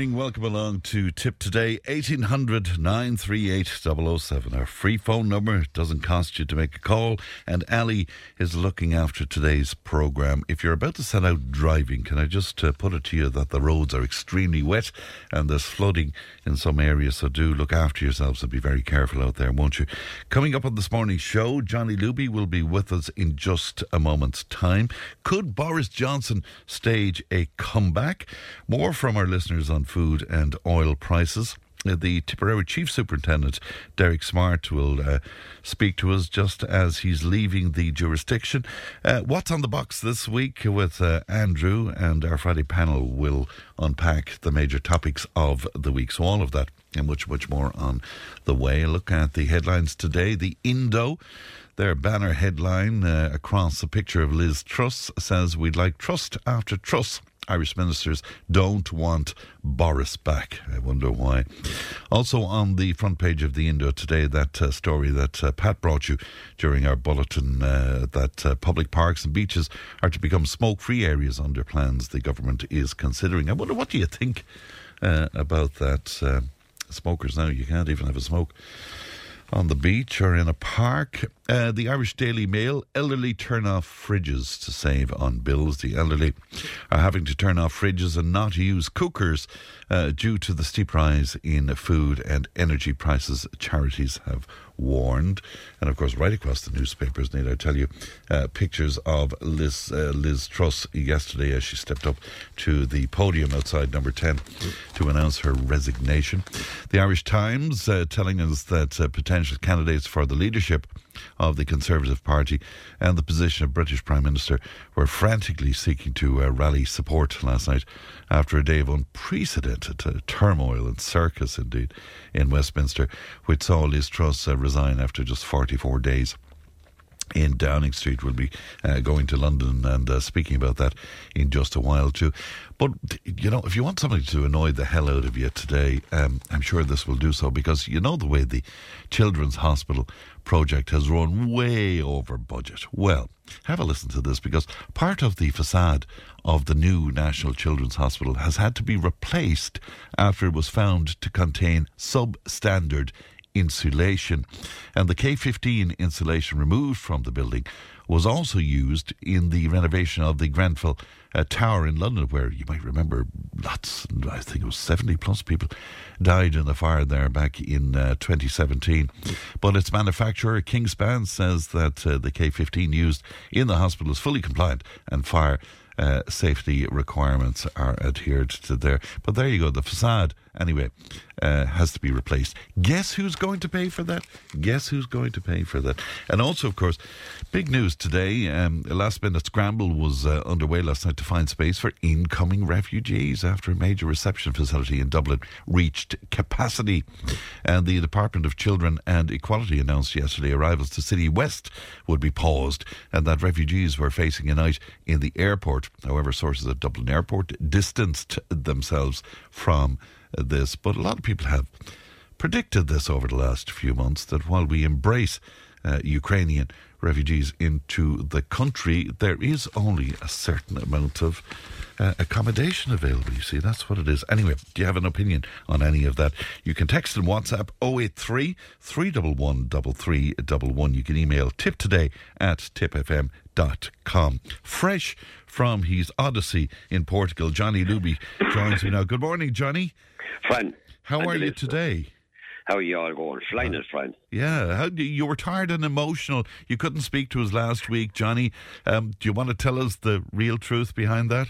morning. Welcome along to Tip Today. 1800 938 007. Our free phone number doesn't cost you to make a call. And Ali is looking after today's programme. If you're about to set out driving, can I just uh, put it to you that the roads are extremely wet and there's flooding in some areas. So do look after yourselves and be very careful out there, won't you? Coming up on this morning's show, Johnny Luby will be with us in just a moment's time. Could Boris Johnson stage a comeback? More from our listeners on food and oil prices. Uh, The Tipperary Chief Superintendent, Derek Smart, will uh, speak to us just as he's leaving the jurisdiction. Uh, what's on the box this week with uh, Andrew and our Friday panel will unpack the major topics of the week. So, all of that and much, much more on the way. Look at the headlines today. The Indo. Their banner headline uh, across the picture of Liz Truss says, We'd like trust after trust. Irish ministers don't want Boris back. I wonder why. Also, on the front page of the Indo today, that uh, story that uh, Pat brought you during our bulletin uh, that uh, public parks and beaches are to become smoke free areas under plans the government is considering. I wonder, what do you think uh, about that? Uh, smokers now, you can't even have a smoke on the beach or in a park. Uh, the Irish Daily Mail elderly turn off fridges to save on bills. The elderly are having to turn off fridges and not use cookers uh, due to the steep rise in food and energy prices. Charities have warned. And of course, right across the newspapers, need I tell you, uh, pictures of Liz, uh, Liz Truss yesterday as she stepped up to the podium outside number 10 to announce her resignation. The Irish Times uh, telling us that uh, potential candidates for the leadership of the Conservative Party and the position of British Prime Minister were frantically seeking to uh, rally support last night after a day of unprecedented uh, turmoil and circus, indeed, in Westminster, which saw Liz Truss uh, resign after just 44 days in Downing Street. We'll be uh, going to London and uh, speaking about that in just a while too. But you know, if you want somebody to annoy the hell out of you today, um, I'm sure this will do so because you know the way the Children's Hospital project has run way over budget. Well, have a listen to this because part of the facade of the new National Children's Hospital has had to be replaced after it was found to contain substandard insulation. And the K15 insulation removed from the building was also used in the renovation of the Grenfell uh, Tower in London, where you might remember lots, I think it was 70 plus people died in the fire there back in uh, 2017. But its manufacturer, Kingspan, says that uh, the K15 used in the hospital is fully compliant and fire uh, safety requirements are adhered to there. But there you go, the facade, anyway, uh, has to be replaced. Guess who's going to pay for that? Guess who's going to pay for that? And also, of course, big news today um, a last minute scramble was uh, underway last night to find space for incoming refugees after a major reception facility in Dublin reached capacity. And the Department of Children and Equality announced yesterday arrivals to Citywest would be paused and that refugees were facing a night in the airport. However, sources at Dublin Airport distanced themselves from this. But a lot of people have predicted this over the last few months that while we embrace uh, Ukrainian refugees into the country, there is only a certain amount of uh, accommodation available. You see, that's what it is. Anyway, do you have an opinion on any of that? You can text and WhatsApp 083 311 You can email tiptoday at tipfm.com. Fresh from his Odyssey in Portugal, Johnny Luby joins me now. Good morning, Johnny. Fine. How are you today? How are you all going? Flying is fine. Yeah, how you were tired and emotional. You couldn't speak to us last week, Johnny. Um, do you want to tell us the real truth behind that?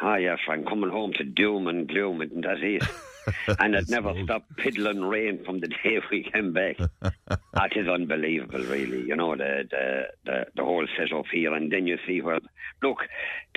Ah, yes, I'm coming home to doom and gloom, and that's it. and it never old. stopped piddling rain from the day we came back. that is unbelievable, really. You know the the the, the whole setup here, and then you see well, Look,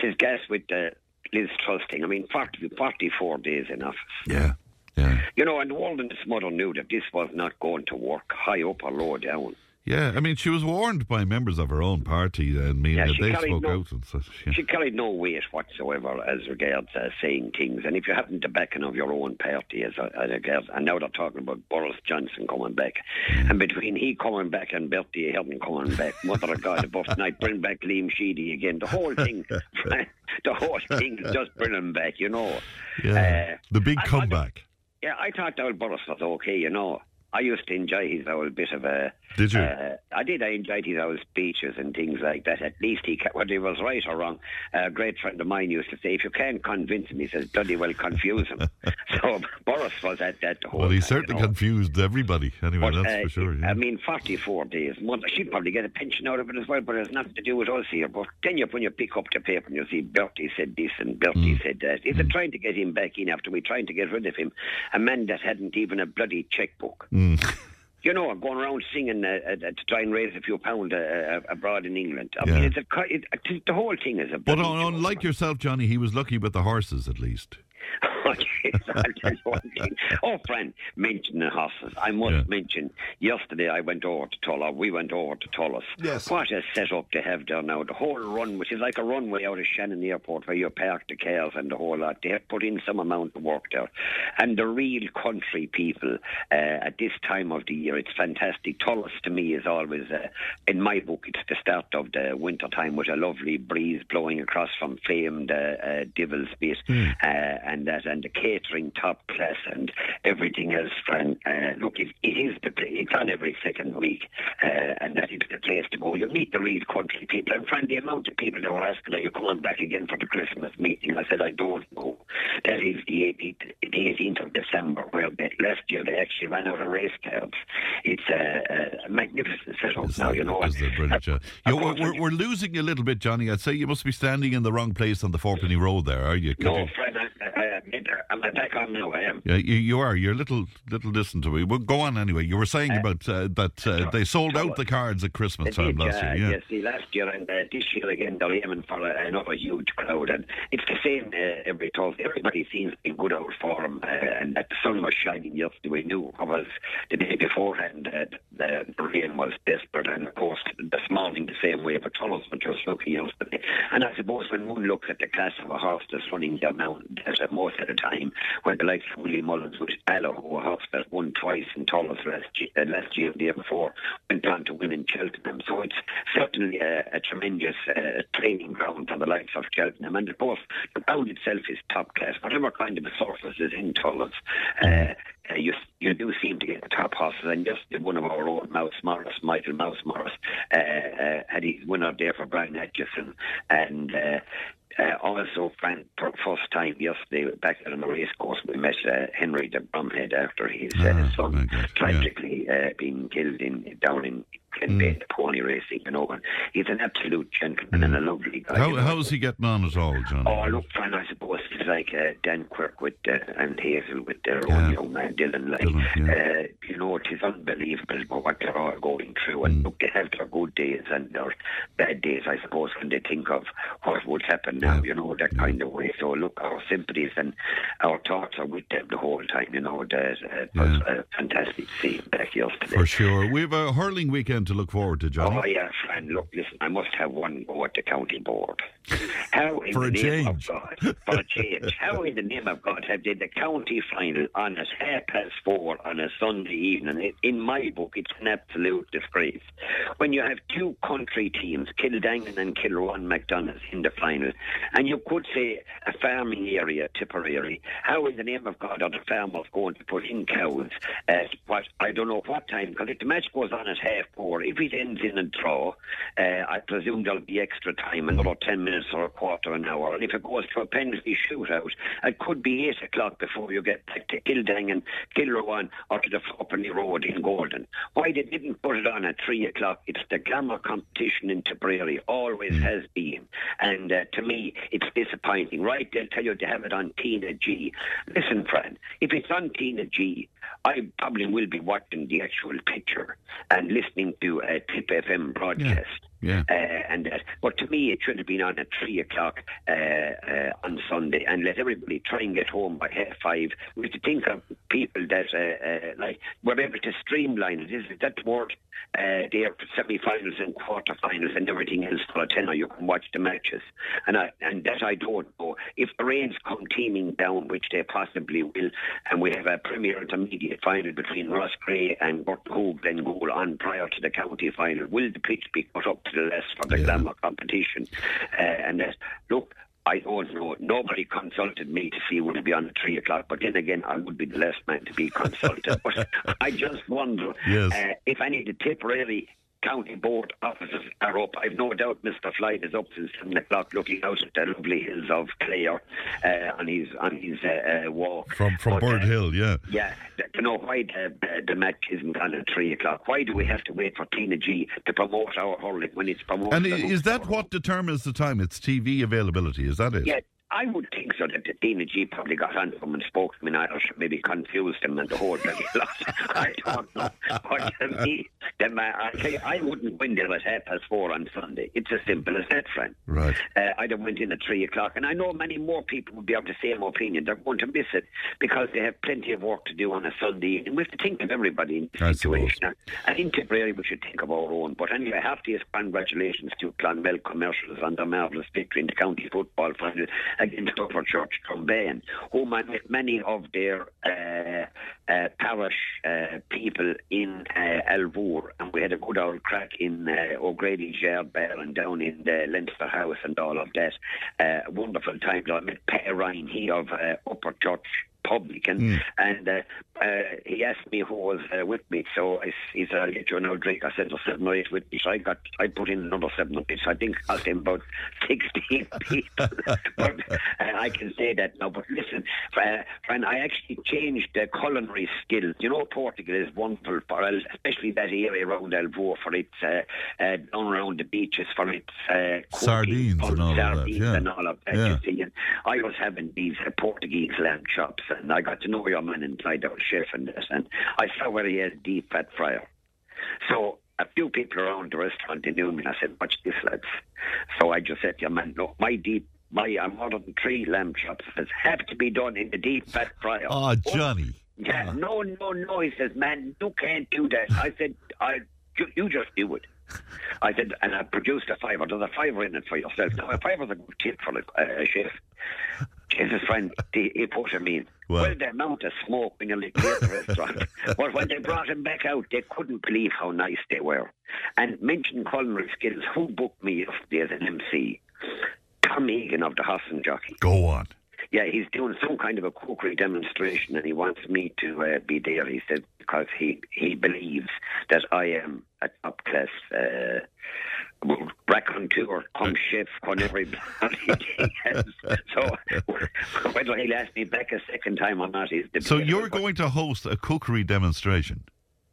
tis gas with the Liz Truss thing. I mean, 40, 44 days in office. Yeah, Yeah. You know, and Walden's mother knew that this was not going to work, high up or low down. Yeah, I mean, she was warned by members of her own party, and mean, Yeah, that they spoke no- out and such. Yeah. She carried no weight whatsoever as regards uh, saying things. And if you haven't the backing of your own party, as, uh, as regards, and now they're talking about Boris Johnson coming back, and between he coming back and Bertie Ahern coming back, mother of God above tonight, bring back Liam Sheedy again. The whole thing, the whole thing just bring him back, you know. Yeah. Uh, the big comeback. Yeah, I thought old Boris was okay, you know. I used to enjoy his old bit of a. Did you? Uh, I did. I enjoyed his old speeches and things like that. At least he, whether he was right or wrong. A great friend of mine used to say, "If you can't convince him, he says, bloody well confuse him." so Boris was at that whole. well, he certainly you know. confused everybody. Anyway, But, that's uh, for sure. Yeah. I mean, 44 days. Month, she'd probably get a pension out of it as well, but it's nothing to do with us here. But then you, when you pick up the paper and you see Bertie said this and Bertie Mm. said that, is it trying to get him back in after we trying to get rid of him? A man that hadn't even a bloody checkbook. Mm. You know, going around singing uh, uh, to try and raise a few pounds uh, uh, abroad in England. I Yeah. mean, it's a, it, the whole thing is a. But bloody on, joke, unlike yourself, Johnny, he was lucky with the horses at least. Oh, jeez, I'll tell you one thing. Oh, friend, mentioning horses. I must Yeah. mention, yesterday I went over to Tulla. We went over to Thurles. Yes. What a setup they have there now. The whole run, which is like a runway out of Shannon Airport where you park the cars and the whole lot. They have put in some amount of work there. And the real country people uh, at this time of the year, it's fantastic. Thurles to me is always, uh, in my book, it's the start of the winter time with a lovely breeze blowing across from famed uh, uh, Devil's Bit Hmm. uh, and that and the catering top class and everything else. And uh, look, it, it is the pla- it's on every second week, uh, and that is the place to go. You meet the real country people, and friend, the amount of people that were asking, "Are you coming back again for the Christmas meeting?" I said, "I don't know." That is the 18th, the 18th of December. Where they, last year they actually ran out of race cards. It's a, a magnificent setup now. that- You know, is that brilliant, You- we're, we're, we're losing a little bit, Johnny. I'd say you must be standing in the wrong place on the Fourpenny Road there, are you? No, you- friend, I, I back on now. I am. Yeah, you, you are. You're a little, little distant to me. Well, go on anyway. You were saying about uh, that uh, they sold out the cards at Christmas time did, last uh, year. Yeah. Yes, see, last year and uh, this year again, they're aiming for another huge crowd, and it's the same uh, every Thursday. Everybody seems in good old form. uh, and that the sun was shining yesterday. We knew it was the day beforehand. Uh, the, the rain was desperate, and of course this morning the same way. But Thurles were just lucky yesterday, and I suppose when one looks at the class of a horse that's running down mountain, there's a most of the time when the likes of Willie Mullins, which Allo, who a horse that won twice in last year, uh, last year, the year before, went on to win in Cheltenham. So it's certainly a, a tremendous uh, training ground for the likes of Cheltenham. And of course, the ground itself is top class. Whatever kind of a surface is in Thurles, uh, uh, you you do seem to get the top horses. And just one of our own Mouse Morris, Michael Mouse Morris, uh, uh, had his winner there for Brian Atchison. And uh, uh, also, Frank, for the first time yesterday, back on the race course, we met uh, Henry de Bromhead after his uh, Ah, very son yeah. tragically uh, being killed in down in Glenbeigh, pony racing, you know. And he's an absolute gentleman and a lovely guy. How, you know. how's he getting on at all, John? Oh, look, Fran, I suppose it's like uh, Dan Quirk with uh, and Hazel with their Yeah. own young man Dylan. Like, Dylan, yeah. uh, you know, it is unbelievable what they're all going through. And Mm. look, they have their good days and their bad days, I suppose, when they think of what would happen now, Yeah. you know, that kind of way. So, look, our sympathies and our thoughts are with them the whole time, you know. That, uh, was fantastic to see back yesterday. For sure. We have a hurling weekend to look forward to, Johnny. Oh yeah, friend. Look, listen. I must have one go at the county board. How in For the a name change. of God, for a change, how in the name of God have they the county final on at half past four on a Sunday evening? It, in my book, it's an absolute disgrace. When you have two country teams, Kildangan and Kilruane MacDonagh's in the final, and you could say a farming area, Tipperary. How in the name of God are the farmers going to put in cows at what I don't know what time? Because if the match goes on at half four, if it ends in a draw, uh, I presume there'll be extra time, another 10 minutes or a quarter an hour. And if it goes to a penalty shootout, it could be 8 o'clock before you get back to Kildangan, Kilruane, or to the Fourpenny Road in Golden. Why they didn't put it on at 3 o'clock? It's the glamour competition in Tipperary, always has been. And uh, to me, it's disappointing. Right, they'll tell you to have it on TnaG. Listen, friend, if it's on TnaG, I probably will be watching the actual picture and listening to a Tip FM broadcast. Yeah. Uh, and that, but to me, it should have been on at three o'clock uh, uh, on Sunday, and let everybody try and get home by half five. We have to think of people that uh, uh, like were able to streamline it. Is that word? Uh, there for semi-finals and quarter-finals and everything else for a tenner. You can watch the matches, and I, and that I don't know. If the rains come teeming down, which they possibly will, and we have a Premier Intermediate final between Ross Gray and Glen Glengoole on prior to the county final, will the pitch be cut up the less for the Yeah. glamour competition? Uh, and that, look, I don't know. Nobody consulted me to see would it be on at three o'clock. But then again, I would be the last man to be consulted. but I just wonder Yes. uh, if any the Tipperary County Board offices are up. I've no doubt Mr. Flight is up since seven o'clock, looking out at the lovely hills of Clare uh, on his on his uh, uh, walk From from But, Bird uh, Hill, yeah. yeah, you know why the, the, the match isn't on at three o'clock? Why do we have to wait for TnaG to promote our hurling when it's promoted? And is that what determines the time? It's TV availability, is that it? Yeah, I would think so. That the TnaG probably got on to him and spoke to him in Irish, maybe confused him and the whole bloody lot. I don't know. But to me, the ma- I, tell you, I wouldn't win there at half past four on Sunday. It's as simple as that, friend. Right. Uh, I'd have went in at three o'clock, and I know many more people would be of the same opinion. They're going to miss it because they have plenty of work to do on a Sunday, and we have to think of everybody in I the suppose. situation. And in Tipperary, we should think of our own. But anyway, heartiest congratulations to Clonmel Commercials on their marvellous victory in the county football final against Upper Church Drombane, whom I met many of their uh, uh, parish uh, people in uh, Alvor, and we had a good old crack in uh, O'Grady's Yard Bar and down in the Leinster House and all of that. Uh, wonderful times. I met Pat Ryan, he of uh, Upper Church publican, and uh, uh, he asked me who was uh, with me. So I, he said, "I'll get you another drink." I said, "There's seven or eight with me." So I got, I put in another seven or eight. So I think I was in about sixteen people. but uh, I can say that now. But listen, uh, friend, I actually changed the culinary skills. You know, Portugal is wonderful for, especially that area around Alvor for its uh, uh, down around the beaches for its uh, cooking, Sardines and all of that, yeah. and all of that. Yeah. you see. And I was having these uh, Portuguese lamb chops, and I got to know your man inside out chef and this, and I saw where he had deep fat fryer. So a few people around the restaurant they knew me, and I said, "Watch this, lads." So I just said to your man, "Look, my deep." My uh, I'm ordering three lamb chops. It have to be done in the deep fat fryer. Oh, Johnny. Yeah, no, no, no. He says, man, you can't do that. I said, I, you, you just do it. I said, and I produced a fiver. There's a fiver in it for yourself. Now, a fiver's a good tip for a, a chef. Jesus, friend, he, he put him in. Well- Well, the amount of smoke when you leave the restaurant. but when they brought him back out, they couldn't believe how nice they were. And mention culinary skills. Who booked me yesterday as an MC? Tom Egan of the Horse and Jockey. Go on. Yeah, he's doing some kind of a cookery demonstration, and he wants me to uh, be there. He said because he he believes that I am a top class uh, raconteur, come chef, come every bloody thing. So whether he'll ask me back a second time or not is So you're going to host a cookery demonstration.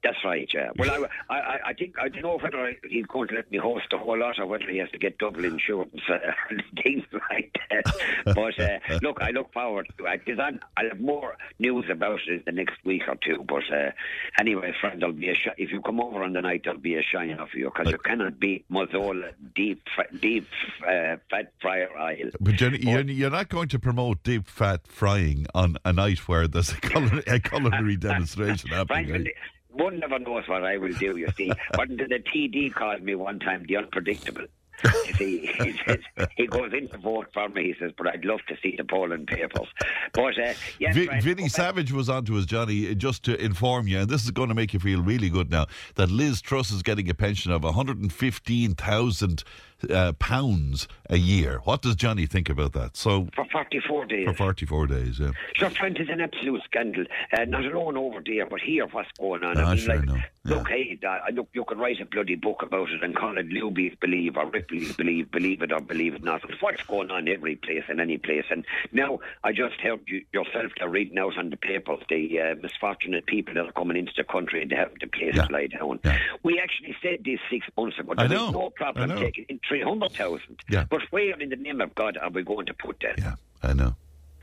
That's right, yeah. Well, I, I, I think I don't know whether he's going to let me host a whole lot or whether he has to get double insurance uh, and things like that. But uh, look, I look forward to it because I'll have more news about it the next week or two. But uh, anyway, friend, there'll be a sh- if you come over on the night, there'll be a shine off you because you cannot beat Mazola deep, deep uh, fat fryer oil. But you're, you're not going to promote deep fat frying on a night where there's a, culinary, a culinary demonstration happening. Frank, are you? One never knows what I will do, you see. but the TD called me one time the unpredictable. You see, he says he goes in to vote for me. He says, but I'd love to see the polling papers. But uh, yes, Vi- Frank, Vinny go back- Savage was on to us, Johnny, just to inform you, and this is going to make you feel really good now, that Liz Truss is getting a pension of 115,000 uh, pounds a year. What does Johnny think about that? So, for 44 days. for 44 days, yeah. Sure, friend, it's an absolute scandal. Uh, not alone over there, but here, what's going on? Ah, I mean, sure, like, know. Yeah. look, hey, uh, look, you can write a bloody book about it and call it Luby's Believe or Ripley's Believe, Believe it or Believe it not. But what's going on every place and any place? And now, I just heard you, yourself there reading out on the papers the uh, misfortunate people that are coming into the country and have the place Yeah. lie down. Yeah. We actually said this six months ago. I know. is no problem taking in 300,000. Yeah. But where in the name of God are we going to put that? Yeah, I know.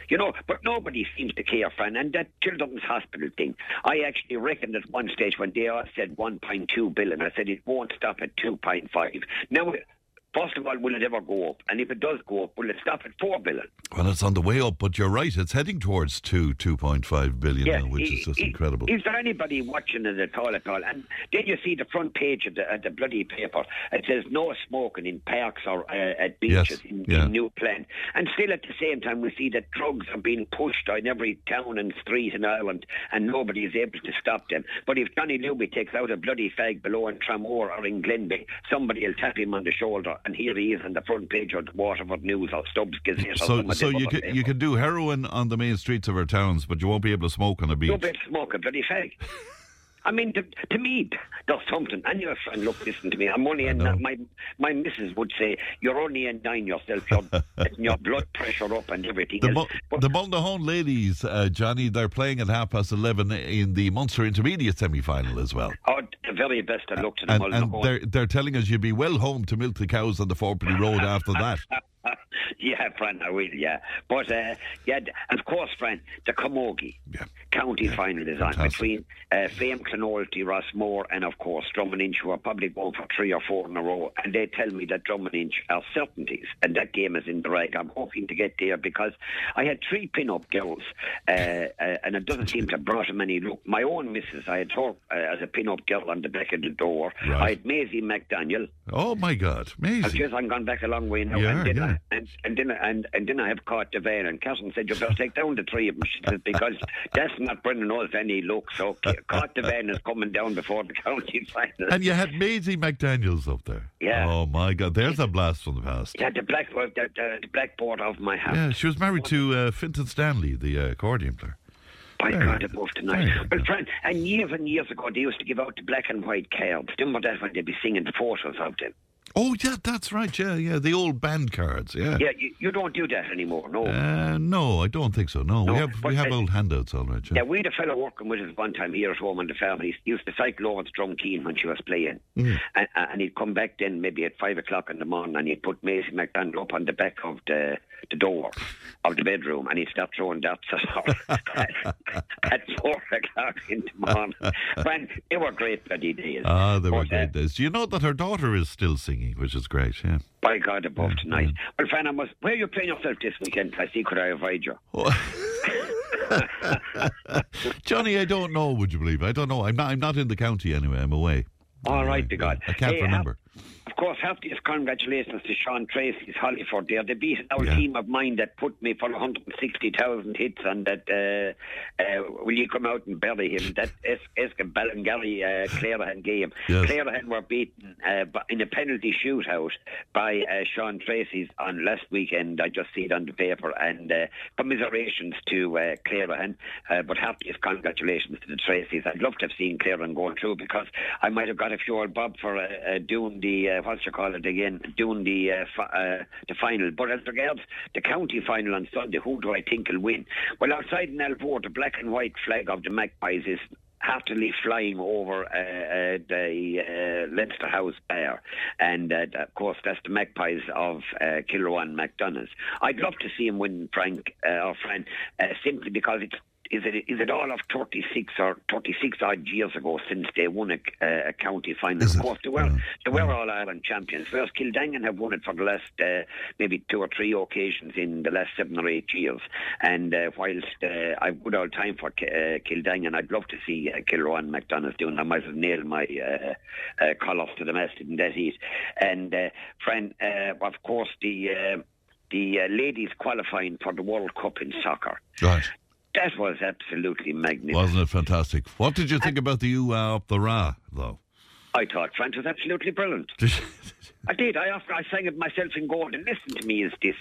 You know, but nobody seems to care, Fran. And that children's hospital thing, I actually reckoned at one stage when they all said 1.2 billion, I said it won't stop at 2.5. Now, First of all, will it ever go up? And if it does go up, will it stop at four billion? Well, it's on the way up, but you're right; it's heading towards two, two point five billion Yeah, now, which i- is just incredible. Is there anybody watching it at all? At all? And then you see the front page of the, of the bloody paper. It says no smoking in parks or uh, at beaches Yes, in, yeah. in New Glen. And still, at the same time, we see that drugs are being pushed on every town and street in Ireland, and nobody is able to stop them. But if Johnny Luby takes out a bloody fag below in Tramore or in Glenbeigh, somebody will tap him on the shoulder, and here he is on the front page of the Waterford News or Stubbs Gazette. so, so you can you can do heroin on the main streets of our towns, but you won't be able to smoke on a beach. You'll be able to smoke a bloody fag. I mean, to, to me, there's something. And your friend, look, listen to me. I'm only know. my my missus would say you're only a nine yourself. You're getting your blood pressure up and everything. The, else. Mo- the Mullinahone ladies, uh, Johnny, they're playing at half past 11 in the Munster Intermediate semi final as well. oh, the very best I luck to them And, they're, they're telling us you'll be well home to milk the cows on the Fourpenny Road after that. yeah, friend, I will, yeah. But, uh, yeah, of course, friend, the Camogie Yeah. county final is on between uh, Fame Clonoulty, Rossmore, and of course Drummond Inch, who are probably going for three or four in a row. And they tell me that Drummond Inch are certainties, and that game is in the rag. I'm hoping to get there because I had three pin-up girls, uh, uh, and it doesn't seem to have brought them any luck. My own missus, I had her uh, as a pin-up girl on the back of the door. Right. I had Maisie McDaniel. Oh, my God. I Amazing. guess I'm gone back a long way now. You and, then yeah. And, and then and, and then I have caught the van and Catherine said you better take down the three of them she said, because that's not bringing us any luck. So caught the van is coming down before the county final. And you had Maisie McDaniels up there. Yeah. Oh, my God. There's a blast from the past. yeah, the black the, the, the blackboard of my house. Yeah, she was married to uh, Fintan Stanley, the uh, accordion player. By Very God, above tonight. Well, friend, and years and years ago, they used to give out the black and white cards. Remember that when they'd be singing the photos of them? Oh, yeah, that's right. Yeah, yeah. The old band cards. Yeah. Yeah, you, you don't do that anymore, no. Uh, no, I don't think so. No, No, we have we have I- old handouts, all right. Yeah, we had a fellow working with us one time here at home on the farm. He used to cycle over to Drumkeen when she was playing. Mm. And, and he'd come back then maybe at five o'clock in the morning and he'd put Maisie McDonald up on the back of the, the door of the bedroom and he'd start throwing darts at at four o'clock in the morning. Man, they were great bloody days. Ah, they were But, uh, great days. Do you know that her daughter is still singing, which is great? Yeah. By God above Yeah, tonight. yeah. Well, Fran, I must, where are you playing yourself this weekend? I see, could I avoid you? Johnny, I don't know. Would you believe? I don't know. I'm not. I'm not in the county anyway. I'm away. All right, Uh, to God. I can't Hey, remember. Of course, heartiest congratulations to Sean Treacy's Hollyford there. They beat our Yeah. team of mine that put me for 160,000 hits and that, uh, uh, will you come out and bury him? That Es- Eska Ballingarry uh, Clerihan game. Yes. Clerihan were beaten uh, in a penalty shootout by uh, Sean Treacy's on last weekend. I just see it on the paper. And uh, commiserations to uh, Clerihan, uh, but heartiest congratulations to the Treacys. I'd love to have seen Clerihan going through because I might have got a few old bob for uh, uh, doing the, uh, what you call it again, doing the uh, uh, the final. But as regards the county final on Sunday, who do I think will win? Well, outside in Alvor, the black and white flag of the Magpies is happily flying over uh, uh, the uh, Leinster House Bar. And uh, of course, that's the Magpies of uh, Kilruane MacDonagh's. I'd love to see him win, Frank uh, or Fran, uh, simply because it's is it is it all of 36 or 36 odd years ago since they won a, uh, a county final? Of course, they were Yeah. they were all Ireland champions. Whereas Kildangan have won it for the last uh, maybe two or three occasions in the last seven or eight years. And uh, whilst uh, I've good old time for uh, Kildangan, I'd love to see uh, McDonald's doing. I might have nailed my uh, uh, colours to the mast in that heat. And uh, friend, uh, of course, the uh, the uh, ladies qualifying for the World Cup in soccer. Right. That was absolutely magnificent. Wasn't it fantastic? What did you think about the U uh, up the Ra, though? I thought France was absolutely brilliant. I did. I after I sang it myself in gold. And listen to me is this: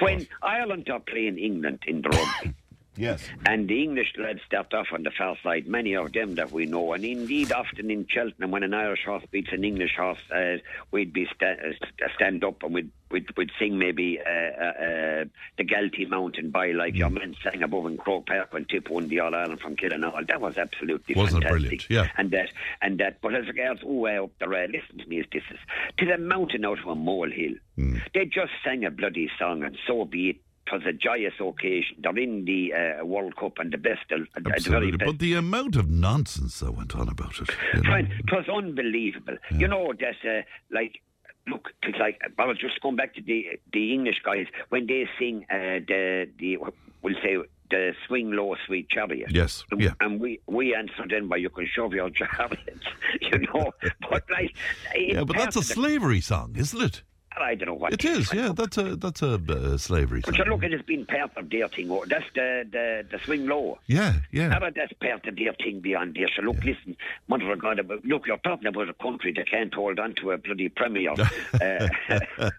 when Ireland are playing England in the rugby. yes. And the English lads stepped off on the far side, many of them that we know. And indeed, often in Cheltenham, when an Irish horse beats an English horse, uh, we'd be sta- uh, stand up and we'd, we'd, we'd sing maybe uh, uh, uh, the Galtee Mountain by like your men sang above in Croke Park when Tip won the All Ireland from Killinall. That was absolutely Wasn't fantastic. brilliant? Yeah. And that, and that. But as regards, oh, uh, up the rail, listen to me, is this is to the mountain out of a molehill. Hmm. They just sang a bloody song, and so be it. Was a joyous occasion. They're in the uh, World Cup and the best, uh, the Absolutely. best. But the amount of nonsense that went on about it. you know. Fine, it was unbelievable. You know, that uh, like. Look, it's like I was just going back to the the English guys when they sing uh, the the we'll say the swing low, sweet chariot. Yes, And- yeah. And we we answer then by you can shove your chariot, you know. But like, Yeah, but that's a part of the- slavery song, isn't it? I don't know what It is, yeah. That's a that's a uh, slavery But you look, it has been part of their thing. oh, That's the the, the swing low. Yeah, yeah. Now that's part of their thing beyond there. So look, listen, mother of God, look, you're talking about a country that can't hold on to a bloody premier. uh.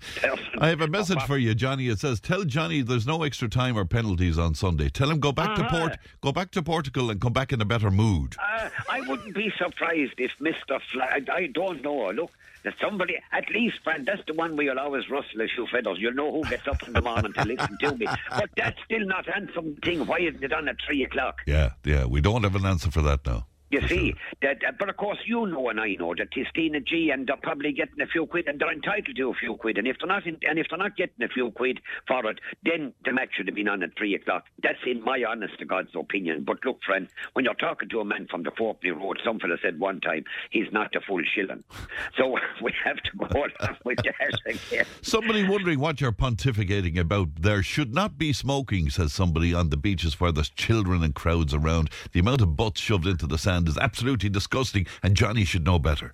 I have a message for you, Johnny. It says, "Tell Johnny there's no extra time or penalties on Sunday. Tell him go back to Uh-huh. Port, go back to Portugal, and come back in a better mood." Uh, I wouldn't be surprised if Mr. Fla- I, I don't know. Look, that somebody, at least, friend, that's the one where you'll always rustle a few feathers. You'll know who gets up in the morning to listen to me. But that's still not handsome thing. Why isn't it on at three o'clock? Yeah, yeah. We don't have an answer for that now. You see, that, uh, but of course you know and I know that Tistina G and they're probably getting a few quid and they're entitled to a few quid and if they're not in, and if they're not getting a few quid for it, then the match should have been on at three o'clock. That's in my honest to God's opinion. But look, friend, when you're talking to a man from the Fourpenny Road, some fella said one time he's not a full shilling, so we have to go along with that again. Somebody wondering what you're pontificating about. There should not be smoking, says somebody on the beaches where there's children and crowds around. The amount of butts shoved into the sand is absolutely disgusting, and Johnny should know better.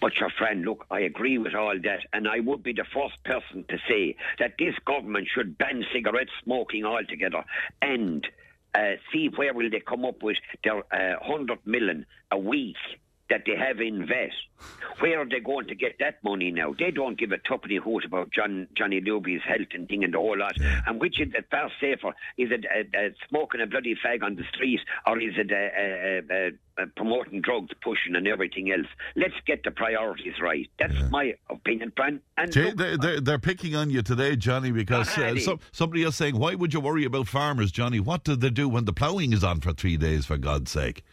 But your friend, look, I agree with all that, and I would be the first person to say that this government should ban cigarette smoking altogether and uh, see where will they come up with their uh, 100 million a week that they have in vet. Where are they going to get that money now? They don't give a tuppenny hoot about John, Johnny Luby's health and thing and the whole lot. And which is it far safer? Is it uh, uh, smoking a bloody fag on the street or is it uh, uh, uh, uh, promoting drugs, pushing and everything else? Let's get the priorities right. That's my opinion, Fran. And Jay, look, they're, they're, they're picking on you today, Johnny, because Eddie. somebody is saying, why would you worry about farmers, Johnny? What do they do when the ploughing is on for three days, for God's sake?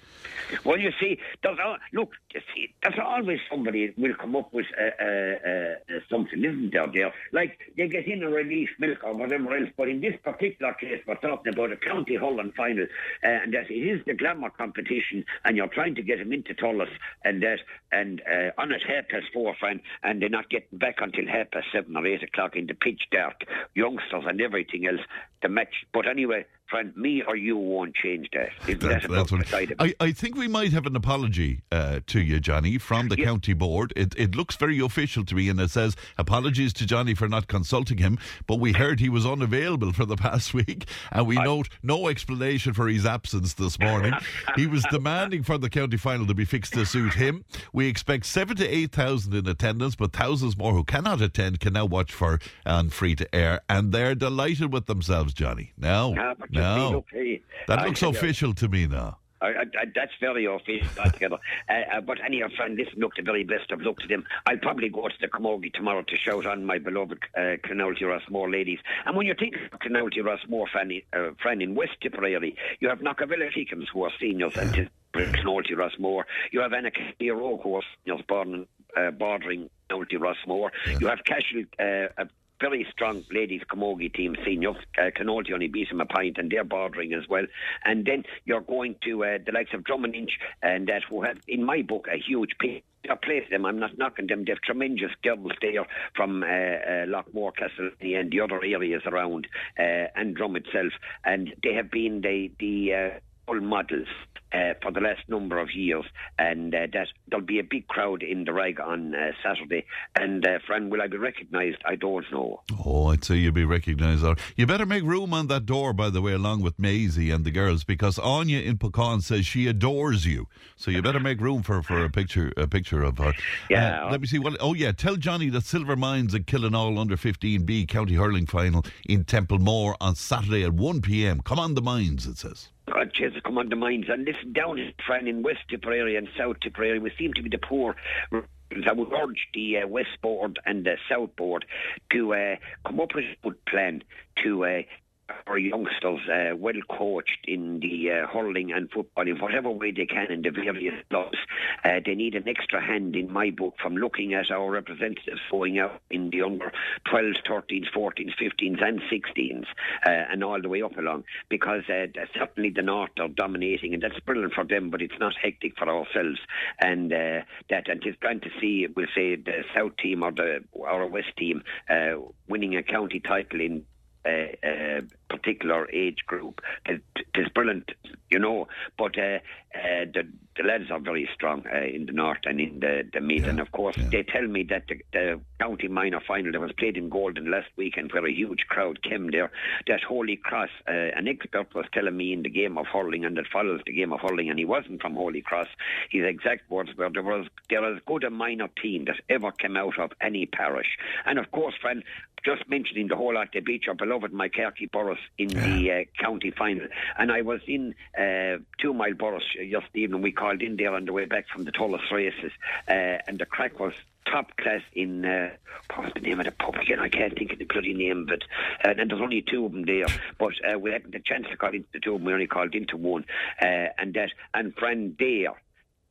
Well, you see, there's al- look, you see, there's always somebody will come up with uh, uh, uh, something, isn't there? There, like they get in a release milk or whatever else. But in this particular case, we're talking about a county Holland final, uh, and that it is the glamour competition, and you're trying to get them into Thurles, and that, and uh, on at half past four, friend, and they're not getting back until half past seven or eight o'clock in the pitch dark, youngsters and everything else. The match, but anyway, friend, me or you won't change that. That, That's, that's what. I, I think we might have an apology uh, to you, Johnny, from the Yeah. county board. It, it looks very official to me, and it says apologies to Johnny for not consulting him. But we heard he was unavailable for the past week, and we note no explanation for his absence this morning. he was demanding for the county final to be fixed to suit him. We expect seven to eight thousand in attendance, but thousands more who cannot attend can now watch for on free to air, and they're delighted with themselves, Johnny. Now, Ah, look, That I looks official to me now. I, I, that's very official altogether. uh, uh, but anyhow, friend, listen, look, the very best of luck to them. I'll probably go to the Camogie tomorrow to shout on my beloved uh, Clonoulty Rossmore ladies. And when you think of Clonoulty Rossmore, friend, uh, friend in West Tipperary, you have Knockavilla Kickhams who are seniors and Clonoulty Rossmore. You have Anacostia Row who are seniors born, uh, bordering Clonoulty Rossmore. You have Cashel, uh, a very strong ladies camogie team seniors. Uh, Clonoulty only beat them a pint and they're bordering as well. And then you're going to uh, the likes of Drummond Inch and that who have, in my book, a huge place them. I'm not knocking them. They've tremendous girls there from uh, uh, Loughmore, Castle, and the other areas around, uh, and Drum itself. And they have been the the uh, models uh, for the last number of years, and uh, that there'll be a big crowd in the rag on uh, Saturday. And uh, friend, will I be recognised? I don't know. Oh, I'd say you'll be recognised. You better make room on that door, by the way, along with Maisie and the girls, because Anya in Puckane says she adores you. So you better make room for, for a picture a picture of her. Yeah. Uh, let me see what. Oh yeah, tell Johnny that Silver Mines and Killenaule under 15B county hurling final in Templemore on Saturday at 1 p.m. Come on, the mines. It says. Jesus, come on the minds. And listen, down in friend in West Tipperary and South Tipperary, we seem to be the poor. I would urge the uh, West Board and the South Board to uh, come up with a good plan to uh, our youngsters uh, well coached in the uh, hurling and football in whatever way they can in the various clubs Uh, they need an extra hand in my book from looking at our representatives going out in the under 12s, 13s, 14s, 15s, and 16s, uh, and all the way up along, because uh, certainly the North are dominating, and that's brilliant for them, but it's not hectic for ourselves. And uh, that, and it's grand to see, we'll say, the South team or the or a West team winning a county title in uh, particular age group. It, it's brilliant, you know. But uh, uh, the, the lads are very strong uh, in the north and in the, the mid. Yeah, and of course, yeah. they tell me that the, the, county minor final that was played in Golden last weekend, where a huge crowd came there, that Holy Cross, uh, an expert was telling me in the game of hurling and that follows the game of hurling, and he wasn't from Holy Cross. His exact words were there was there was good a minor team that ever came out of any parish. And of course, friend, just mentioning the whole lot, they beat your beloved Moycarkey Borris in yeah. the uh, county final. And I was in uh, Two Mile Borris yesterday evening. We called in there on the way back from the Thurles races, uh, and the crack was top class in uh, what's the name of the pub again? I can't think of the bloody name but it. Uh, and there's only two of them there, but uh, we hadn't the chance to call into the two of them. We only called into one, uh, and that and friend there.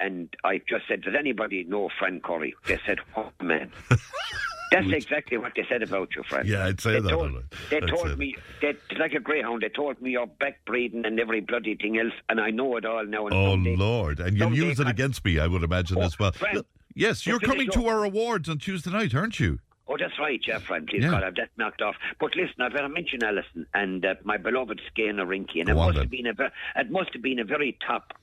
And I just said, does anybody know Fran Curry? They said, what man? That's exactly what they said about you, Fred. Yeah, I'd say they that. Told, they I'd told me, they, like a greyhound, they told me you're back breeding and every bloody thing else, and I know it all now. And oh, someday, Lord. And you'll use it against me, I would imagine, oh, as well. Friend, yes, you're coming to our awards on Tuesday night, aren't you? Oh, that's right, yeah, friend. Please, yeah. God, I've that knocked off. But listen, I've got to mention Alison and uh, my beloved Skeheenarinky, and it must, have been a, it must have been a very top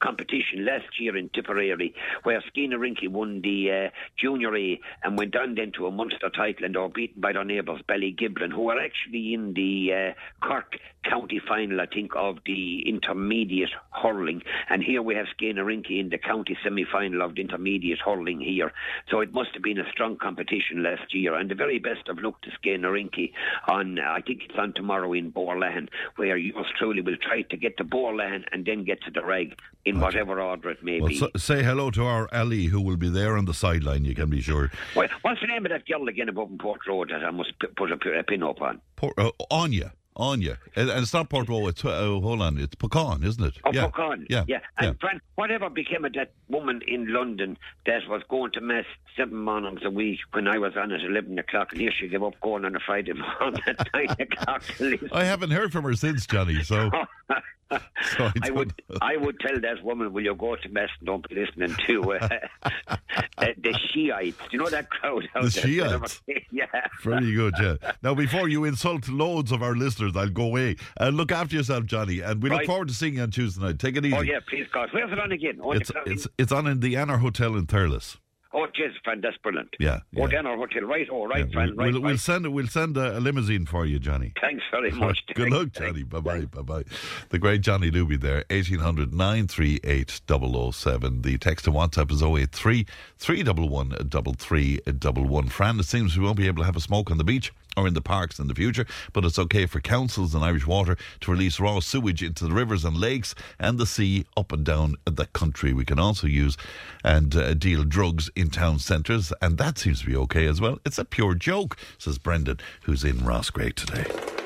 competition last year in Tipperary, where Skeheenarinky won the uh, Junior A and went on then to a Munster title and are beaten by their neighbours Ballygiblin, who are actually in the uh, Cork county final, I think, of the intermediate hurling. And here we have Skeena in the county semi final of the intermediate hurling here. So it must have been a strong competition last year. And the very best of luck to Skeheenarinky on, I think it's on tomorrow in Boherlahan, where yours truly will try to get to Boherlahan and then get to the rag in whatever order it may well, be. So, say hello to our Ali, who will be there on the sideline, you can be sure. Well, what's the name of that girl again above in Port Road that I must put a, a, pin up on? Port, uh, Anya. Anya. And, and it's not Port Road, it's, uh, hold on, it's Puckane, isn't it? Oh, yeah. Puckane. Yeah. yeah. And yeah. Friend, whatever became of that woman in London that was going to Mass seven mornings a week when I was on at 11 o'clock, and here she gave up going on a Friday morning at 9 o'clock. I haven't heard from her since, Johnny, so. so I, I, would I would tell that woman, will you go to Mass and don't be listening to uh, uh, the Shiites? Do you know that crowd out the there? Shiites? yeah. Very good, yeah. Now, before you insult loads of our listeners, I'll go away. Uh, look after yourself, Johnny, and we right. look forward to seeing you on Tuesday night. Take it easy. Oh, yeah, please, God. Where's it on again? Oh, it's, it's, it's on in the Anner Hotel in Thurles. Oh, jeez, friend, that's brilliant. Yeah. yeah. Oh, then our hotel, right? Oh, right, yeah, friend, we'll, right, we'll, send we'll send a, a, limousine for you, Johnny. Thanks very much. Good luck, Johnny. Bye bye. Bye bye. The great Johnny Luby there. 1800 938 007. The text and WhatsApp is 083 311 3311. Fran, it seems we won't be able to have a smoke on the beach or in the parks in the future, but it's okay for councils and Irish Water to release raw sewage into the rivers and lakes and the sea up and down the country. We can also use and uh, deal drugs in town centres, and that seems to be okay as well. It's a pure joke, says Brendan, who's in Roscrea today.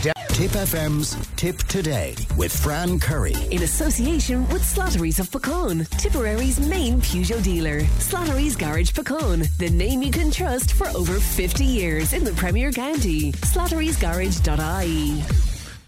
Tipp FM's Tip Today with Fran Curry. In association with Slattery's of Puckane, Tipperary's main Peugeot dealer. Slattery's Garage Puckane, the name you can trust for over 50 years in the Premier County. Slattery'sGarage.ie.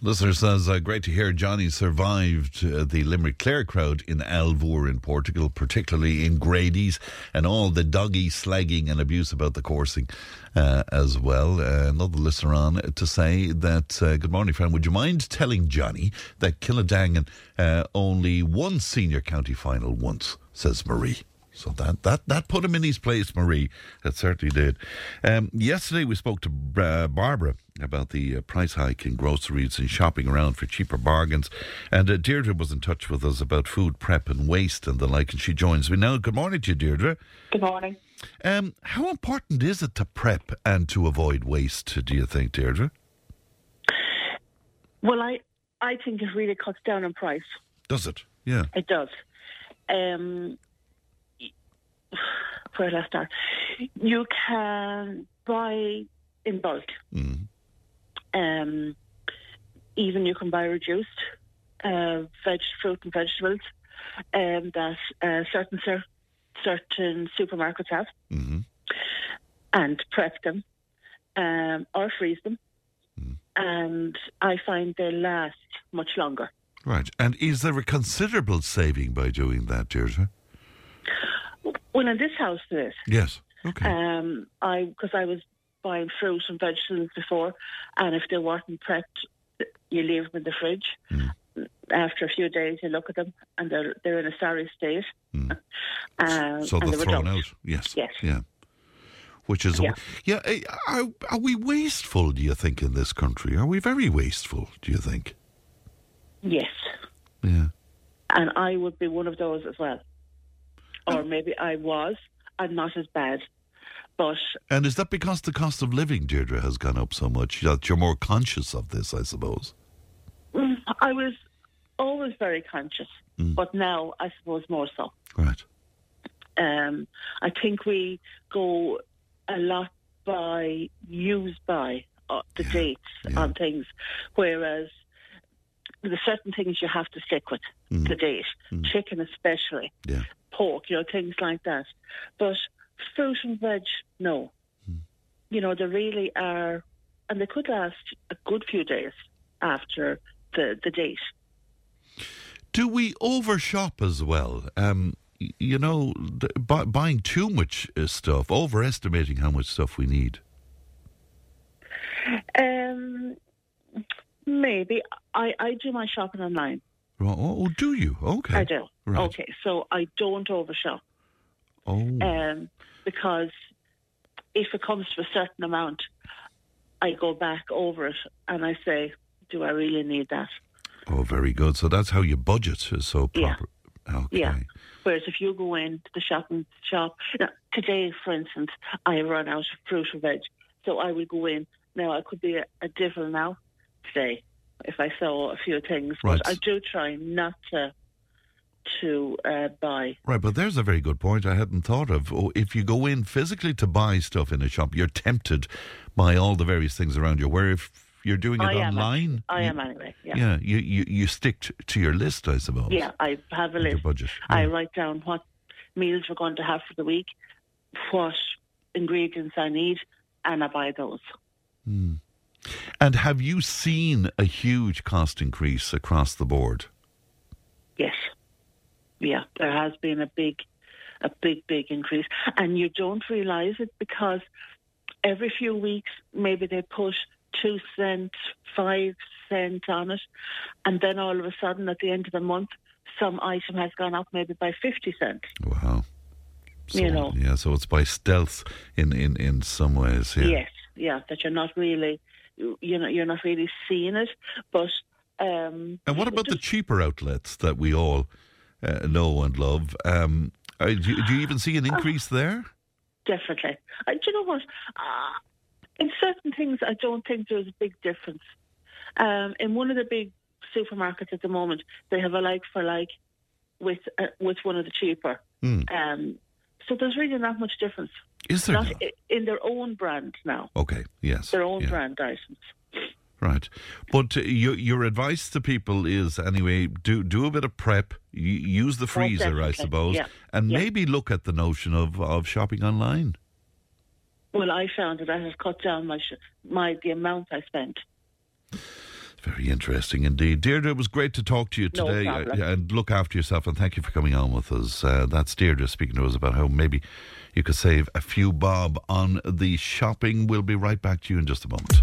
Listener says, uh, great to hear Johnny survived uh, the Limerick Clare crowd in Alvor in Portugal, particularly in Grady's, and all the doggy slagging and abuse about the coursing uh, as well. Uh, another listener on to say that, uh, good morning, friend. Would you mind telling Johnny that Kildangan uh, only won senior county final once, says Marie. So that, that, that put him in his place, Marie. That certainly did. Um, yesterday we spoke to uh, Barbara about the uh, price hike in groceries and shopping around for cheaper bargains. And uh, Deirdre was in touch with us about food prep and waste and the like, and she joins me now. Good morning to you, Deirdre. Good morning. Um, how important is it to prep and to avoid waste, do you think, Deirdre? Well, I, I think it really cuts down on price. Does it? Yeah. It does. Um, where do I start? You can buy in bulk. Mm. Um, even you can buy reduced uh, veg, fruit and vegetables um, that uh, certain cer- certain supermarkets have, hmm and prep them um, or freeze them. And I find they last much longer. Right. And is there a considerable saving by doing that, Deirdre? Well, in this house, there is. Yes. Okay. Um, I because I was buying fruit and vegetables before, and if they weren't prepped, you leave them in the fridge. After a few days, you look at them, and they're they're in a sorry state. Um, so they're they were thrown dumped. out. Yes. Yes. Yeah. Which is, Yeah. yeah. eh, Are, are we wasteful? Do you think in this country? Are we very wasteful? Do you think? Yes, Yeah. and I would be one of those as well, or maybe I was. I'm not as bad, but And is that because the cost of living, Deirdre, has gone up so much that you're more conscious of this? I suppose. mm, I was always very conscious. But now, I suppose more so. Right. Um, I think we go a lot by use by uh, the dates yeah. on things, whereas there's certain things you have to stick with the date, chicken especially, Yeah. pork, you know, things like that. But fruit and veg, no. You know, they really are, and they could last a good few days after the, the date. Do we overshop as well? Um, you know, bu- buying too much uh, stuff, overestimating how much stuff we need. Um, maybe I, I do my shopping online. Oh, oh, do you? Okay. I do. Right. Okay, so I don't overshop Oh, um, because if it comes to a certain amount, I go back over it and I say, "Do I really need that?" Oh, very good. So that's how you budget is so Yeah. proper. Okay. Yeah. Whereas if you go into the shopping shop now, today, for instance, I run out of fruit and veg, so I will go in. Now I could be a, a devil now today if I saw a few things, Right. but I do try not to to uh, buy. Right, but there's a very good point I hadn't thought of. Oh, if you go in physically to buy stuff in a shop, you're tempted by all the various things around you. Where if you're doing it I am. online, I you- am anyway. Yeah. Yeah, you, you, you stick t- to your list, I suppose. Yeah, I have a list. budget. I write down what meals we're going to have for the week, what ingredients I need, and I buy those. Hmm. And have you seen a huge cost increase across the board? Yes. Yeah, there has been a big, a big, big increase. And you don't realise it because every few weeks, maybe they put two cent, five cent on it. And then all of a sudden, at the end of the month, some item has gone up maybe by 50 cents. Wow. So, You know. Yeah, so it's by stealth in, in, in some ways. Yeah. Yes, yeah, that you're not really, you know, you're not really seeing it. But um, And what about the cheaper outlets that we all uh, know and love? Um, uh, do, you- do you even see an increase there? Definitely. Uh, do you know what? In certain things, I don't think there's a big difference. Um, in one of the big supermarkets at the moment, they have a like for like with uh, with one of the cheaper. Hmm. Um, so there's really not much difference. Is there? Not in their own brand now, Okay, yes. their own yeah. brand items. Right. But uh, your your advice to people is anyway, do do a bit of prep, y- use the freezer, I suppose, Yeah. and Yeah. maybe look at the notion of, of shopping online. Well, I found that I have cut down my sh- my the amount I spent. Very interesting indeed. Deirdre, it was great to talk to you today. problem. uh, and look after yourself, and thank you for coming on with us. Uh, that's Deirdre speaking to us about how maybe you could save a few bob on the shopping. We'll be right back to you in just a moment.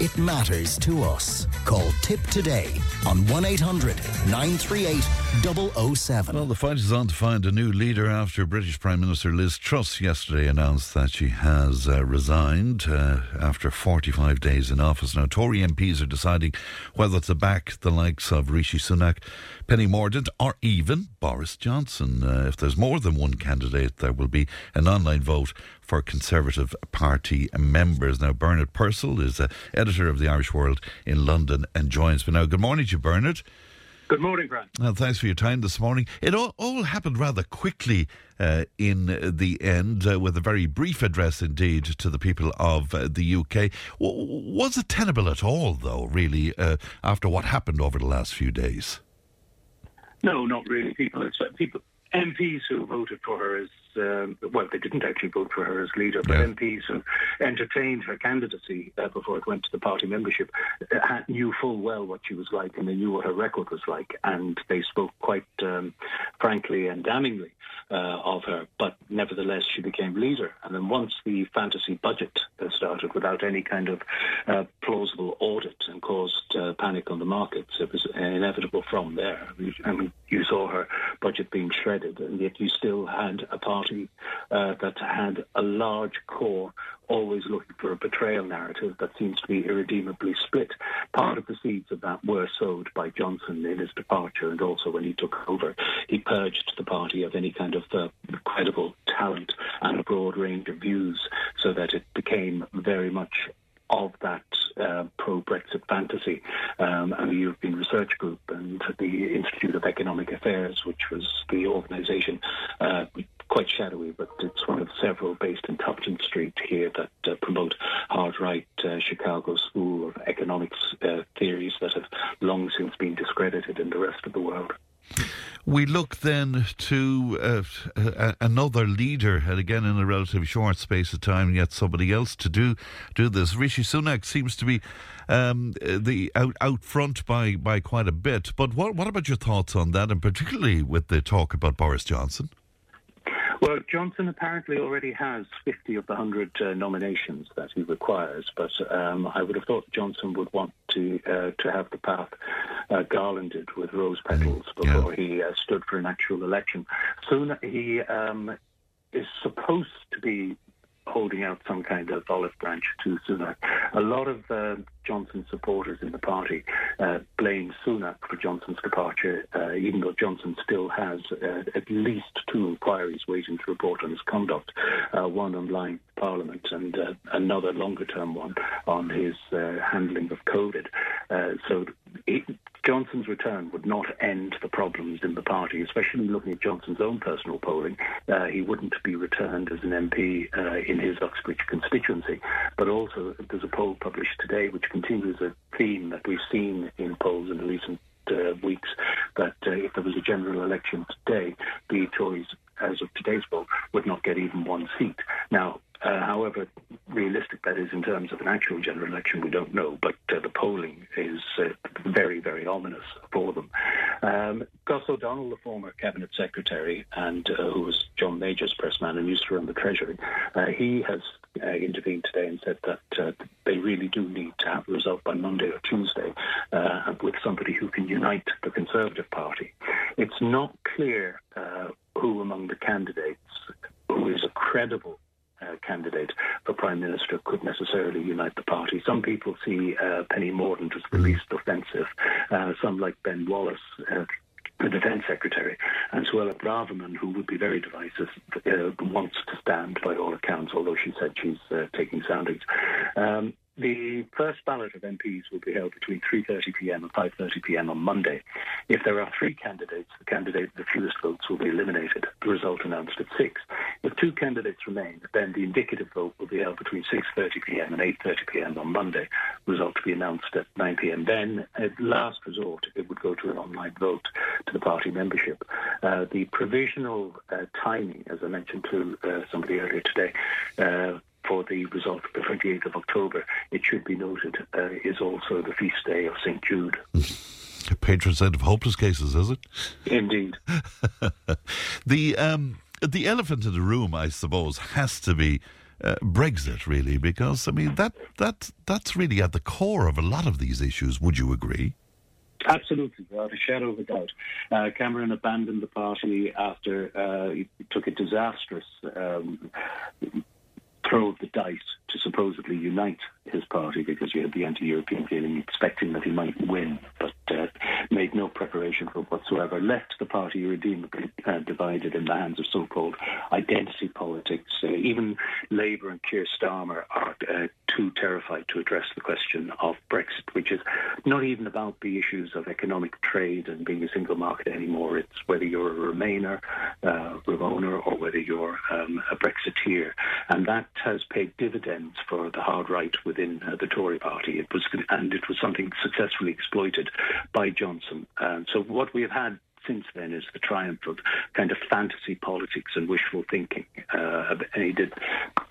it matters to us. Call Tipp today on 1 800 938 007. Well, the fight is on to find a new leader after British Prime Minister Liz Truss yesterday announced that she has uh, resigned uh, after 45 days in office. Now, Tory MPs are deciding whether to back the likes of Rishi Sunak, Penny Mordaunt, or even Boris Johnson. Uh, if there's more than one candidate, there will be an online vote for Conservative Party members. Now, Bernard Purcell is uh, editor of the Irish World in London and joins me now. Good morning to you, Bernard. Good morning, Grant. Well, thanks for your time this morning. It all, all happened rather quickly uh, in the end, uh, with a very brief address indeed to the people of uh, the UK. W- was it tenable at all, though, really, uh, after what happened over the last few days? No, not really. People, people, MPs who voted for her as um, well, they didn't actually vote for her as leader, but yeah. MPs who entertained her candidacy uh, before it went to the party membership uh, knew full well what she was like and they knew what her record was like, and they spoke quite um, frankly and damningly uh, of her. But nevertheless, she became leader. And then once the fantasy budget uh, started without any kind of uh, plausible audit and caused uh, panic on the markets, it was inevitable from there. I mean, you saw her budget being shredded, and yet you still had a party uh, that had a large core always looking for a betrayal narrative that seems to be irredeemably split. Part of the seeds of that were sowed by Johnson in his departure and also when he took over. He purged the party of any kind of uh, credible talent and a broad range of views so that it became very much of that uh, pro-Brexit fantasy. Um, and the European Research Group and the Institute of Economic Affairs, which was the organisation uh, quite shadowy, but it's one of several based in Tufton Street here that uh, promote hard right uh, Chicago School of Economics uh, theories that have long since been discredited in the rest of the world. We look then to uh, another leader, and again in a relatively short space of time, yet somebody else to do do this. Rishi Sunak seems to be um, the out, out front by, by quite a bit. But what what about your thoughts on that, and particularly with the talk about Boris Johnson? Well, Johnson apparently already has 50 of the 100 uh, nominations that he requires, but um, I would have thought Johnson would want to uh, to have the path uh, garlanded with rose petals before yeah. he uh, stood for an actual election. Soon he um, is supposed to be holding out some kind of olive branch to Sunak. A lot of uh, Johnson supporters in the party uh, blame Sunak for Johnson's departure, uh, even though Johnson still has uh, at least two inquiries waiting to report on his conduct, uh, one on lying Parliament and uh, another longer term one on his handling of COVID. so it, Johnson's return would not end the problems in the party, especially looking at Johnson's own personal polling. Uh, he wouldn't be returned as an MP uh, in his Uxbridge constituency. But also, there's a poll published today which continues a theme that we've seen in polls in recent uh, weeks that uh, if there was a general election today, the Tories, as of today's poll, would not get even one seat. Now, uh, however realistic that is in terms of an actual general election, we don't know, but uh, the polling is uh, very, very ominous for them. Um, Gus O'Donnell, the former cabinet secretary, and uh, who was John Major's press man and used to run the Treasury, uh, he has uh, intervened today and said that they really do need to have a result by Monday or Tuesday with somebody who can unite the Conservative Party. It's not clear who among the candidates who is a credible uh, candidate for Prime Minister could necessarily unite the party. Some people see uh, Penny Mordaunt as the least offensive. Uh, some, like Ben Wallace, uh, the Defence Secretary, and Suella Braverman, who would be very divisive, uh, wants to stand by all accounts, although she said she's uh, taking soundings. Um, the first ballot of MPs will be held between 3.30pm and 5.30pm on Monday. If there are three candidates, the candidate with the fewest votes will be eliminated, the result announced at 6. If two candidates remain, then the indicative vote will be held between 6.30pm and 8.30pm on Monday, result to be announced at 9pm. Then, at last resort, it would go to an online vote to the party membership. Uh, the provisional uh, timing, as I mentioned to uh, somebody earlier today, uh, for the result of the 28th of October, it should be noted, uh, is also the feast day of St. Jude. Patron saint of hopeless cases, is it? Indeed. the um, the elephant in the room, I suppose, has to be uh, Brexit, really, because I mean that that that's really at the core of a lot of these issues. Would you agree? Absolutely, without a shadow of a doubt. Uh, Cameron abandoned the party after uh, he took a disastrous um, throw the dice to supposedly unite his party because you had the anti-European feeling, expecting that he might win, but uh, made no preparation for whatsoever. Left the party irredeemably uh, divided in the hands of so-called identity politics. Uh, even Labour and Keir Starmer are uh, too terrified to address the question of Brexit, which is not even about the issues of economic trade and being a single market anymore. It's whether you're a Remainer, uh, Remoaner, or whether you're um, a Brexiteer, and that has paid dividends for the hard right within uh, the Tory party. It was, and it was something successfully exploited by Johnson. So what we have had since then is the triumph of kind of fantasy politics and wishful thinking. Uh, and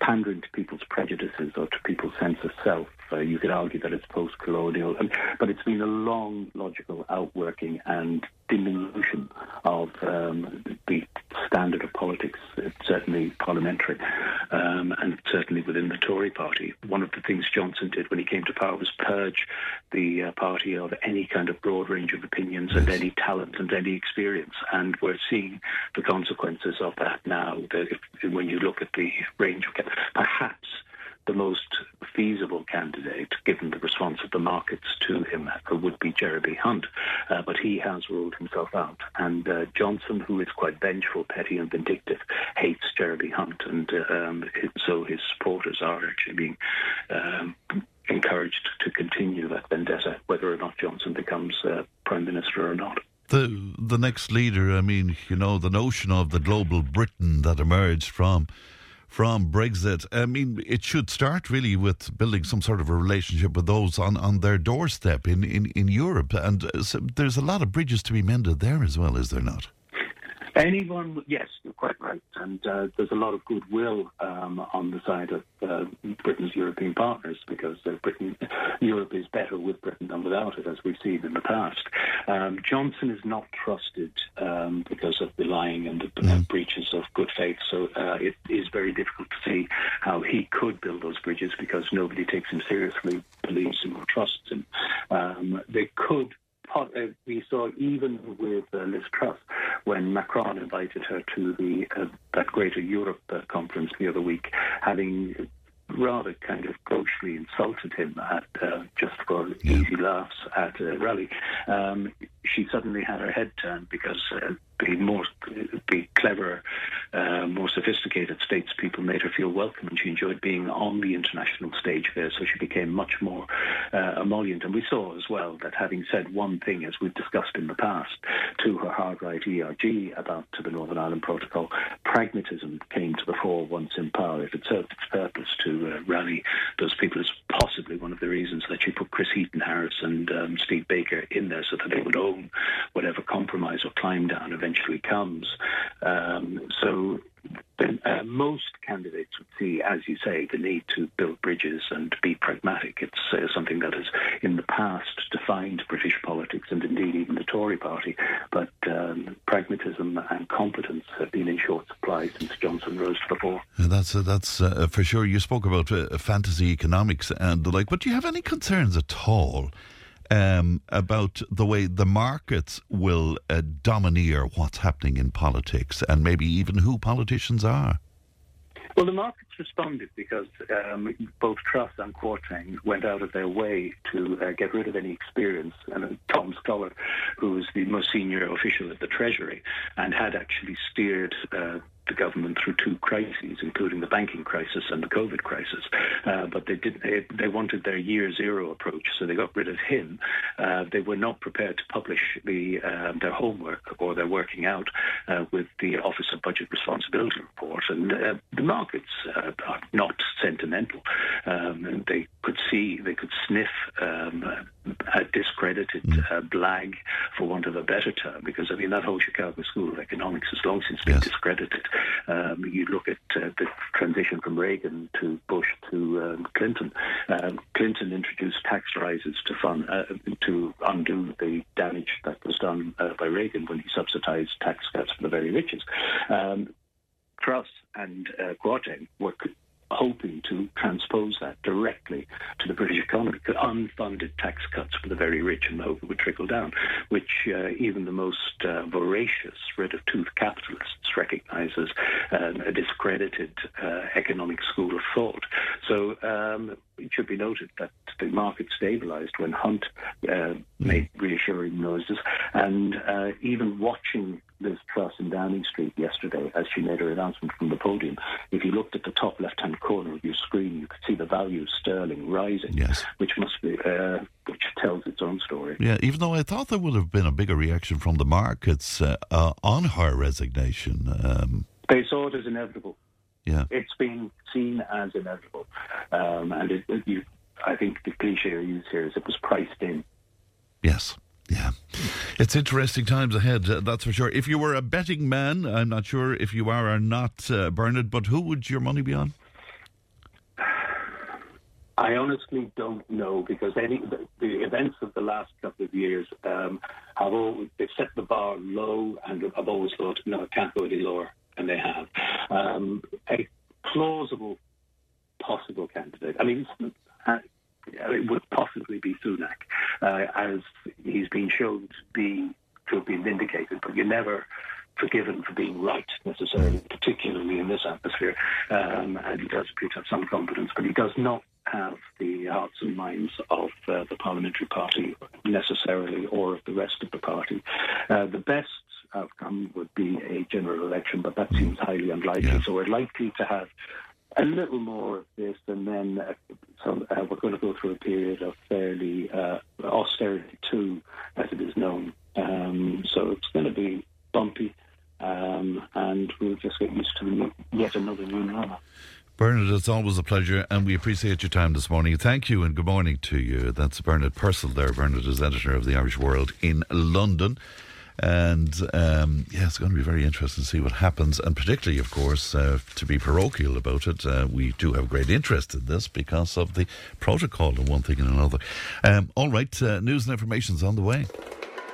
pandering to people's prejudices or to people's sense of self. Uh, you could argue that it's post-colonial, but it's been a long, logical outworking and diminution of um, the standard of politics, it's certainly parliamentary, um, and certainly within the Tory party. One of the things Johnson did when he came to power was purge the uh, party of any kind of broad range of opinions and any talent and any experience. And we're seeing the consequences of that now. That if, when you look at the range of perhaps the most feasible candidate, given the response of the markets to him, would be Jeremy Hunt. Uh, but he has ruled himself out. And uh, Johnson, who is quite vengeful, petty, and vindictive, hates Jeremy Hunt. And um, so his supporters are actually being. Um, encouraged to continue that vendetta, whether or not Johnson becomes uh, prime minister or not the the next leader. I mean, you know, the notion of the global Britain that emerged from from Brexit. I mean, it should start really with building some sort of a relationship with those on, on their doorstep in, in, in Europe. And uh, so there's a lot of bridges to be mended there as well, is there not? Anyone, yes, you're quite right. And uh, there's a lot of goodwill um, on the side of uh, Britain's European partners because uh, Britain, Europe is better with Britain than without it, as we've seen in the past. Um, Johnson is not trusted um, because of the lying and the mm. breaches of good faith. So uh, it is very difficult to see how he could build those bridges because nobody takes him seriously, believes him, or trusts him. Um, they could we saw even with uh, Liz Truss when Macron invited her to the uh, that Greater Europe uh, conference the other week, having rather kind of grossly insulted him at uh, just for yeah. easy laughs at a rally. Um, she suddenly had her head turned because uh, the more the clever, uh, more sophisticated statespeople made her feel welcome, and she enjoyed being on the international stage there. So she became much more uh, emollient. And we saw as well that having said one thing, as we've discussed in the past, to her hard right ERG about to the Northern Ireland Protocol, pragmatism came to the fore once in power. It served its purpose to uh, rally those people, is possibly one of the reasons that she put Chris Heaton Harris and um, Steve Baker in there so that they would own whatever compromise or climb down eventually comes. Um, so then, uh, most candidates would see, as you say, the need to build bridges and be pragmatic. It's uh, something that has, in the past, defined British politics and indeed even the Tory party. But um, pragmatism and competence have been in short supply since Johnson rose to the fore. that's uh, that's uh, for sure. You spoke about uh, fantasy economics and the like, but do you have any concerns at all? Um, about the way the markets will uh, domineer what's happening in politics and maybe even who politicians are? Well, the markets responded because um, both Truss and Kwarteng went out of their way to uh, get rid of any experience. And uh, Tom Scholar, who was the most senior official at the Treasury and had actually steered uh, the government through two crises, including the banking crisis and the COVID crisis. Uh, but they did they, wanted their year zero approach, so they got rid of him. Uh, they were not prepared to publish the uh, their homework or their working out uh, with the Office of Budget Responsibility report. And uh, the markets uh, are not sentimental. Um, they could see, they could sniff um, a discredited mm. blag, for want of a better term, because I mean that whole Chicago School of Economics has long since been yes. discredited. Um, you look at uh, the transition from Reagan to Bush to um, Clinton. Um, Clinton introduced tax rises to fund uh, to undo the damage that was done uh, by Reagan when he subsidized tax cuts for the very richest. Um, Truss and uh, Kwarteng were hoping to transpose that directly to the British economy. Unfunded tax cuts for the very rich and hope it would trickle down, which uh, even the most uh, voracious red of tooth capitalists recognise as uh, a discredited uh, economic school of thought. So um, it should be noted that the market stabilised when Hunt uh, made reassuring noises, and uh, even watching Liz Truss in Downing Street yesterday as she made her announcement from the podium, if you looked at the top left-hand corner of your screen, you could see the value of sterling rising, Yes. which must be uh, which tells its own story. Yeah, even though I thought there would have been a bigger reaction from the markets uh, uh, on her resignation. Um, They saw it as inevitable. yeah, It's been seen as inevitable, um, and it, it, you, I think the cliche I use here is it was priced in. yes, yeah. It's interesting times ahead, uh, that's for sure. If you were a betting man, I'm not sure if you are or not, uh, Bernard, but who would your money be on? I honestly don't know because any the, the events of the last couple of years um, have always they've set the bar low, and I've always thought no, it can't go any lower, and they have. Um, a plausible, possible candidate. I mean, it would possibly be Sunak, uh, as he's been shown to be to have been vindicated, but you're never forgiven for being right necessarily, particularly in this atmosphere. Um, and he does appear to have some confidence, but he does not have the hearts and minds of uh, the parliamentary party necessarily, or of the rest of the party. Uh, the best outcome would be a general election, but that seems highly unlikely. Yeah. So we're likely to have a little more of this, and then uh, uh, we're going to go through a period of fairly uh, austerity too, as it is known. Um, so it's going to be bumpy, um, and we'll just get used to yet another new normal. Bernard, it's always a pleasure, and we appreciate your time this morning. Thank you, and good morning to you. That's Bernard Purcell there. Bernard is editor of the Irish World in London. And um, yeah, it's going to be very interesting to see what happens, and particularly, of course, uh, to be parochial about it, uh, we do have great interest in this because of the protocol and one thing and another. Um, all right, uh, news and information's on the way.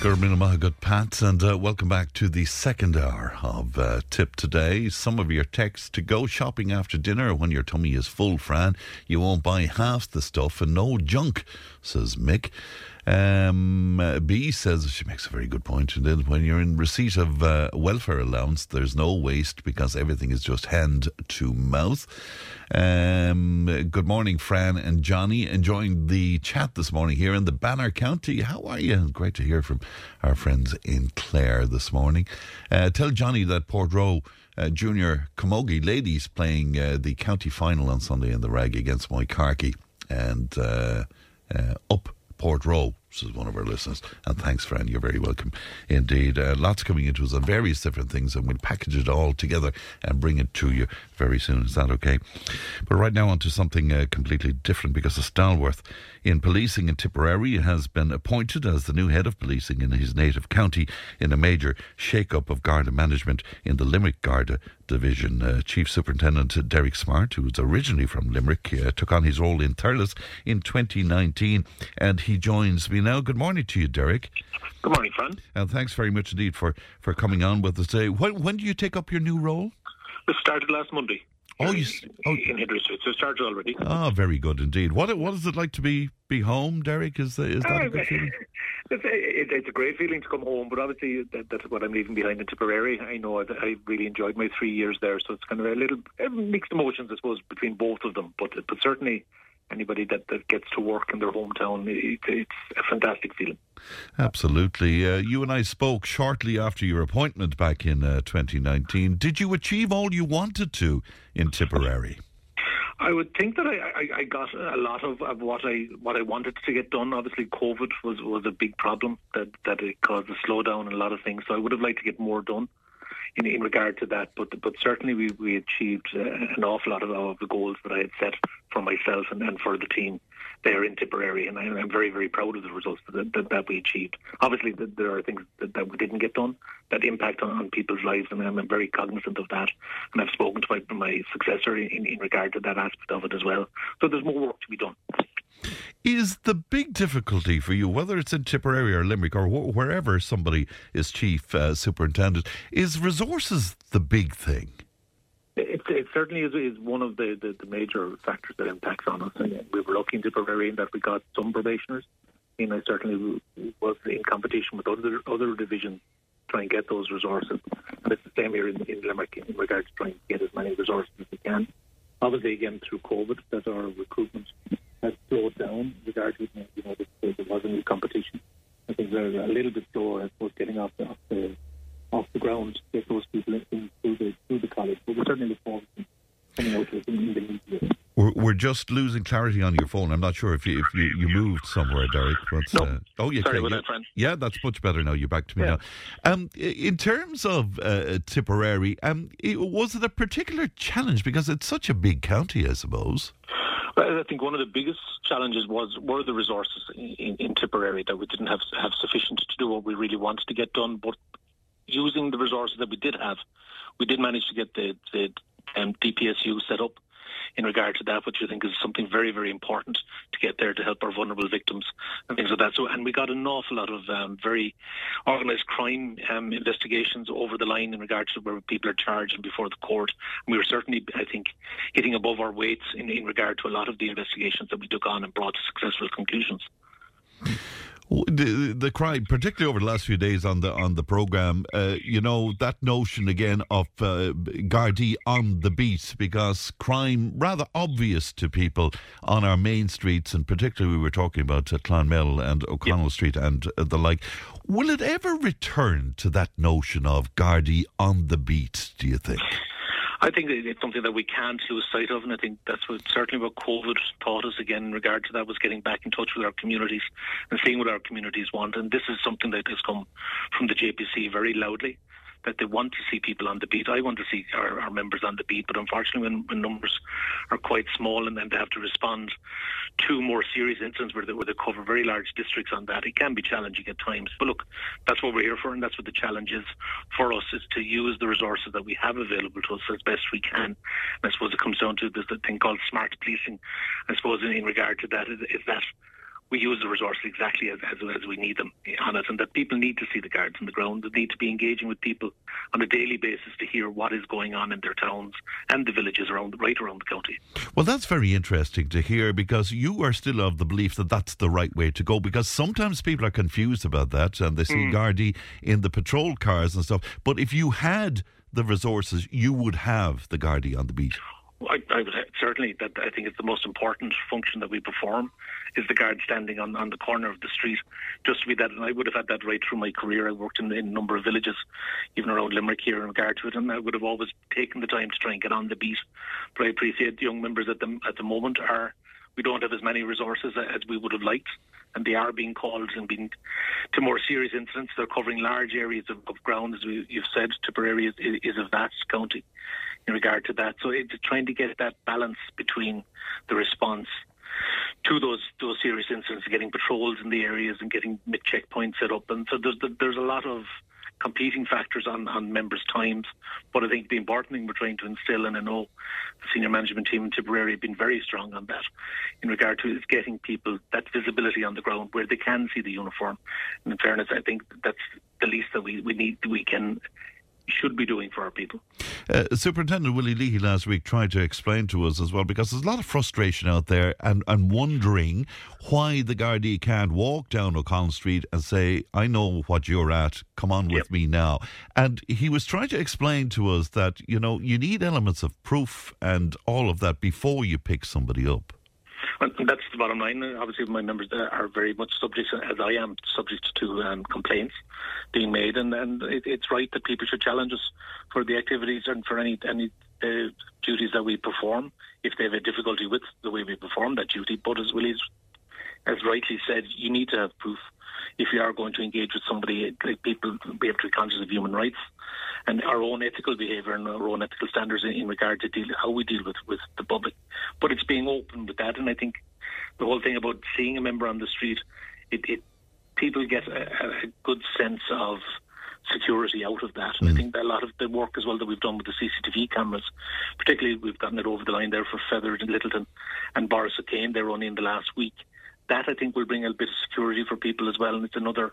Gurmina Mahagut Pat, and uh, welcome back to the second hour of uh, Tipp Today. Some of your texts to go shopping after dinner when your tummy is full, Fran. You won't buy half the stuff and no junk, says Mick. Um, B says she makes a very good point. And then when you're in receipt of uh, welfare allowance, there's no waste because everything is just hand to mouth. Um, good morning, Fran and Johnny. Enjoying the chat this morning here in the Banner County. How are you? Great to hear from our friends in Clare this morning. Uh, tell Johnny that Portroe uh, Junior Camogie ladies playing uh, the county final on Sunday in the Ragg against Moycarkey and uh, uh, up Portroe. Is one of our listeners. And thanks, friend. You're very welcome indeed. Uh, lots coming into us on various different things, and we'll package it all together and bring it to you very soon. Is that okay? But right now, on to something uh, completely different because the Stalworth in policing in Tipperary has been appointed as the new head of policing in his native county in a major shake-up of Garda management in the Limerick Garda division. Uh, Chief Superintendent Derek Smart, who was originally from Limerick, uh, took on his role in Thurles in 2019, and he joins me now. Good morning to you, Derek. Good morning, Fran. And thanks very much indeed for, for coming on with us today. When, when do you take up your new role? It started last Monday. Oh, you, oh, in Huddersfield, so it started already. oh, very good indeed. What what is it like to be be home, Derek? Is is that a good feeling? It's a, it's a great feeling to come home, but obviously that, that's what I'm leaving behind in Tipperary. I know I really enjoyed my three years there, so it's kind of a little uh, mixed emotions, I suppose, between both of them. But but certainly anybody that, that gets to work in their hometown, it, it's a fantastic feeling. Absolutely. Uh, you and I spoke shortly after your appointment back in uh, 2019. Did you achieve all you wanted to in Tipperary? I would think that I, I, I got a lot of, of what I what I wanted to get done. Obviously, COVID was, was a big problem that, that it caused a slowdown in a lot of things. So I would have liked to get more done in, in regard to that. But but certainly we, we achieved uh, an awful lot of, of the goals that I had set for myself and, and for the team there in Tipperary, and I, am very very proud of the results that, that, that we achieved. Obviously, the, there are things that, that we didn't get done that impact on, on people's lives, and I'm very cognizant of that. And I've spoken to my, my successor in, in regard to that aspect of it as well. So there's more work to be done. Is the big difficulty for you, whether it's in Tipperary or Limerick or wh- wherever somebody is chief uh, superintendent, is resources the big thing? It, it certainly is, is one of the, the, the, major factors that impacts on us. And we were lucky in Tipperary in that we got some probationers. And I certainly was in competition with other other divisions try and get those resources. And it's the same here in, in Limerick in regards to trying to get as many resources as we can. Obviously, again, through COVID, that our recruitment has slowed down regardless. You know, there, there was a new competition. I think they're a little bit slower, I suppose, getting off the, off the, off the ground to get those people in through the, through the college. But we certainly look forward to coming out with in the new year. We're, we're just losing clarity on your phone. I'm not sure if you if you, you moved somewhere, Derek. But, no. Uh, oh, yeah, Sorry about that, friend. Yeah, that's much better now. You're back to me yeah. now. Um, in terms of uh, Tipperary, um, was it a particular challenge because it's such a big county, I suppose? I think one of the biggest challenges was were the resources in, in, Tipperary that we didn't have have sufficient to do what we really wanted to get done. But using the resources that we did have, we did manage to get the, the um, DPSU set up in regard to that, which I think is something very, very important to get there to help our vulnerable victims and things like that. So, and we got an awful lot of um, very organised crime um, investigations over the line in regards to where people are charged and before the court. And we were certainly, I think, hitting above our weights in, in regard to a lot of the investigations that we took on and brought to successful conclusions. The, the crime, particularly over the last few days on the on the program, uh, you know that notion again of uh, Gardaí on the beat because crime rather obvious to people on our main streets, and particularly we were talking about uh, Clonmel and O'Connell yep. Street and uh, the like. Will it ever return to that notion of Gardaí on the beat? Do you think? I think it's something that we can't lose sight of, and I think that's what certainly what COVID taught us again in regard to that was getting back in touch with our communities and seeing what our communities want. And this is something that has come from the JPC very loudly that they want to see people on the beat. I want to see our, our members on the beat, but unfortunately, when, when numbers are quite small and then they have to respond to more serious incidents where they, where they cover very large districts on that, it can be challenging at times. But look, that's what we're here for, and that's what the challenge is for us: is to use the resources that we have available to us as best we can. And I suppose it comes down to this thing called smart policing. I suppose in, in regard to that is, is that we use the resources exactly as, as, as, we need them on it, and that people need to see the guards on the ground. They need to be engaging with people on a daily basis to hear what is going on in their towns and the villages around, right around the county. Well, that's very interesting to hear because you are still of the belief that that's the right way to go. Because sometimes people are confused about that and they see mm. Gardaí in the patrol cars and stuff. But if you had the resources, you would have the Gardaí on the beat. I, I would certainly that I think it's the most important function that we perform is the guard standing on, on the corner of the street. Just to be that, and I would have had that right through my career. I worked in, in a number of villages, even around Limerick here in regard to it, and I would have always taken the time to try and get on the beat. But I appreciate the young members at the at the moment are we don't have as many resources as we would have liked, and they are being called and being to more serious incidents. They're covering large areas of, of ground, as we, you've said. Tipperary is, is a vast county in regard to that. So it's trying to get that balance between the response to those those serious incidents, getting patrols in the areas and getting MIT checkpoints set up. And so there's there's a lot of competing factors on, on members' times. But I think the important thing we're trying to instill, and I know the senior management team in Tipperary have been very strong on that in regard to is getting people that visibility on the ground where they can see the uniform. And in fairness, I think that's the least that we, we need we can should be doing for our people. Uh, Superintendent Willie Leahy last week tried to explain to us as well because there's a lot of frustration out there and, and wondering why the Gardaí can't walk down O'Connell Street and say, I know what you're at, come on with yep. me now. And he was trying to explain to us that, you know, you need elements of proof and all of that before you pick somebody up. And that's the bottom line. Obviously, my members are very much subject, as I am, subject to um, complaints being made, and, and it, it's right that people should challenge us for the activities and for any any the duties that we perform if they have a difficulty with the way we perform that duty. But as Willie's as rightly said, you need to have proof if you are going to engage with somebody. Like people, we have to be conscious of human rights and our own ethical behaviour and our own ethical standards in, in regard to deal, how we deal with with the public. But it's being open with that, and I think the whole thing about seeing a member on the street, it, it people get a, a good sense of security out of that. And I mm. think that a lot of the work as well that we've done with the CCTV cameras, particularly we've gotten it over the line there for Fethard and Littleton and Borrisokane, they were only in the last week. That I think will bring a bit of security for people as well, and it's another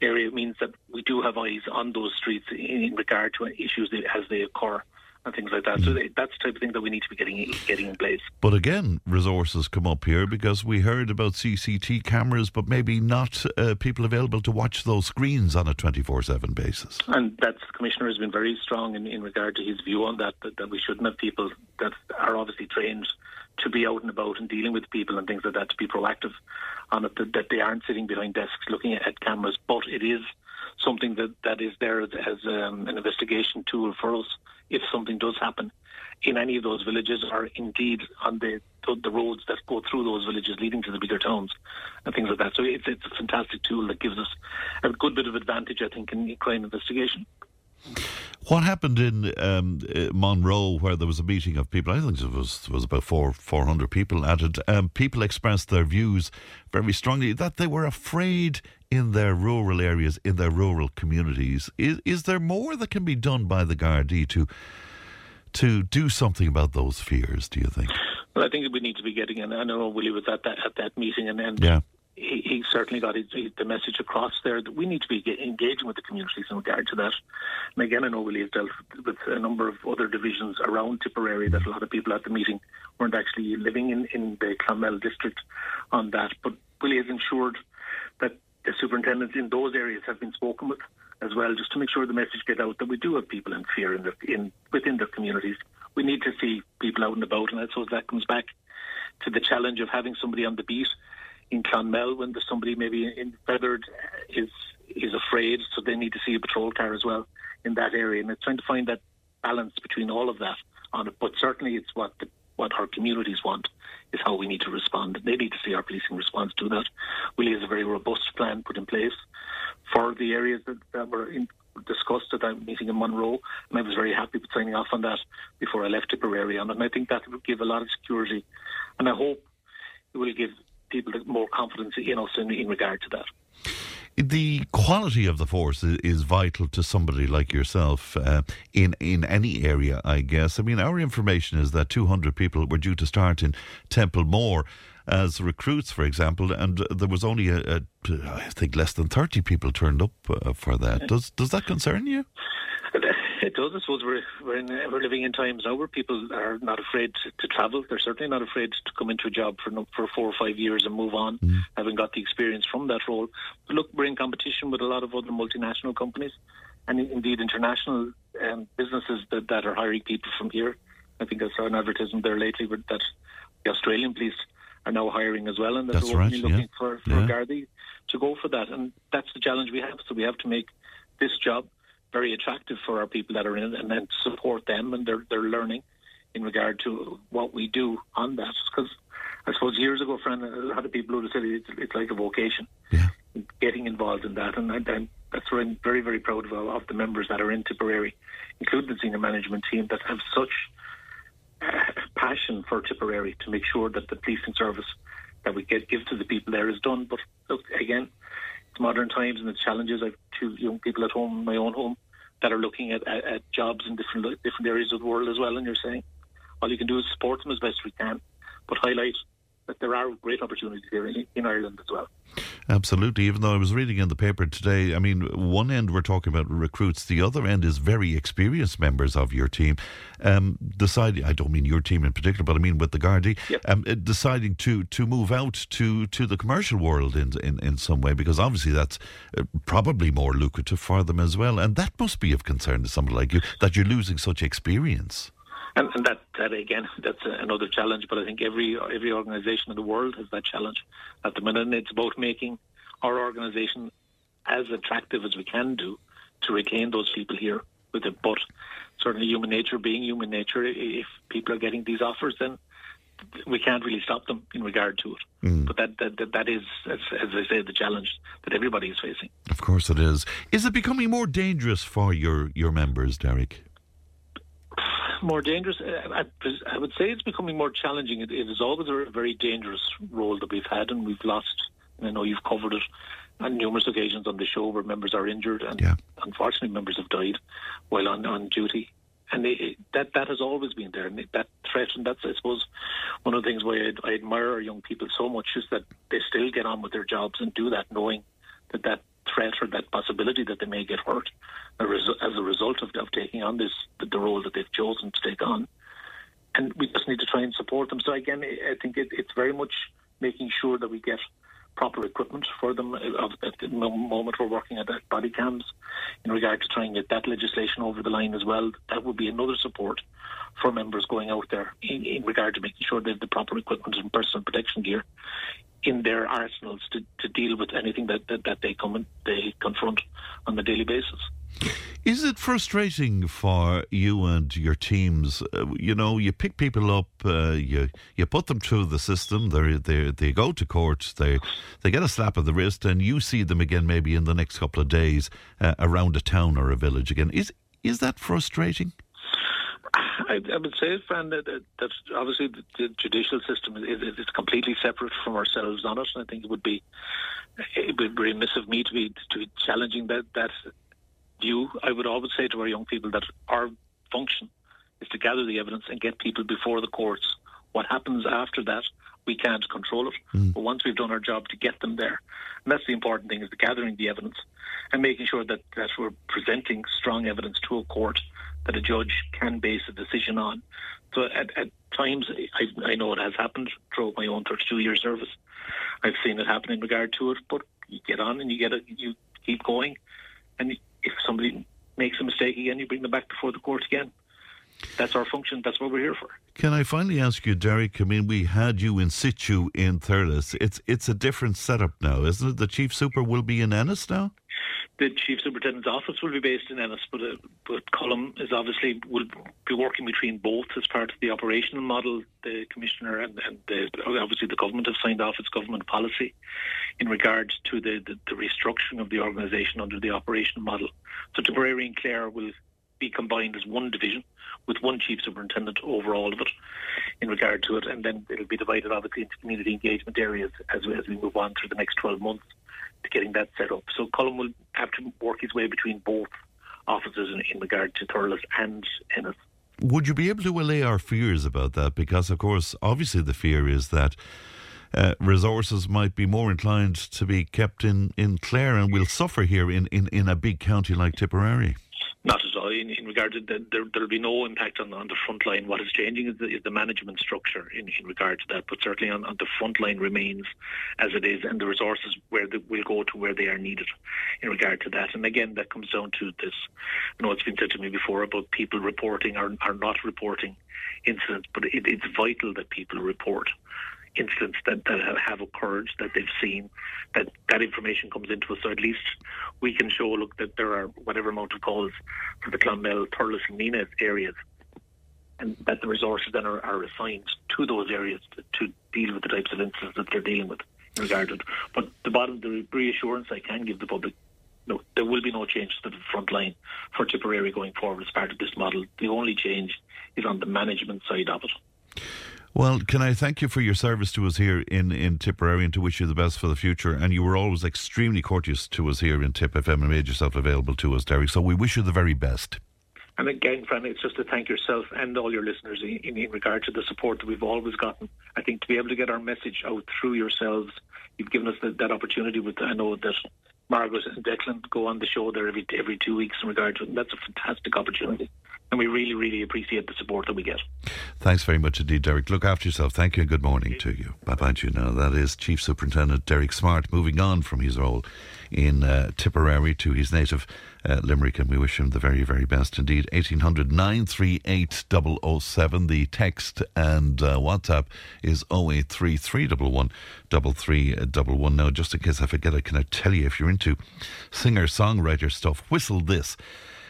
area. It means that we do have eyes on those streets in regard to issues as they occur and things like that. So that's the type of thing that we need to be getting getting in place. But again, resources come up here because we heard about CCT cameras, but maybe not uh, people available to watch those screens on a 24 7 basis. And that's the Commissioner has been very strong in, in regard to his view on that, that, that we shouldn't have people that are obviously trained to be out and about and dealing with people and things like that, to be proactive on it, that, that they aren't sitting behind desks looking at, cameras. But it is something that, that is there as, as um, an investigation tool for us if something does happen in any of those villages or indeed on the the roads that go through those villages leading to the bigger towns and things like that. So it's, it's a fantastic tool that gives us a good bit of advantage, I think, in crime investigation. What happened in um, Monroe, where there was a meeting of people? I think it was was about four four hundred people at it. Um, people expressed their views very strongly that they were afraid in their rural areas, in their rural communities. Is is there more that can be done by the Gardaí to to do something about those fears? Do you think? Well, I think we need to be getting, and I know Willie was at that at that meeting, and then yeah certainly got his, the message across there that we need to be engaging with the communities in regard to that. And again, I know Willie has dealt with a number of other divisions around Tipperary that a lot of people at the meeting weren't actually living in, in the Clonmel district on that. But Willie has ensured that the superintendents in those areas have been spoken with as well, just to make sure the message get out that we do have people in fear in, their, in within their communities. We need to see people out and about, and I suppose that comes back to the challenge of having somebody on the beat in Clonmel when there's somebody maybe in Fethard uh, is is afraid, so they need to see a patrol car as well in that area. And it's trying to find that balance between all of that on it. But certainly, it's what the, what our communities want is how we need to respond. And they need to see our policing response to that. Willie has a very robust plan put in place for the areas that, that were in, discussed at that meeting in Monroe, and I was very happy with signing off on that before I left Tipperary on it. And I think that will give a lot of security, and I hope it will give people more confidence in us in, in regard to that. The quality of the force is, vital to somebody like yourself uh, in in any area, I guess. I mean, our information is that 200 people were due to start in Templemore as recruits, for example, and there was only a, a I think less than 30 people turned up uh, for that. Does does that concern you? It does. I suppose we're we're, in, we're living in times now where people are not afraid to, to, travel. They're certainly not afraid to come into a job for for four or five years and move on, mm. having got the experience from that role. But look, we're in competition with a lot of other multinational companies, and indeed international um, businesses that, that are hiring people from here. I think I saw an advertisement there lately that the Australian police are now hiring as well, and that they're right, looking yeah. for for yeah. Gardaí to go for that. And that's the challenge we have. So we have to make this job very attractive for our people that are in it, and then support them and their their learning in regard to what we do on that. Because I suppose years ago, friend, a lot of people would have said it's, it's like a vocation. Yeah. Getting involved in that, and, and that's why I'm very, very proud of, of the members that are in Tipperary, including the senior management team, that have such uh, passion for Tipperary to make sure that the policing service that we get give to the people there is done. But look, again, modern times and the challenges. I've two young people at home, in my own home, that are looking at, at, at jobs in different different areas of the world as well. And you're saying all you can do is support them as best we can, but highlight that there are great opportunities here in, in Ireland as well. Absolutely. Even though I was reading in the paper today, I mean, one end we're talking about recruits, the other end is very experienced members of your team um, deciding. I don't mean your team in particular, but I mean with the Gardaí, yep. um, uh, deciding to to move out to to the commercial world in in, in some way because obviously that's uh, probably more lucrative for them as well, and that must be of concern to somebody like you that you're losing such experience. And, and that, that again, that's another challenge. But I think every every organisation in the world has that challenge at the minute. And it's about making our organisation as attractive as we can do to retain those people here with it. But certainly, human nature being human nature, if people are getting these offers, then we can't really stop them in regard to it. Mm. But that, that that that is, as, as I say, the challenge that everybody is facing. Of course, it is. Is it becoming more dangerous for your your members, Derek? More dangerous. uh, I, I would say it's becoming more challenging. It, it is always a very dangerous role that we've had, and we've lost. And I know you've covered it on numerous occasions on the show where members are injured, and Yeah. unfortunately, members have died while on, on duty. And it, that that has always been there, and that threat, and that's I suppose one of the things why I, I admire our young people so much is that they still get on with their jobs and do that, knowing that that threat or that possibility that they may get hurt as a result of, of taking on this the, role that they've chosen to take on. And we just need to try and support them. So again, I think it, it's very much making sure that we get proper equipment for them. Uh, at the moment, we're working at that body cams in regard to trying to get that legislation over the line as well. That would be another support for members going out there in, in regard to making sure they have the proper equipment and personal protection gear in their arsenals to, to deal with anything that, that, that they come and they confront on a daily basis. Is it frustrating for you and your teams? Uh, you know, you pick people up, uh, you you put them through the system. They they they go to court. They they get a slap of the wrist, and you see them again maybe in the next couple of days uh, around a town or a village again. Is is that frustrating? I, I would say, Fran, that, that, obviously the, the judicial system is, completely separate from ourselves on it. And I think it would be it would be remiss of me to be to be challenging that that view. I would always say to our young people that our function is to gather the evidence and get people before the courts. What happens after that, we can't control it. Hmm. But once we've done our job to get them there, and that's the important thing is the gathering the evidence and making sure that, that we're presenting strong evidence to a court that a judge can base a decision on. So at, at times, I, I know it has happened throughout my own 32 year service. I've seen it happen in regard to it, but you get on and you get it, you keep going, and if somebody makes a mistake again, you bring them back before the court again. That's our function. That's what we're here for. Can I finally ask you, Derek? I mean, we had you in situ in Thurles. It's it's a different setup now, isn't it? The chief super will be in Ennis now. The chief superintendent's office will be based in Ennis, but uh, but Cullum is obviously will be working between both as part of the operational model. The commissioner and, and the, obviously the government have signed off its government policy in regards to the, the, the restructuring of the organisation under the operational model. So Tipperary and Clare will be combined as one division with one chief superintendent over all of it in regard to it, and then it'll be divided obviously into community engagement areas as we, as we move on through the next 12 months getting that set up. So Colin will have to work his way between both offices in, in regard to Thurles and Ennis. Would you be able to allay our fears about that? Because, of course, obviously the fear is that uh, resources might be more inclined to be kept in, in Clare and we'll suffer here in, in, in a big county like Tipperary. In, in regard to the, there, there'll be no impact on, on the front line. What is changing is the, is the management structure in, in regard to that. But certainly on, on the front line remains as it is, and the resources where they will go to where they are needed in regard to that. And again, that comes down to this. I know it's been said to me before about people reporting or, or not reporting incidents, but it, it's vital that people report incidents that, that have occurred that they've seen that that information comes into us so at least we can show look that there are whatever amount of calls for the Clonmel, Thurles and Nenagh areas and that the resources then are, are assigned to those areas to, to deal with the types of incidents that they're dealing with in regard to it. But the bottom the reassurance I can give the public no, there will be no change to the front line for Tipperary going forward as part of this model. The only change is on the management side of it. Well, can I thank you for your service to us here in, in Tipperary and to wish you the best for the future? And you were always extremely courteous to us here in Tipp FM and made yourself available to us, Derek. So we wish you the very best. And again, Fran, it's just to thank yourself and all your listeners in, in, in regard to the support that we've always gotten. I think to be able to get our message out through yourselves, you've given us that, that opportunity. With I know that Margaret and Declan go on the show there every every two weeks in regard to it. That's a fantastic opportunity. And we really, really appreciate the support that we get. Thanks very much indeed, Derek. Look after yourself. Thank you and good morning to you. Bye bye to you now. That is Chief Superintendent Derek Smart moving on from his role in uh, Tipperary to his native uh, Limerick, and we wish him the very, very best indeed. 1800 938 007. The text and uh, WhatsApp is 083 311 3311. Now, just in case I forget, I can tell you if you're into singer songwriter stuff, whistle this.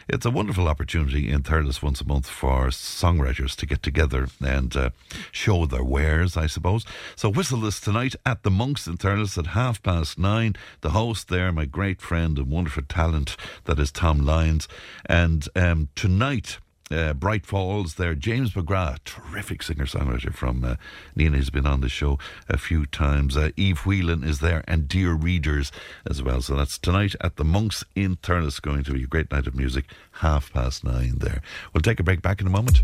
It's a wonderful opportunity in Thurles once a month for songwriters to get together and uh, show their wares, I suppose. So whistle this tonight at the Monks in Thurles at half past nine. The host there, my great friend and wonderful talent, that is Tom Lyons. And um, tonight, uh, Bright Falls there. James McGrath, terrific singer songwriter from uh, Nenagh, has been on the show a few times. Uh, Eve Whelan is there, and Dear Readers as well. So that's tonight at the Monks in Thurles. Going to be a great night of music, half past nine there. We'll take a break back in a moment.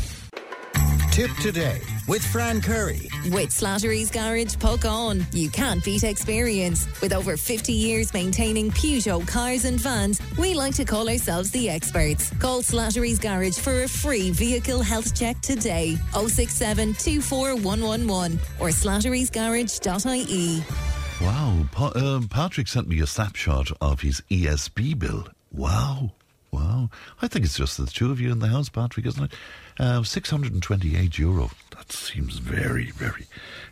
Tipp Today with Fran Curry. With Slattery's Garage Puckane. you can't beat experience. With over 50 years maintaining Peugeot cars and vans, we like to call ourselves the experts. Call Slattery's Garage for a free vehicle health check today. 067 24111 or slatterysgarage.ie. Wow, pa- um, Patrick sent me a snapshot of his ESB bill. Wow, wow. I think it's just the two of you in the house, Patrick, isn't it? Uh, 628 euro. That seems very, very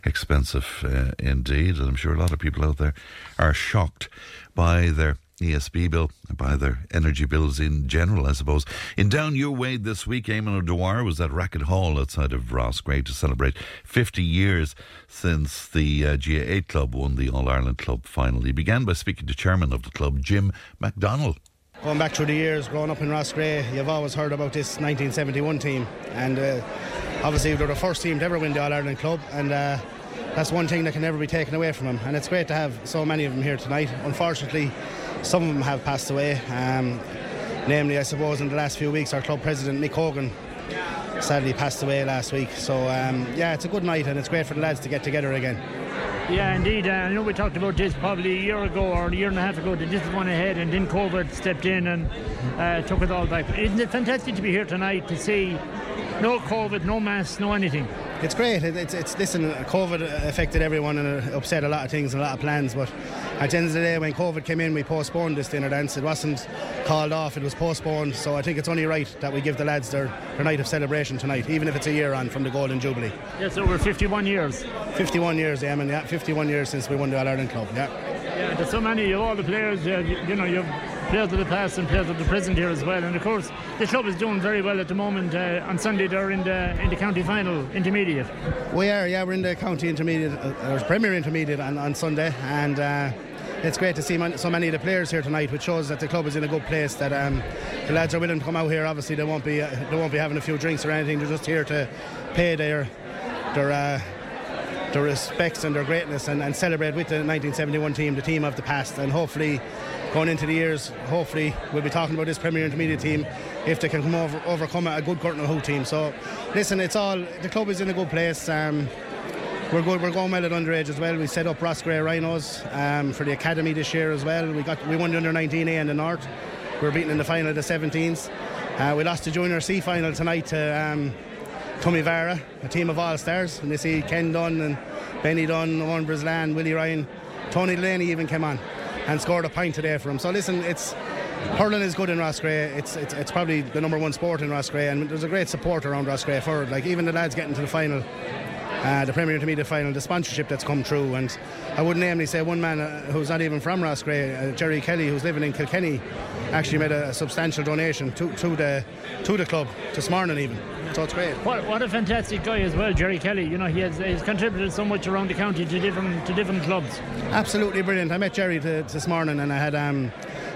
expensive uh, indeed. And I'm sure a lot of people out there are shocked by their ESB bill, by their energy bills in general, I suppose. In Down Your Way this week, Eamon O'Dwyer was at Racket Hall outside of Roscrea to celebrate 50 years since the uh, GAA club won the All Ireland Club final. He began by speaking to chairman of the club, Jim MacDonald. Going back through the years, growing up in Ross Roscrea, you've always heard about this 1971 team, and uh, obviously they're the first team to ever win the All Ireland Club, and uh, that's one thing that can never be taken away from them. And it's great to have so many of them here tonight. Unfortunately, some of them have passed away. Um, namely, I suppose, in the last few weeks, our club president Mick Hogan sadly passed away last week. So um, yeah, it's a good night, and it's great for the lads to get together again. Yeah, indeed. Uh, I know we talked about this probably a year ago or a year and a half ago. They just went ahead and then COVID stepped in and uh, took it all back. Isn't it fantastic to be here tonight to see no COVID, no masks, no anything? It's great. It, it's, it's listen. COVID affected everyone and it upset a lot of things and a lot of plans. But at the end of the day, when COVID came in, we postponed this dinner dance. It wasn't called off; it was postponed. So I think it's only right that we give the lads their, their night of celebration tonight, even if it's a year on from the Golden Jubilee. Yes, over 51 years. 51 years, yeah, man. Yeah, 51 years since we won the All Ireland Club. Yeah. Yeah, there's so many of all the players. Uh, you, you know, you've players of the past and players of the present here as well. And of course, the club is doing very well at the moment. Uh, on Sunday, they're in the in the county final, intermediate. We are, yeah, we're in the county intermediate, uh, or Premier Intermediate on, on Sunday, and. Uh, it's great to see so many of the players here tonight, which shows that the club is in a good place. That um, the lads are willing to come out here. Obviously, they won't be uh, they won't be having a few drinks or anything. They're just here to pay their their uh, their respects and their greatness and, and, celebrate with the 1971 team, the team of the past, and hopefully going into the years, hopefully we'll be talking about this Premier Intermediate team if they can come over, overcome a good Gortnahoe team. So, listen, it's all the club is in a good place. Um, we're good. We're going well at underage as well. We set up Roscrea Rhinos um, for the academy this year as well. We got we won the under 19A in the north. We were beaten in the final of the 17s. Uh, we lost the junior C final tonight to um, Toomevara, a team of all stars. And they see Ken Dunne and Benny Dunne, Owen Brislane, Willie Ryan, Tony Delaney even came on and scored a point today for him. So listen, it's hurling is good in Roscrea. It's, it's it's probably the number one sport in Roscrea, and there's a great support around Roscrea for it. Like even the lads getting to the final. Uh, the Premier Intermediate final, the sponsorship that's come through. And I would namely say one man uh, who's not even from Roscrea, uh, Jerry Kelly, who's living in Kilkenny, actually made a, a, substantial donation to, to the to the club, to Smyrna even. So it's great. What, what a fantastic guy as well, Jerry Kelly. You know, he has he's contributed so much around the county to different to different clubs. Absolutely brilliant. I met Jerry to Smyrna and I had um,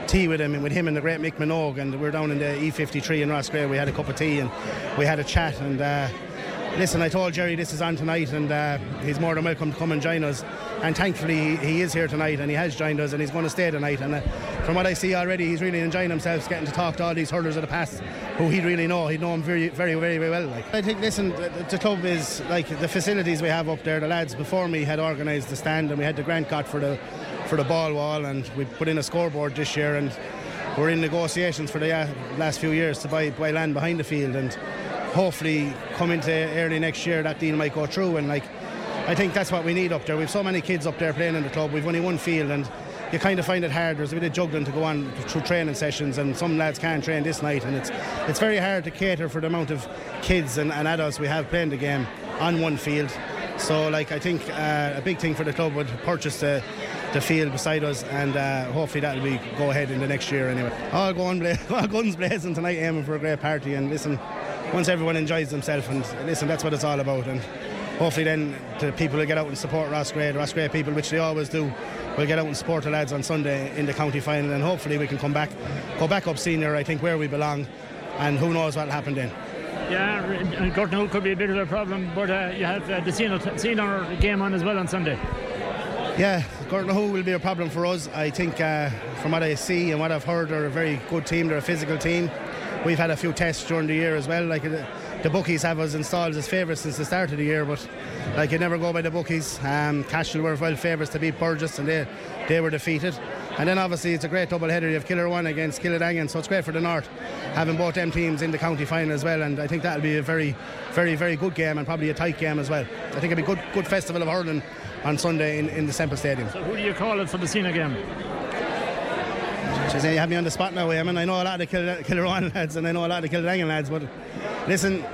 tea with him and with him and the great Mick Minogue and we were down in the E53 in Roscrea. We had a cup of tea and we had a chat and. Uh, listen, I told Jerry this is on tonight, and uh, he's more than welcome to come and join us. And thankfully, he, he, is here tonight, and he has joined us, and he's going to stay tonight. And uh, from what I see already, he's really enjoying himself, getting to talk to all these hurlers of the past, who he'd really know. He'd know him very, very, very, very well. Like I think, listen, the, the club is like the facilities we have up there. The lads before me had organised the stand, and we had the grant got for the for the ball wall, and we put in a scoreboard this year, and we're in negotiations for the uh, last few years to buy, buy land behind the field and hopefully come into early next year that deal might go through and like I think that's what we need up there. We've so many kids up there playing in the club. We've only one field and you kind of find it hard. There's a bit of juggling to go on through training sessions, and some lads can't train this night, and it's it's very hard to cater for the amount of kids and, and adults we have playing the game on one field. So, like, I think uh, a big thing for the club would purchase the, the field beside us, and uh, hopefully that'll be go ahead in the next year anyway. All going bla- all guns blazing tonight, aiming for a great party. And listen, once everyone enjoys themselves, and listen, that's what it's all about. And hopefully then the people will get out and support Roscrea, the Roscrea people, which they always do, will get out and support the lads on Sunday in the county final, and hopefully we can come back, go back up senior, I think, where we belong, and who knows what'll happen then. Yeah, and Gorton could be a bit of a problem, but uh, you have uh, the senior, senior game on as well on Sunday. Yeah, Gorton will be a problem for us. I think uh, from what I see and what I've heard, they're a very good team. They're a physical team. We've had a few tests during the year as well. Like the bookies have us installed as favourites since the start of the year, but like you never go by the bookies. Um, Cashel were well favourites to beat Burgess, and they they were defeated. And then obviously it's a great double header. You have Kilruane against Killadangan, so it's great for the North having both them teams in the county final as well. And I think that'll be a very, very, very good game and probably a tight game as well. I think it'll be a good, good festival of hurling on Sunday in, in the Semple Stadium. So who do you call it for the senior game? Jeez, you have me on the spot now, Eamon. I know a lot of the Kill- Kilruane lads and I know a lot of the Killadangan lads, but listen,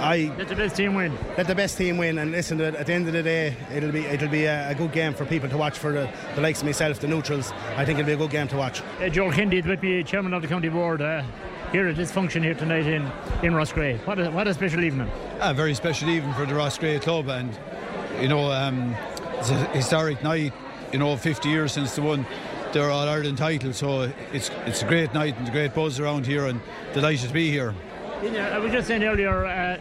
I let the best team win. Let the best team win, and listen. At the end of the day, it'll be it'll be a, a good game for people to watch for the, the likes of myself, the neutrals. I think it'll be a good game to watch. Uh, Joe Kennedy is with me, chairman of the county board. Uh, here at this function here tonight in in Roscrea. What a, what a special evening. A very special evening for the Roscrea club, and you know um, it's a historic night. You know, 50 years since the won their All Ireland title, so it's it's a great night and a great buzz around here, and delighted to be here. Yeah, I was just saying earlier, uh,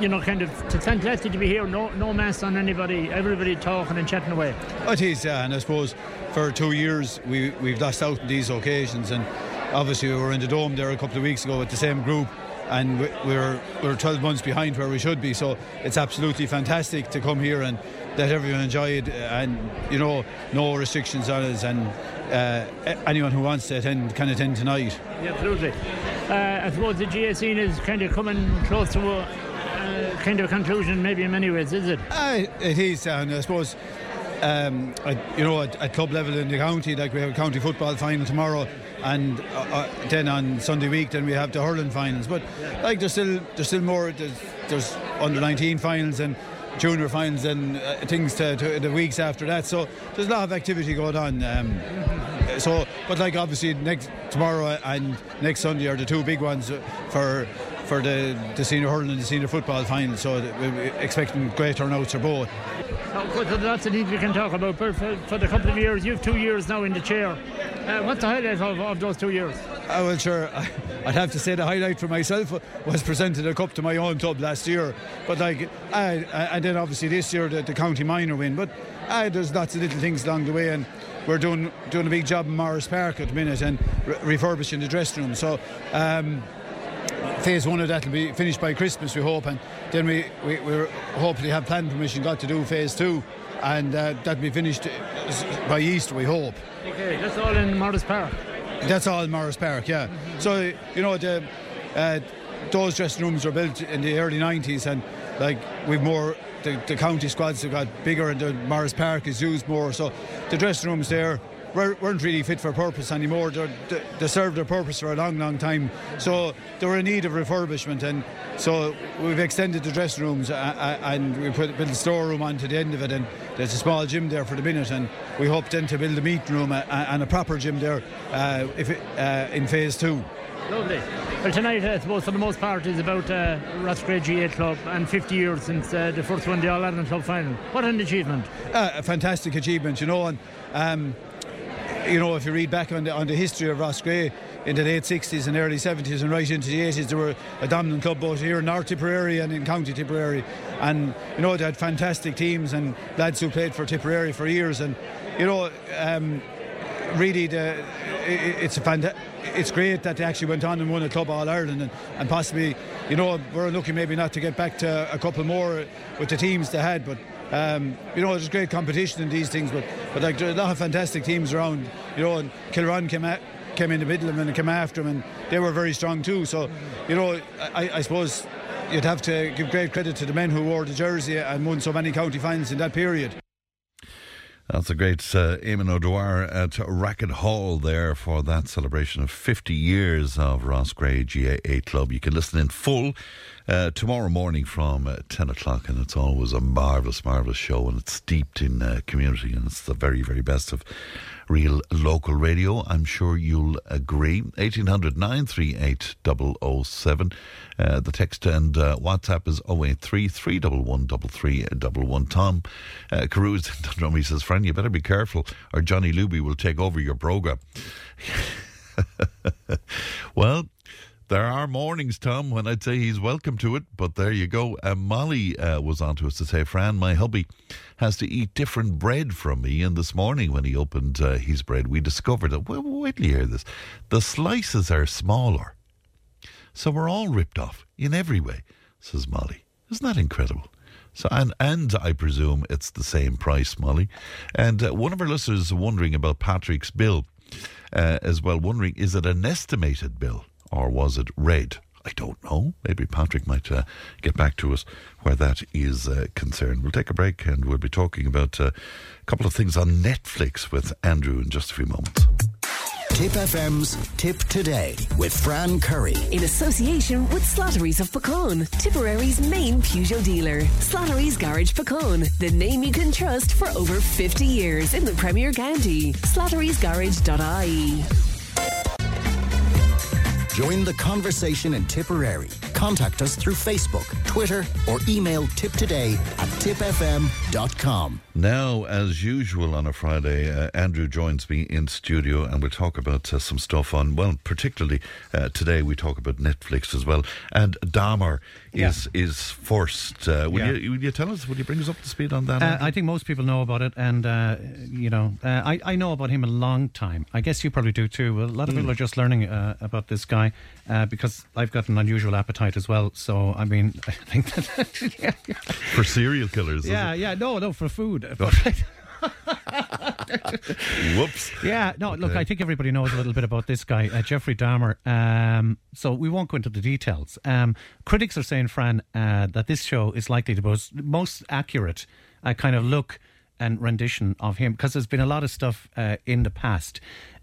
you know, kind of fantastic to be here. No, no mask on anybody. Everybody talking and chatting away. It is, yeah, and I suppose for two years we we've lost out on these occasions, and obviously we were in the dome there a couple of weeks ago with the same group. And we- we're we're 12 months behind where we should be, so it's absolutely fantastic to come here and let everyone enjoy it, and you know, no restrictions on us, and uh, anyone who wants to attend can attend tonight. Yeah, absolutely. Uh, I suppose the GAA scene is kind of coming close to a uh, kind of a conclusion, maybe in many ways, is it? Uh, it is, and I suppose, um, at, you know, at, at club level in the county, like we have a county football final tomorrow, and uh, uh, then on Sunday week, then we have the hurling finals. But like, there's still there's still more. There's, there's under 19 finals and junior finals and uh, things to, to the weeks after that. So there's a lot of activity going on. Um, so, but like obviously next tomorrow and next Sunday are the two big ones for for the, the senior hurling and the senior football final. So we're expecting great turnouts for both. Course, there's lots we can talk about, but for, for the couple of years, you've two years now in the chair. Uh, what's the highlight of, of those two years? I well, sure. I'd have to say the highlight for myself was presenting a cup to my own club last year. But like, I, I, and then obviously this year the, the county minor win. But I, there's lots of little things along the way, and we're doing doing a big job in Morris Park at the minute and re- refurbishing the dressing room. So. Um, Phase one of that will be finished by Christmas, we hope, and then we we we hopefully have planning permission got to do phase two, and uh, that'll be finished uh, by Easter, we hope. Okay, that's all in Morris Park. That's all Morris Park, yeah. So you know the uh, those dressing rooms were built in the early '90s, and like we've more the, the county squads have got bigger, and the Morris Park is used more. So the dressing rooms there weren't weren't really fit for purpose anymore. They, they served their purpose for a long, long time. So they were in need of refurbishment, and so we've extended the dressing rooms, uh, uh, and we put built a storeroom onto the end of it, and there's a small gym there for the minute, and we hope then to build a meeting room uh, and a proper gym there uh, if it, uh, in phase two. Lovely. Well, tonight, I suppose, for the most part, is about uh, Roscrea GAA Club and 50 years since uh, the first one, the All Ireland Club final. What an achievement! Uh, a fantastic achievement, you know, and um, you know if you read back on the on the history of Ross Roscrea in the late 60s and early 70s and right into the 80s, there were a dominant club both here in North Tipperary and in County Tipperary, and you know they had fantastic teams and lads who played for Tipperary for years, and you know. Um, really the, i- i- it's a fanta- it's great that they actually went on and won a club all Ireland and, and possibly you know we're lucky maybe not to get back to a couple more with the teams they had but um, you know there's great competition in these things but but like there are a lot of fantastic teams around you know and Kilruane came came in the middle of them and came after them and they were very strong too. So you know I, I suppose you'd have to give great credit to the men who wore the jersey and won so many county finals in that period That's a great uh, Eamon O'Dwyer at Racket Hall there for that celebration of 50 years of Roscrea GAA Club. You can listen in full uh, tomorrow morning from uh, 10 o'clock, and it's always a marvellous, marvellous show, and it's steeped in uh, community, and it's the very, very best of real local radio. I'm sure you'll agree. 1800 938 007. Uh, the text and uh, WhatsApp is 083 311 3311. Tom uh, Carews in Dundrum, says, Friend, you better be careful or Johnny Luby will take over your programme. well, there are mornings, Tom, when I'd say he's welcome to it, but there you go. Uh, Molly uh, was on to us to say, Fran, my hubby has to eat different bread from me. And this morning, when he opened uh, his bread, we discovered that, well, wait till you hear this, the slices are smaller. So we're all ripped off in every way, says Molly. Isn't that incredible? So and and I presume it's the same price, Molly. And uh, one of our listeners is wondering about Patrick's bill uh, as well, wondering is it an estimated bill? Or was it read? I don't know. Maybe Patrick might uh, get back to us where that is uh, concerned. We'll take a break and we'll be talking about uh, a couple of things on Netflix with Andrew in just a few moments. Tipp FM's Tipp Today with Fran Curry. In association with Slattery's of Puckane, Tipperary's main Peugeot dealer. Slattery's Garage Puckane, the name you can trust for over 50 years in the Premier County. Slattery'sGarage.ie. Join the conversation in Tipperary. Contact us through Facebook, Twitter, or email tiptoday at tipfm.com. Now, as usual on a Friday, uh, Andrew joins me in studio and we'll talk about uh, some stuff on, well, particularly uh, today we talk about Netflix as well. And Dahmer is Yeah. is forced. Uh, will, Yeah. you, will you tell us, will you bring us up to speed on that? Uh, I think most people know about it, and uh, you know, uh, I I know about him a long time. I guess you probably do too. A lot of Hmm. people are just learning uh, about this guy uh, because I've got an unusual appetite as well. So I mean, I think that yeah. For serial killers, yeah, yeah, no, no, for food. Whoops. Yeah, no, look, Okay. I think everybody knows a little bit about this guy, uh, Jeffrey Dahmer. Um, so we won't go into the details. Um, critics are saying, Fran, uh, that this show is likely the most, most accurate uh, kind of look and rendition of him because there's been a lot of stuff uh, in the past.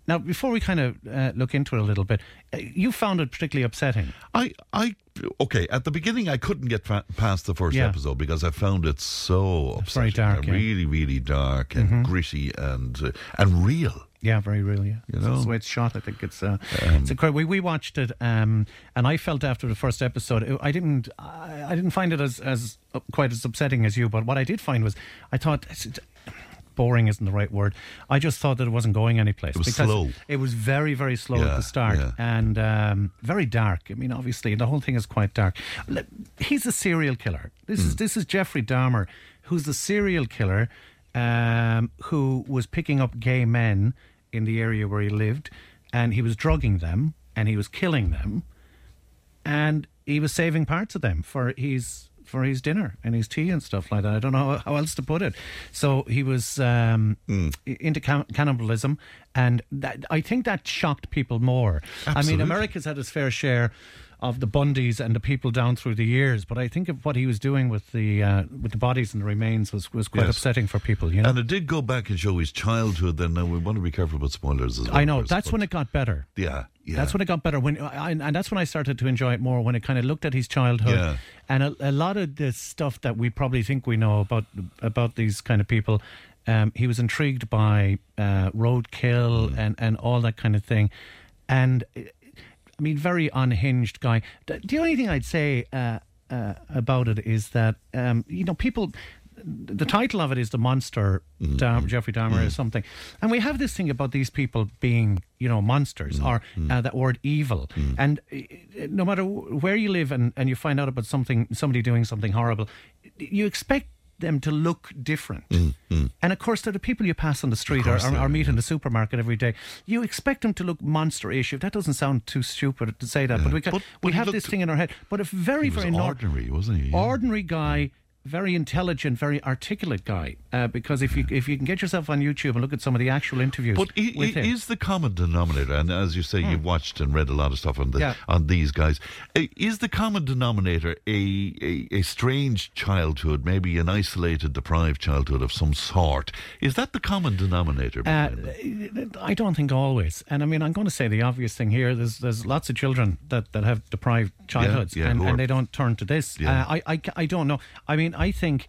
Now, before we kind of uh, look into it a little bit, uh, you found it particularly upsetting. I, I, okay. At the beginning, I couldn't get fa- past the first Yeah. episode because I found it so very upsetting, dark, yeah. really, really dark and Mhm. gritty and uh, and real. Yeah, very real. Yeah, You That's know? the way it's shot. I think it's uh, Um, it's incredible. We, we watched it, um, and I felt after the first episode, it- I didn't I, I didn't find it as as uh, quite as upsetting as you. But what I did find was, I thought. Boring isn't the right word. I just thought that it wasn't going anyplace. It was because slow. It was very, very slow Yeah, at the start yeah. and um, very dark. I mean, obviously, the whole thing is quite dark. He's a serial killer. This Hmm. is this is Jeffrey Dahmer, who's the serial killer um, who was picking up gay men in the area where he lived, and he was drugging them and he was killing them, and he was saving parts of them for his for his dinner and his tea and stuff like that. I don't know how, else to put it. So he was um, i- into can- cannibalism, and that, I think that shocked people more. I mean, America's had its fair share of the Bundys and the people down through the years, but I think of what he was doing with the uh, with the bodies and the remains was, was quite Yes. upsetting for people. You know, And it did go back and show his childhood. Then now we want to be careful about spoilers as well. I know that's when it got better. Yeah, yeah. That's when it got better. When I, and that's when I started to enjoy it more. When it kind of looked at his childhood, Yeah. and a, a lot of the stuff that we probably think we know about about these kind of people. Um, he was intrigued by uh, roadkill Mm. and and all that kind of thing, and uh, I mean, very unhinged guy. The, only thing I'd say uh, uh, about it is that um, you know people. The title of it is the monster, Mm-hmm. Dam- Jeffrey Dahmer, or something, and we have this thing about these people being, you know, monsters or Mm-hmm. uh, that word evil. And uh, no matter where you live, and, and you find out about something, somebody doing something horrible, you expect them to look different. Mm, mm. And of course, they're the people you pass on the street or, or, or meet in the supermarket every day. You expect them to look monster-ish. If that doesn't sound too stupid to say that, but we, ca- But- but he have this thing in our head. But a very, very ordinary, wasn't he? Yeah. ordinary guy, very intelligent, very articulate guy. Uh, because if you if you can get yourself on YouTube and look at some of the actual interviews But i- with i- him, is the common denominator, and as you say, you've watched and read a lot of stuff on the, Yeah. on these guys. Is the common denominator a, a a strange childhood, maybe an isolated, deprived childhood of some sort? Is that the common denominator? Uh. I don't think always. And I mean, I'm going to say the obvious thing here. There's there's lots of children that, that have deprived childhoods, yeah, and, and they don't turn to this. Yeah. Uh, I, I I don't know. I mean, I think.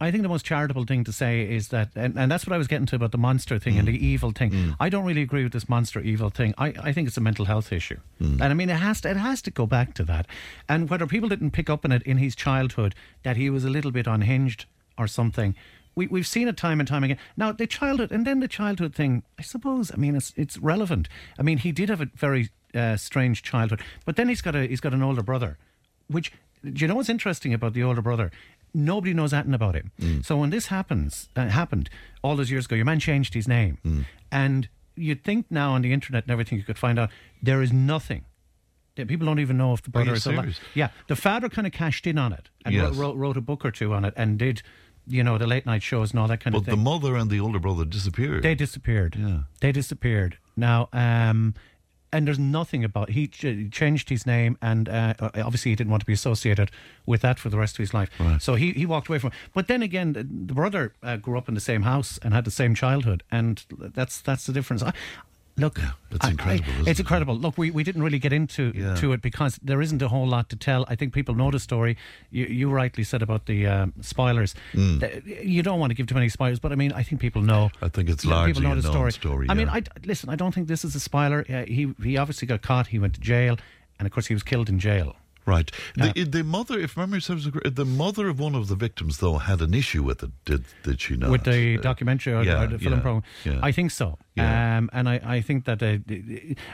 I think the most charitable thing to say is that, and, and that's what I was getting to about the monster thing and Mm. the evil thing. I don't really agree with this monster evil thing. I, I think it's a mental health issue, Mm. and I mean it has to it has to go back to that. And whether people didn't pick up on it in his childhood that he was a little bit unhinged or something, we we've seen it time and time again. Now the childhood and then the childhood thing, I suppose. I mean it's it's relevant. I mean he did have a very uh, strange childhood, but then he's got a he's got an older brother, which do you know what's interesting about the older brother? Nobody knows anything about him. So when this happens, uh, happened all those years ago, your man changed his name, and you'd think now on the internet and everything you could find out there is nothing. People don't even know if the brother is alive. Yeah, the father kind of cashed in on it and Yes. wrote, wrote a book or two on it and did, you know, the late night shows and all that kind but of thing. But the mother and the older brother disappeared. They disappeared. Yeah. They disappeared. Now, um, and there's nothing about he ch- changed his name, and uh, obviously he didn't want to be associated with that for the rest of his life. So he, he walked away from. it. But then again, the, the brother uh, grew up in the same house and had the same childhood, and that's that's the difference. I, look, it's I- I- incredible, isn't it's it? incredible. Look, we, we didn't really get into Yeah. to it because there isn't a whole lot to tell. I think people know the story. You, you rightly said about the um, spoilers. Mm. You don't want to give too many spoilers, but I mean, I think people know. I think it's Yeah, largely people know a the story. story, I mean. I listen. I don't think this is a spoiler. Uh, he he obviously got caught. He went to jail, and of course he was killed in jail. Right. Yeah. The, the mother, if memory serves, the mother of one of the victims, though, had an issue with it. Did did she not? With the Uh, documentary or, yeah, or the film yeah, program, yeah. I think so. Um, and I, I think that, uh,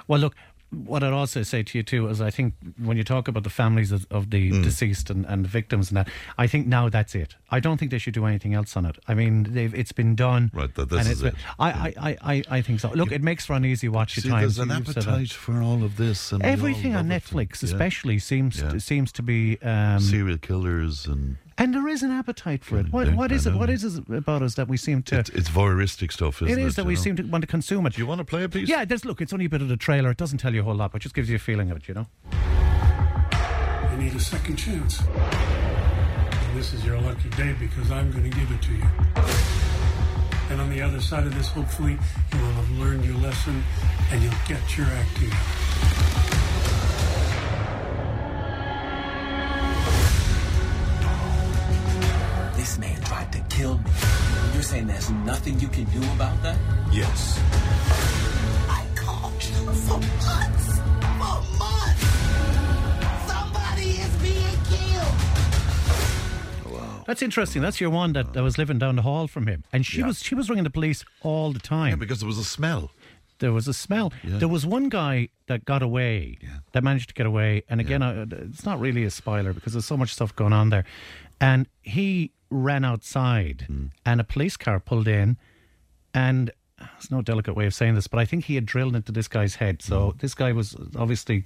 well, look, what I'd also say to you too is I think when you talk about the families of, of the Mm. deceased and, and victims and that, I think now that's it. I don't think they should do anything else on it. I mean, they've, it's been done. Right, that this and is been- it. I, I, I, I, I think so. Look, it makes for an easy watch at times. there's an You've said that. appetite for all of this. And Everything on love it. Netflix, Yeah. especially, seems Yeah. to, seems to be um, serial killers and and there is an appetite for it. What, there- what it? What is it about us that we seem to? it's, it's voyeuristic stuff, isn't it it? is that we know? seem to want to consume it. Do you want to play a piece? Yeah, there's look. It's only a bit of the trailer. It doesn't tell you a whole lot, but just gives you a feeling of it. You know. You need a second chance. And this is your lucky day because I'm going to give it to you. And on the other side of this, hopefully, you will have learned your lesson and you'll get your act together. This man tried to kill me. You're saying there's nothing you can do about that? Yes. I called you for months. For months. Somebody is being killed. That's interesting. That's your one that, that was living down the hall from him, and she Yeah. was she was ringing the police all the time. Yeah, because there was a smell. there was a smell. Yeah. There was one guy that got away, yeah. that managed to get away. And again, I, it's not really a spoiler because there's so much stuff going on there. And he ran outside, Hmm. and a police car pulled in, and there's no delicate way of saying this, but I think he had drilled into this guy's head. So Hmm. this guy was obviously,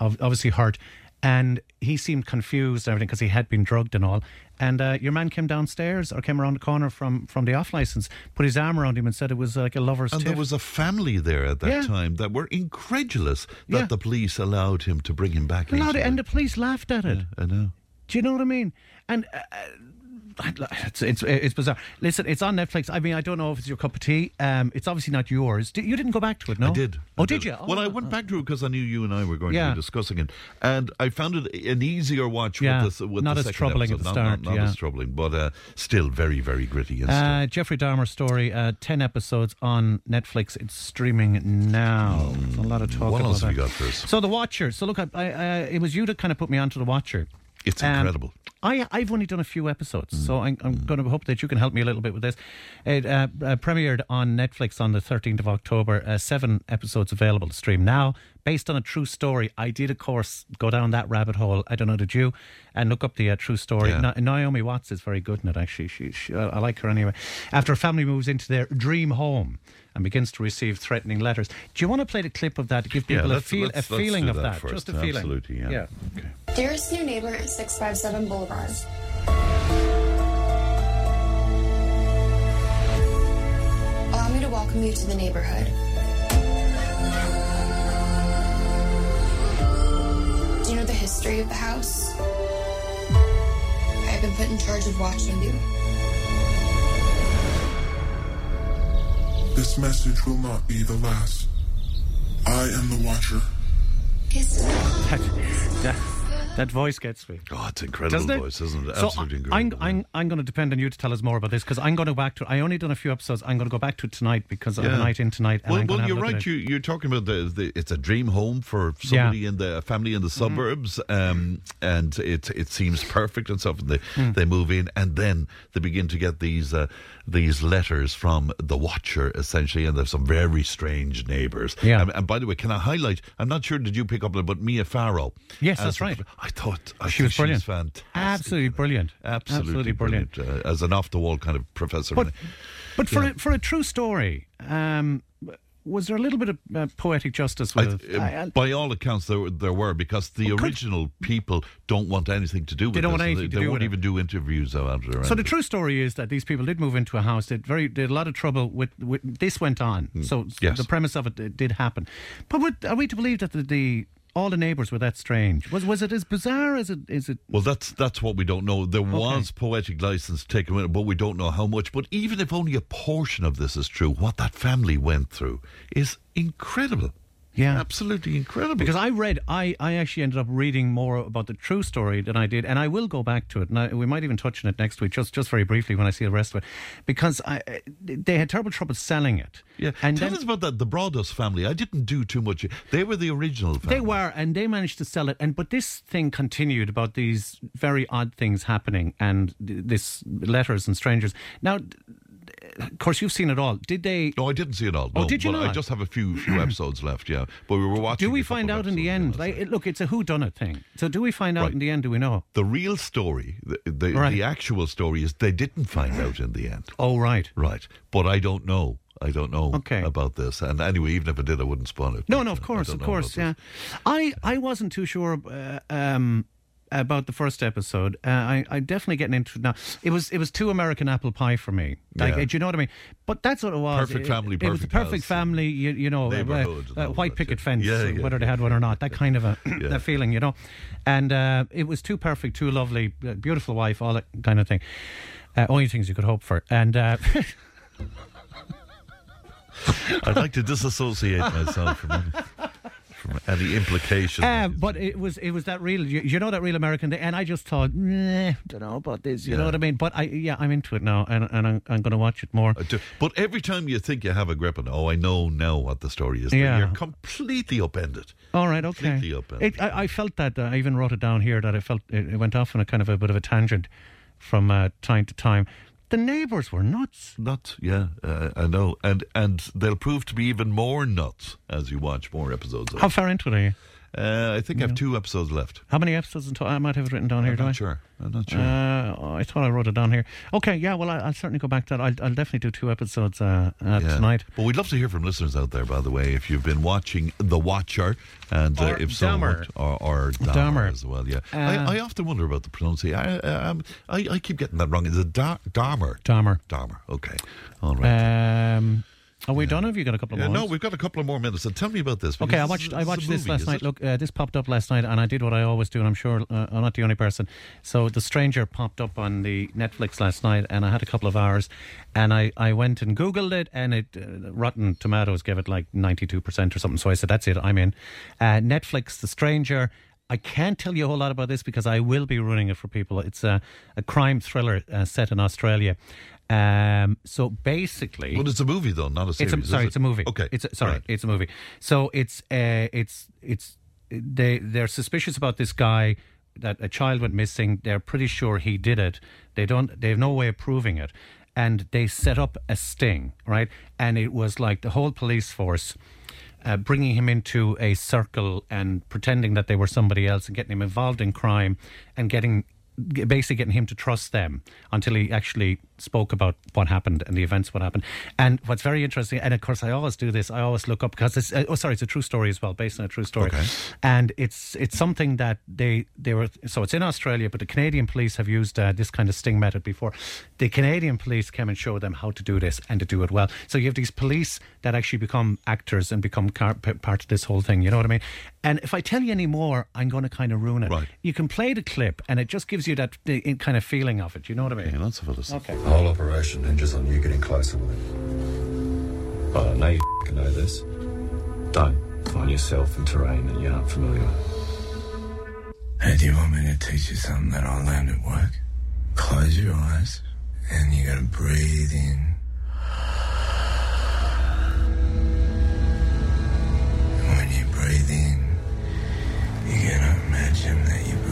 obviously hurt. And he seemed confused and everything because he had been drugged and all. And uh, your man came downstairs or came around the corner from, from the off license, put his arm around him and said it was like a lover's And there was a family there at that Yeah. time that were incredulous that Yeah. the police allowed him to bring him back. Allowed it, and the police laughed at it. I know. Do you know what I mean? And uh, uh, it's, it's it's bizarre. Listen, it's on Netflix. I mean, I don't know if it's your cup of tea. Um, it's obviously not yours. Di- You didn't go back to it, no? I did. Oh, I did you? Well, I went back to it because I knew you and I were going to be discussing it, and I found it an easier watch Yeah, with the with not the as second troubling at episode. the Not- start, Not, not yeah. as troubling, but uh, still very, very gritty. Uh, Jeffrey Dahmer story, uh, 10 episodes on Netflix. It's streaming now. There's a lot of talk What about else have you got for us? So, The Watcher. So, look, I, I, uh, it was you that kind of put me onto The Watcher. It's Um, incredible. I, I've only done a few episodes, Mm. so I'm, I'm going to hope that you can help me a little bit with this. It uh, uh, premiered on Netflix on the 13th of October. Uh, seven episodes available to stream now, based on a true story. I did, of course, go down that rabbit hole. I don't know, did you? And look up the uh, true story. Yeah. Na- Naomi Watts is very good in it, actually. She, she, I like her anyway. After a family moves into their dream home and begins to receive threatening letters. Do you want to play the clip of that to give people yeah, a, feel, a feeling of that? that just a feeling. Absolutely, yeah. yeah. Okay. Dearest new neighbor at 657 Boulevard. Allow me to welcome you to the neighborhood. History of the house? I've been put in charge of watching you. This message will not be the last. I am the Watcher. That, that, that voice gets me. Oh, it's incredible Doesn't it? voice, isn't it? So Absolutely I- incredible. I'm, I'm, I'm going to depend on you to tell us more about this because I'm going to go back to. I only done a few episodes. I'm going to go back to it tonight because I'm a night in tonight. And Well, well you're a look at right. You, you're talking about the, the it's a dream home for somebody in the family in the Mm-hmm. suburbs, um, and it it seems perfect and stuff. And they Mm. they move in, and then they begin to get these uh, these letters from the Watcher, essentially, and there's some very strange neighbours. Yeah. And, and by the way, can I highlight? I'm not sure did you pick up on it, but Mia Farrow. Yes, that's right. I thought I She was brilliant. Fantastic. Absolutely brilliant. Absolutely, brilliant. brilliant. Uh, as an off the wall kind of professor. But, but for Yeah. a, for a true story, um, was there a little bit of uh, poetic justice with? uh, I- I- by all accounts, there, there were because the original people don't want anything to do with it. They don't this. want anything to they do won't with it. even do interviews about it. So the true story is that these people did move into a house. Did very did a lot of trouble with, with this went on. So Mm. Yes. the premise of it, uh, did happen. But are we to believe that the, the all the neighbours were that strange? Was was it as bizarre as it is it? Well, that's that's what we don't know. There was poetic license taken with it, but we don't know how much. But even if only a portion of this is true, what that family went through is incredible. Yeah, absolutely incredible. Because I read, I, I actually ended up reading more about the true story than I did, and I will go back to it. And I, we might even touch on it next week, just just very briefly when I see the rest of it, because I, they had terrible trouble selling it. Yeah, and tell then- us about that. The Broaddus family. I didn't do too much. They were the original family. They were, and they managed to sell it. And but this thing continued about these very odd things happening, and this letters and strangers. Now, of course, you've seen it all. Did they? No, I didn't see it all. Oh, did you but I just have a few few episodes left. Yeah, but we were watching. Do we find out in the end? Like, it- look, it's a who done it thing. So, do we find out Right. in the end? Do we know? The real story, the the, Right. the actual story is they didn't find out in the end. Oh, right, right. But I don't know. I don't know Okay. about this. And anyway, even if I did, I wouldn't spawn it. No, no, of course, of course, yeah. I I wasn't too sure uh, um, about the first episode. Uh, I I definitely getting into it now. It was it was too American apple pie for me. Like, Yeah. do you know what I mean? But that's what it was. Perfect It- family, It, was the perfect family. You, you know, uh, uh, white picket fence, Yeah, uh, yeah, whether they had one or not. That kind of a that feeling, you know. And uh, it was too perfect, too lovely, uh, beautiful wife, all that kind of thing. Uh, only things you could hope for. And. Uh, I'd like to disassociate myself from, from any implication. Uh, but it was it was that real you, you know that real American and I just thought, nah, don't know about this. You know what I mean? But I yeah, I'm into it now, and and I'm, I'm going to watch it more. But every time you think you have a grip on, oh, I know now what the story is, Yeah. you're completely upended. All right, okay. Completely upended. It, I, I felt that. Uh, I even wrote it down here that I felt it, it went off on a kind of a bit of a tangent from uh, time to time. The neighbours were nuts. Nuts, yeah, uh, I know, and and they'll prove to be even more nuts as you watch more episodes. Of How far into it are you? Uh, I think I have two episodes left. How many episodes? In to- I might have it written down here. I'm do not I? sure. I'm not sure. Uh, I thought I wrote it down here. Okay, yeah. Well, I, I'll certainly go back to that. I'll, I'll definitely do two episodes uh, uh, Yeah. tonight. But we'd love to hear from listeners out there, by the way, if you've been watching The Watcher, and uh, Or if so, Dahmer. what- or, or Dahmer, Dahmer. as well. Yeah, Uh, I, I often wonder about the pronunciation. I, I, um, I, I keep getting that wrong. Is it da- Dahmer? Dahmer. Dahmer. Okay. All right. Um, are we done? Have you got a couple of Yeah, more? no, we've got a couple of more minutes. So tell me about this. Okay, I watched. is- I this watched this movie, last night. it? Look, uh, this popped up last night, and I did what I always do, and I'm sure uh, I'm not the only person. So, The Stranger popped up on the Netflix last night, and I had a couple of hours, and I, I went and Googled it, and it uh, Rotten Tomatoes gave it like 92 percent or something. So I said, "That's it, I'm in." Uh, Netflix, The Stranger. I can't tell you a whole lot about this because I will be ruining it for people. It's a, a crime thriller uh, set in Australia. Um, so basically, Well, it's a movie, though, not a it's series. a, is sorry, it? it's a movie. Okay. It's a, sorry, Right. it's a movie. So it's uh, it's it's they they're suspicious about this guy that a child went missing. They're pretty sure he did it. They don't. They have no way of proving it, and they set up a sting, right? And it was like the whole police force. Uh, bringing him into a circle and pretending that they were somebody else and getting him involved in crime and getting basically getting him to trust them until he actually spoke about what happened and the events what happened. And what's very interesting, and of course I always do this, I always look up because it's uh, oh sorry, it's a true story as well, based on a true story. Okay. And it's it's something that they they were so it's in Australia, but the Canadian police have used uh, this kind of sting method before. The Canadian police came and showed them how to do this and to do it well. So you have these police that actually become actors and become car- p- part of this whole thing. You know what I mean? And if I tell you any more, I'm going to kind of ruin it. Right. You can play the clip, and it just gives you that kind of feeling of it. You know what I mean? Yeah, let's have a listen. Okay. Whole operation hinges on you getting closer with him. But I uh, know you f***ing know this. Don't find yourself in terrain that you aren't familiar with. Hey, do you want me to teach you something that I learned at work? Close your eyes, and you gotta breathe in. And when you breathe in, you gotta imagine that you're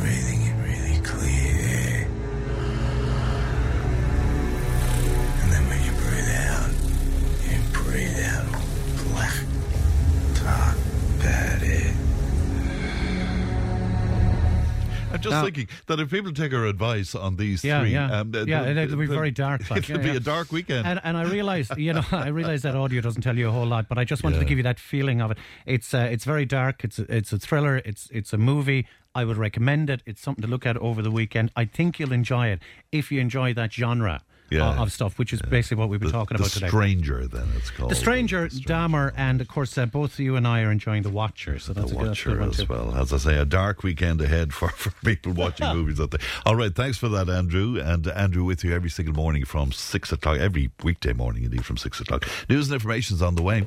Just thinking that if people take our advice on these Yeah, three, yeah, um, yeah. It'll be very dark. Like, It'll yeah, be yeah. a dark weekend. And, and I realise, you know, I realise that audio doesn't tell you a whole lot, but I just wanted to give you that feeling of it. It's uh, it's very dark. It's a, it's a thriller. It's it's a movie. I would recommend it. It's something to look at over the weekend. I think you'll enjoy it if you enjoy that genre. Yeah. Of, of stuff, which is basically what we've been the, talking the about today. The Stranger, then it's called. The Stranger, Dahmer, and of course, uh, both you and I are enjoying The Watcher. So that's The a good, that's a Watcher good one as too. well. As I say, a dark weekend ahead for, for people watching movies out there. All right, thanks for that, Andrew. And Andrew with you every single morning from 6 o'clock, every weekday morning indeed from 6 o'clock. News and information is on the way.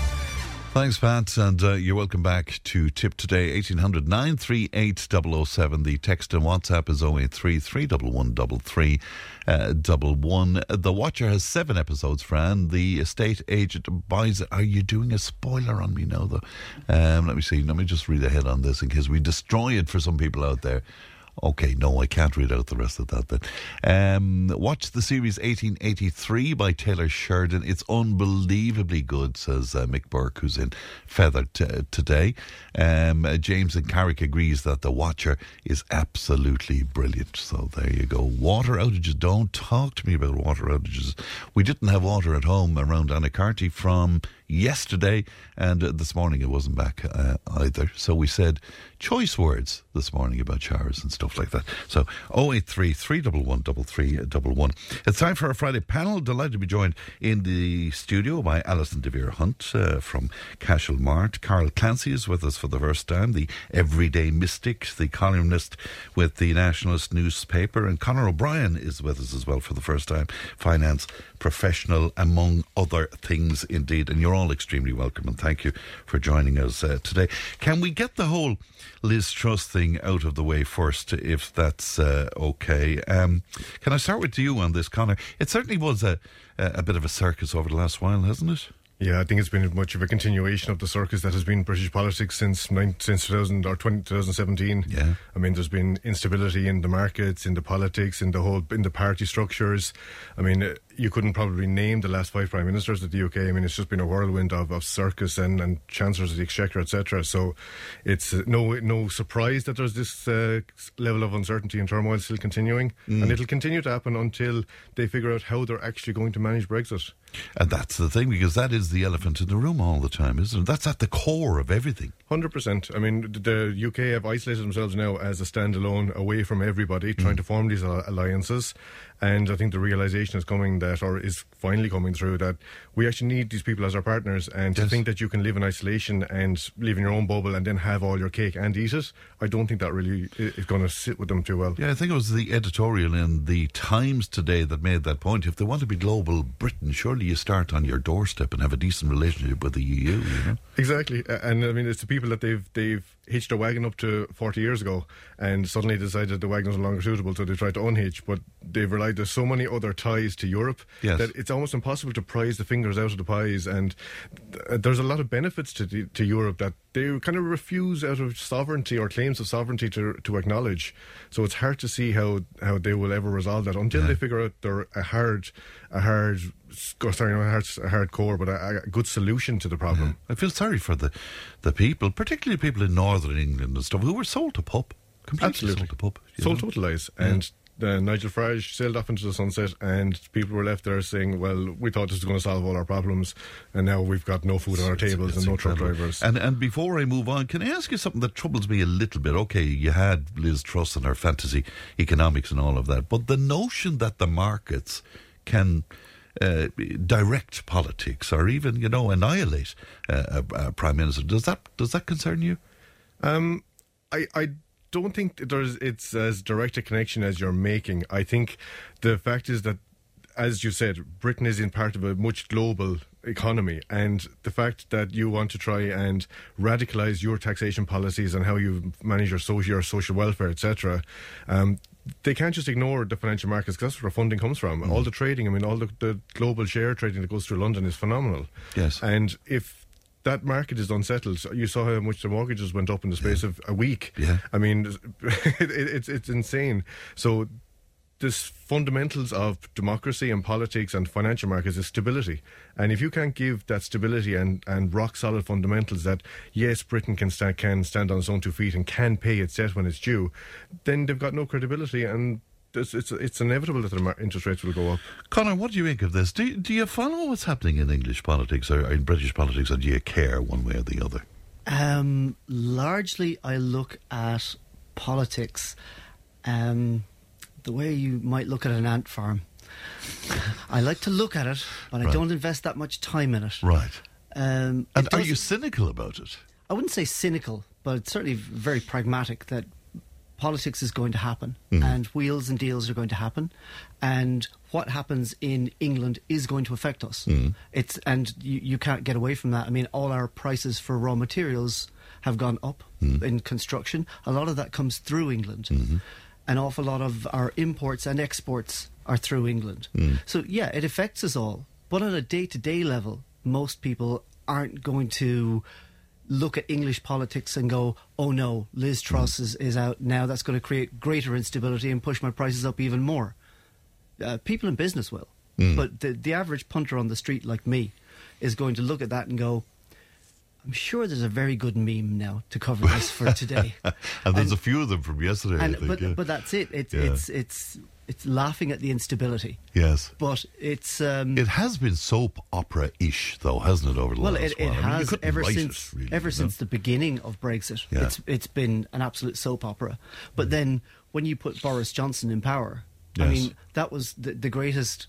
Thanks, Pat, and uh, you're welcome back to Tipp Today, 1800 938 007. The text and WhatsApp is 083 311 uh. The Watcher has seven episodes, Fran. The estate agent buys. Are you doing a spoiler on me now, though? Um, let me see. Let me just read ahead on this in case we destroy it for some people out there. Okay, no, I can't read out the rest of that then. Um, watch the series 1883 by Taylor Sheridan. It's unbelievably good, says uh, Mick Burke, who's in Fethard t- today. Um, uh, James and Carrick agrees that The Watcher is absolutely brilliant. So there you go. Water outages. Don't talk to me about water outages. We didn't have water at home around Anacarty from yesterday, and uh, this morning it wasn't back uh, either. So we said choice words this morning about showers and stuff like that. So 083 311 3311. It's time for our Friday panel. Delighted to be joined in the studio by Alison DeVere Hunt uh, from Cashel Mart. Carl Clancy is with us for the first time, the everyday mystic, the columnist with the Nationalist newspaper, and Conor O'Brien is with us as well for the first time, finance professional, among other things indeed. And you're all extremely welcome, and thank you for joining us uh, today. Can we get the whole Liz Truss thing out of the way first, if that's uh, okay? Um, can I start with you on this, Connor? It certainly was a, a bit of a circus over the last while, hasn't it? Yeah, I think it's been much of a continuation of the circus that has been British politics since nine, since 2000 or 20, 2017. Yeah. I mean, there's been instability in the markets, in the politics, in the whole in the party structures. I mean, you couldn't probably name the last five prime ministers of the UK. I mean, it's just been a whirlwind of, of circus and, and chancellors of the exchequer, etc. So it's uh, no no surprise that there's this uh, level of uncertainty and turmoil still continuing, Mm. and it'll continue to happen until they figure out how they're actually going to manage Brexit. And that's the thing, because that is the elephant in the room all the time, isn't it? That's at the core of everything. Hundred percent. I mean, the UK have isolated themselves now as a standalone, away from everybody, trying to form these alliances. And I think the realization is coming that or is finally coming through, that we actually need these people as our partners. And to think that you can live in isolation and live in your own bubble and then have all your cake and eat it, I don't think that really is going to sit with them too well. Yeah, I think it was the editorial in the Times today that made that point. If they want to be global Britain, surely you start on your doorstep and have a decent relationship with the EU. You know? Exactly, and I mean it's the people that they've they've hitched a wagon up to forty years ago, and suddenly decided the wagon was no longer suitable, so they tried to unhitch. But they've relied on so many other ties to Europe Yes. that it's almost impossible to prise the fingers out of the pies. And th- there's a lot of benefits to the, to Europe that they kind of refuse out of sovereignty or claims of sovereignty to to acknowledge. So it's hard to see how how they will ever resolve that until they figure out they're a hard a hard sorry not a hard a hard core, but a, a good solution to the problem. I feel sorry for the, the people, particularly people in northern England and stuff, who were sold to pup. Completely Absolutely. sold to pup. Sold lies. And uh, Nigel Farage sailed off into the sunset, and people were left there saying, "Well, we thought this was going to solve all our problems, and now we've got no food on our tables and no truck drivers." And and before I move on, can I ask you something that troubles me a little bit? Okay, you had Liz Truss and her fantasy economics and all of that, but the notion that the markets can uh, direct politics or even you know annihilate uh, a, a prime minister does that does that concern you? Um, I, I don't think there's it's as direct a connection as you're making. I think the fact is that, as you said, Britain is in part of a much global economy, and the fact that you want to try and radicalize your taxation policies and how you manage your social, your social welfare, etc. Um, they can't just ignore the financial markets because that's where funding comes from. Mm. All the trading, I mean, all the, the global share trading that goes through London is phenomenal. Yes. And if that market is unsettled, you saw how much the mortgages went up in the space of a week. Yeah. I mean, it, it's it's insane. So, this fundamentals of democracy and politics and financial markets is stability. And if you can't give that stability and, and rock solid fundamentals that yes, Britain can stand can stand on its own two feet and can pay its debt when it's due, then they've got no credibility and. It's, it's it's inevitable that the interest rates will go up. Connor, what do you make of this? Do, do you follow what's happening in English politics or in British politics, or do you care one way or the other? Um, largely, I look at politics um, the way you might look at an ant farm. I like to look at it, but I don't invest that much time in it. Right. Um, And it are you cynical about it? I wouldn't say cynical, but it's certainly very pragmatic that politics is going to happen Mhm. and wheels and deals are going to happen and what happens in England is going to affect us. Mhm. It's and you, you can't get away from that. I mean all our prices for raw materials have gone up Mhm. in construction. A lot of that comes through England. An awful lot of our imports and exports are through England. Mm. So yeah, it affects us all. But on a day-to-day level, most people aren't going to look at English politics and go, "Oh no, Liz Truss is, is out now. That's going to create greater instability and push my prices up even more." Uh, people in business will, Mm. but the the average punter on the street like me is going to look at that and go, "I'm sure there's a very good meme now to cover this for today." and there's a few of them from yesterday. And, think, but yeah. but that's it. It's Yeah. it's it's it's laughing at the instability. yes. But it's um, It has been soap opera-ish, though, hasn't it? Over the well, last it, it while. I mean, has ever since it, really, ever since the beginning of Brexit. Yeah. It's it's been an absolute soap opera. But then when you put Boris Johnson in power, I mean that was the, the greatest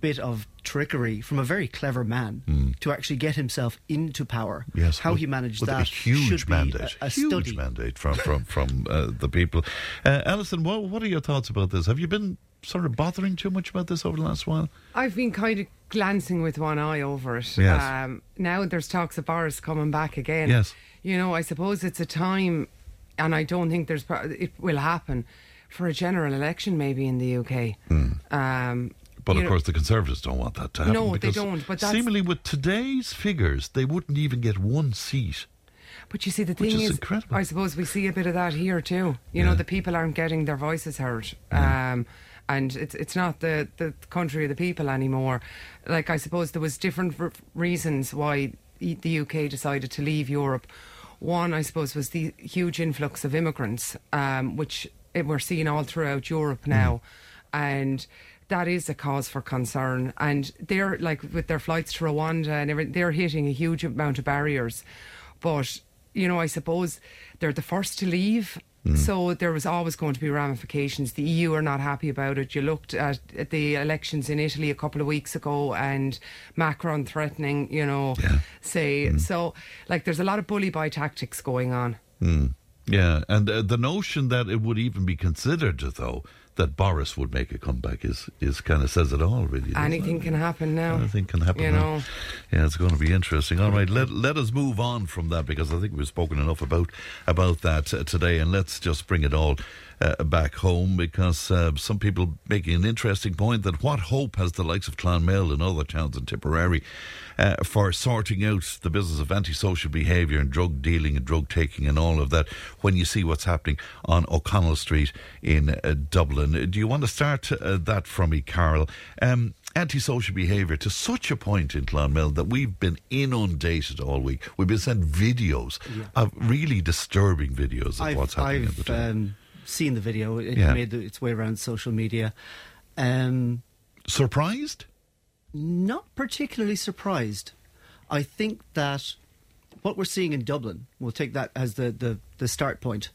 bit of trickery from a very clever man to actually get himself into power. Yes, how with- he managed that a huge should be mandate, a, a huge study. mandate from from from uh, the people. Uh, Alison, what what are your thoughts about this? Have you been sort of bothering too much about this over the last while? I've been kind of glancing with one eye over it. Yes. Um, now there's talks of Boris coming back again. Yes. You know, I suppose it's a time, and I don't think there's it will happen for a general election maybe in the UK. Um, But you of know- course, the Conservatives don't want that to happen. No, they don't, but that's- seemingly with today's figures, they wouldn't even get one seat. But you see, the thing is is. I suppose we see a bit of that here too. You know, the people aren't getting their voices heard, um, and it's it's not the the country of the people anymore. Like I suppose there was different r- reasons why the UK decided to leave Europe. One, I suppose, was the huge influx of immigrants, um, which we're seeing all throughout Europe now, and that is a cause for concern. And they're like with their flights to Rwanda and everything, they're hitting a huge amount of barriers. But you know, I suppose they're the first to leave, So there was always going to be ramifications. The EU are not happy about it. You looked at, at the elections in Italy a couple of weeks ago, and Macron threatening, you know, say so. Like there's a lot of bully boy tactics going on. Mm. Yeah, and uh, the notion that it would even be considered, though, that Boris would make a comeback is, is kind of says it all, really. Anything it? can happen now. Anything can happen. You now. know. Yeah, it's going to be interesting. All right, let let us move on from that because I think we've spoken enough about about that today, and let's just bring it all. Uh, back home because uh, some people making an interesting point that what hope has the likes of Clonmel and other towns in Tipperary uh, for sorting out the business of antisocial behaviour and drug dealing and drug taking and all of that when you see what's happening on O'Connell Street in uh, Dublin. Do you want to start uh, that from me, Carol? Um, antisocial behaviour to such a point in Clonmel that we've been inundated all week. We've been sent videos of really disturbing videos of I've, what's happening I've at the time. um, seen the video. It Yeah. made its way around social media. Um, Surprised? Not particularly surprised. I think that what we're seeing in Dublin, we'll take that as the, the, the start point,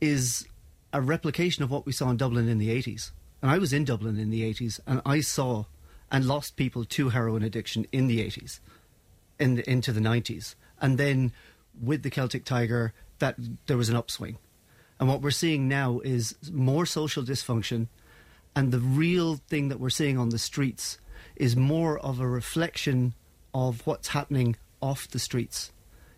is a replication of what we saw in Dublin in the 80s. And I was in Dublin in the 80s, and I saw and lost people to heroin addiction in the 80s, in the, into the 90s. And then with the Celtic Tiger, that there was an upswing. And what we're seeing now is more social dysfunction. And the real thing that we're seeing on the streets is more of a reflection of what's happening off the streets.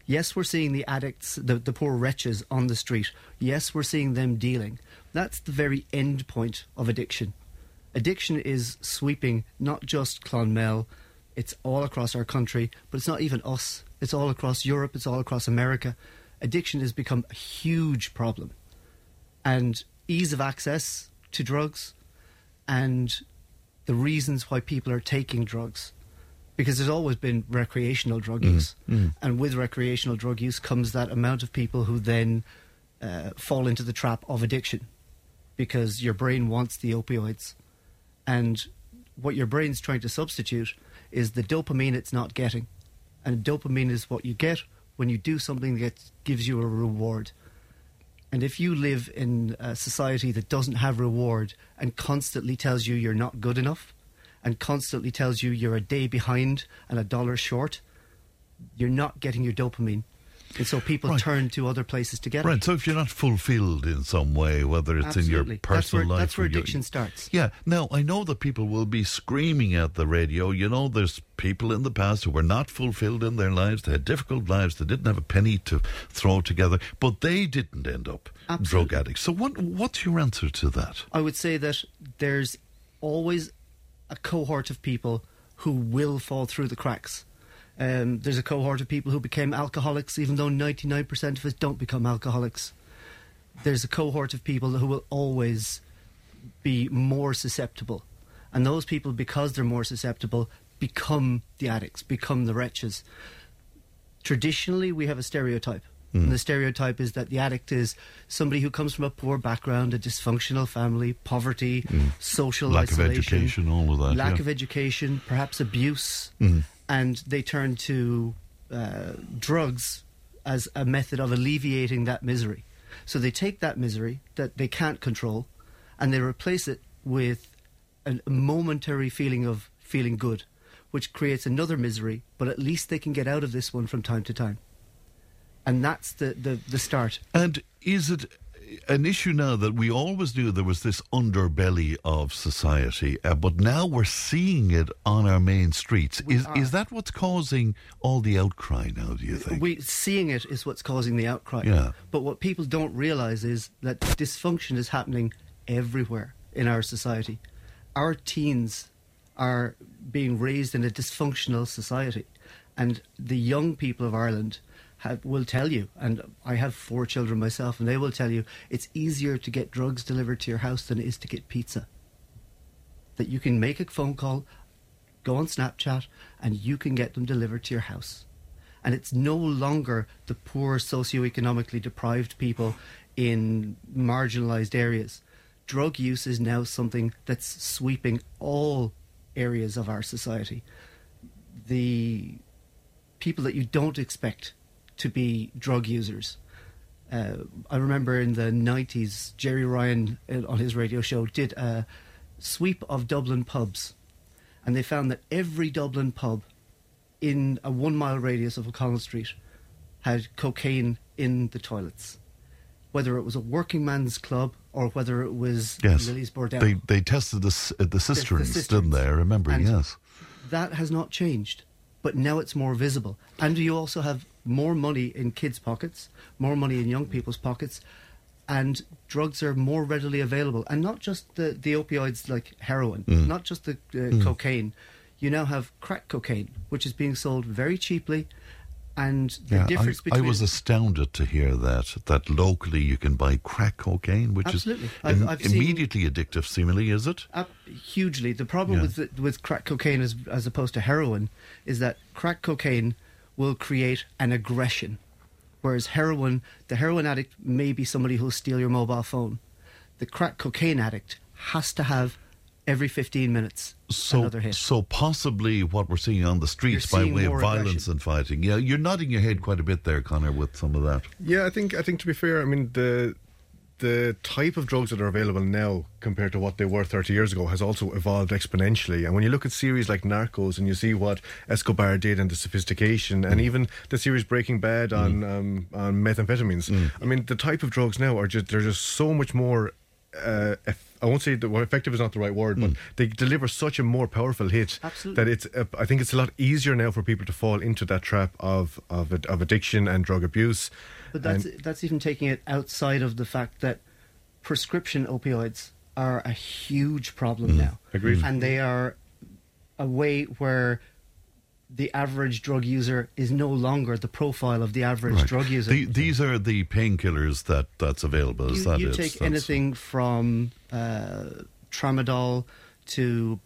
Yes, we're seeing the addicts, the, the poor wretches on the street. Yes, we're seeing them dealing. That's the very end point of addiction. Addiction is sweeping not just Clonmel, it's all across our country, but it's not even us. It's all across Europe, it's all across America. Addiction has become a huge problem. And ease of access to drugs and the reasons why people are taking drugs. Because there's always been recreational drug Mm, use. mm. And with recreational drug use comes that amount of people who then uh, fall into the trap of addiction because your brain wants the opioids. And what your brain's trying to substitute is the dopamine it's not getting. And dopamine is what you get when you do something that gives you a reward. And if you live in a society that doesn't have reward and constantly tells you you're not good enough and constantly tells you you're a day behind and a dollar short, you're not getting your dopamine. And so people Right. turn to other places to get Right, it. so if you're not fulfilled in some way, whether it's in your Absolutely. That's personal where- life, that's where or your- addiction starts. Yeah. Now I know that people will be screaming at the radio. You know, there's people in the past who were not fulfilled in their lives. They had difficult lives. They didn't have a penny to throw together, but they didn't end up drug addicts. So what? What's your answer to that? I would say that there's always a cohort of people who will fall through the cracks. Um, there's a cohort of people who became alcoholics, even though 99% of us don't become alcoholics. There's a cohort of people who will always be more susceptible. And those people, because they're more susceptible, become the addicts, become the wretches. Traditionally, we have a stereotype. And the stereotype is that the addict is somebody who comes from a poor background, a dysfunctional family, poverty, social Lack of education, all of that, lack yeah. of education, perhaps abuse, Mhm. And they turn to uh, drugs as a method of alleviating that misery. So they take that misery that they can't control, and they replace it with a momentary feeling of feeling good, which creates another misery. But at least they can get out of this one from time to time, and that's the the, the start. And is it an issue now that we always knew there was this underbelly of society, uh, but now we're seeing it on our main streets? Is are. is that what's causing all the outcry now? Do you think? We seeing it is what's causing the outcry. Yeah. But what people don't realize is that dysfunction is happening everywhere in our society. Our teens are being raised in a dysfunctional society, and the young people of Ireland have, will tell you. And I have four children myself, and they will tell you it's easier to get drugs delivered to your house than it is to get pizza. That you can make a phone call, go on Snapchat, and you can get them delivered to your house and it's no longer the poor socioeconomically deprived people in marginalized areas. Drug use is now something that's sweeping all areas of our society. The people that you don't expect to be drug users Uh, I remember in the 90s, Gerry Ryan uh, on his radio show did a sweep of Dublin pubs. And they found that every Dublin pub in a one mile radius of O'Connell Street had cocaine in the toilets. Whether it was a working man's club or whether it was Yes. Lillie's Bordello. They they tested the uh, the cisterns, didn't they? I remember. And yes. That has not changed, but now it's more visible. And you also have more money in kids' pockets, more money in young people's pockets, and drugs are more readily available. And not just the, the opioids like heroin, Mm. not just the uh, Mm. cocaine. You now have crack cocaine, which is being sold very cheaply. And the Yeah, difference I, I between was astounded to hear that that locally you can buy crack cocaine, which Absolutely. is I've- im- I've seen- immediately addictive. Seemingly, is it? Uh, hugely. The problem Yeah. with with crack cocaine as as opposed to heroin is that crack cocaine will create an aggression, whereas heroin, the heroin addict may be somebody who'll steal your mobile phone. The crack cocaine addict has to have every fifteen minutes So, another hit. so possibly what we're seeing on the streets by way of violence aggression. and fighting. Yeah, you're nodding your head quite a bit there, Connor, with some of that. Yeah, I think I think to be fair, I mean the the type of drugs that are available now compared to what they were 30 years ago has also evolved exponentially. And when you look at series like Narcos and you see what Escobar did and the sophistication, and even the series Breaking Bad on um, on methamphetamines, I mean the type of drugs now are just they're just so much more. Uh, eff- I won't say the well, effective is not the right word, but they deliver such a more powerful hit Absolutely. that it's. Uh, I think it's a lot easier now for people to fall into that trap of of, of addiction and drug abuse. But that's And- that's even taking it outside of the fact that prescription opioids are a huge problem Mm. now. Agreed. And they are a way where the average drug user is no longer the profile of the average Right. drug user. The, these are the painkillers that that's available. Is you, that you it? take anything from uh, tramadol to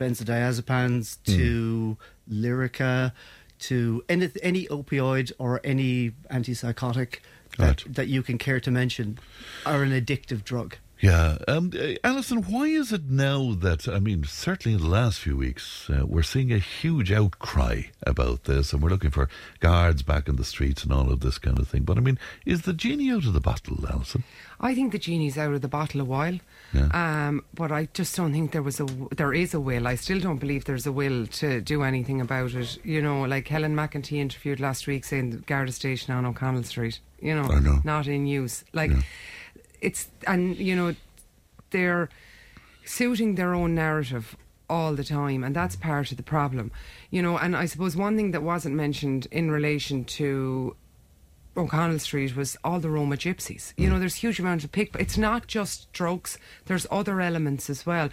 benzodiazepines Hmm. to Lyrica to any, any opioid or any antipsychotic that, that you can care to mention are an addictive drug. Yeah, um, uh, Alison, why is it now that I mean, certainly in the last few weeks, uh, we're seeing a huge outcry about this, and we're looking for guards back in the streets and all of this kind of thing. But I mean, is the genie out of the bottle, Alison? I think the genie's out of the bottle a while. Yeah. Um, but I just don't think there was a there is a will. I still don't believe there's a will to do anything about it. You know, like Helen McEntee interviewed last week saying the Garda station on O'Connell Street. You know, know. not in use. Like it's and you know they're suiting their own narrative all the time and that's part of the problem you know and i suppose one thing that wasn't mentioned in relation to O'Connell Street was all the Roma gypsies. You know, there's huge amount of pick. but It's not just drugs. There's other elements as well.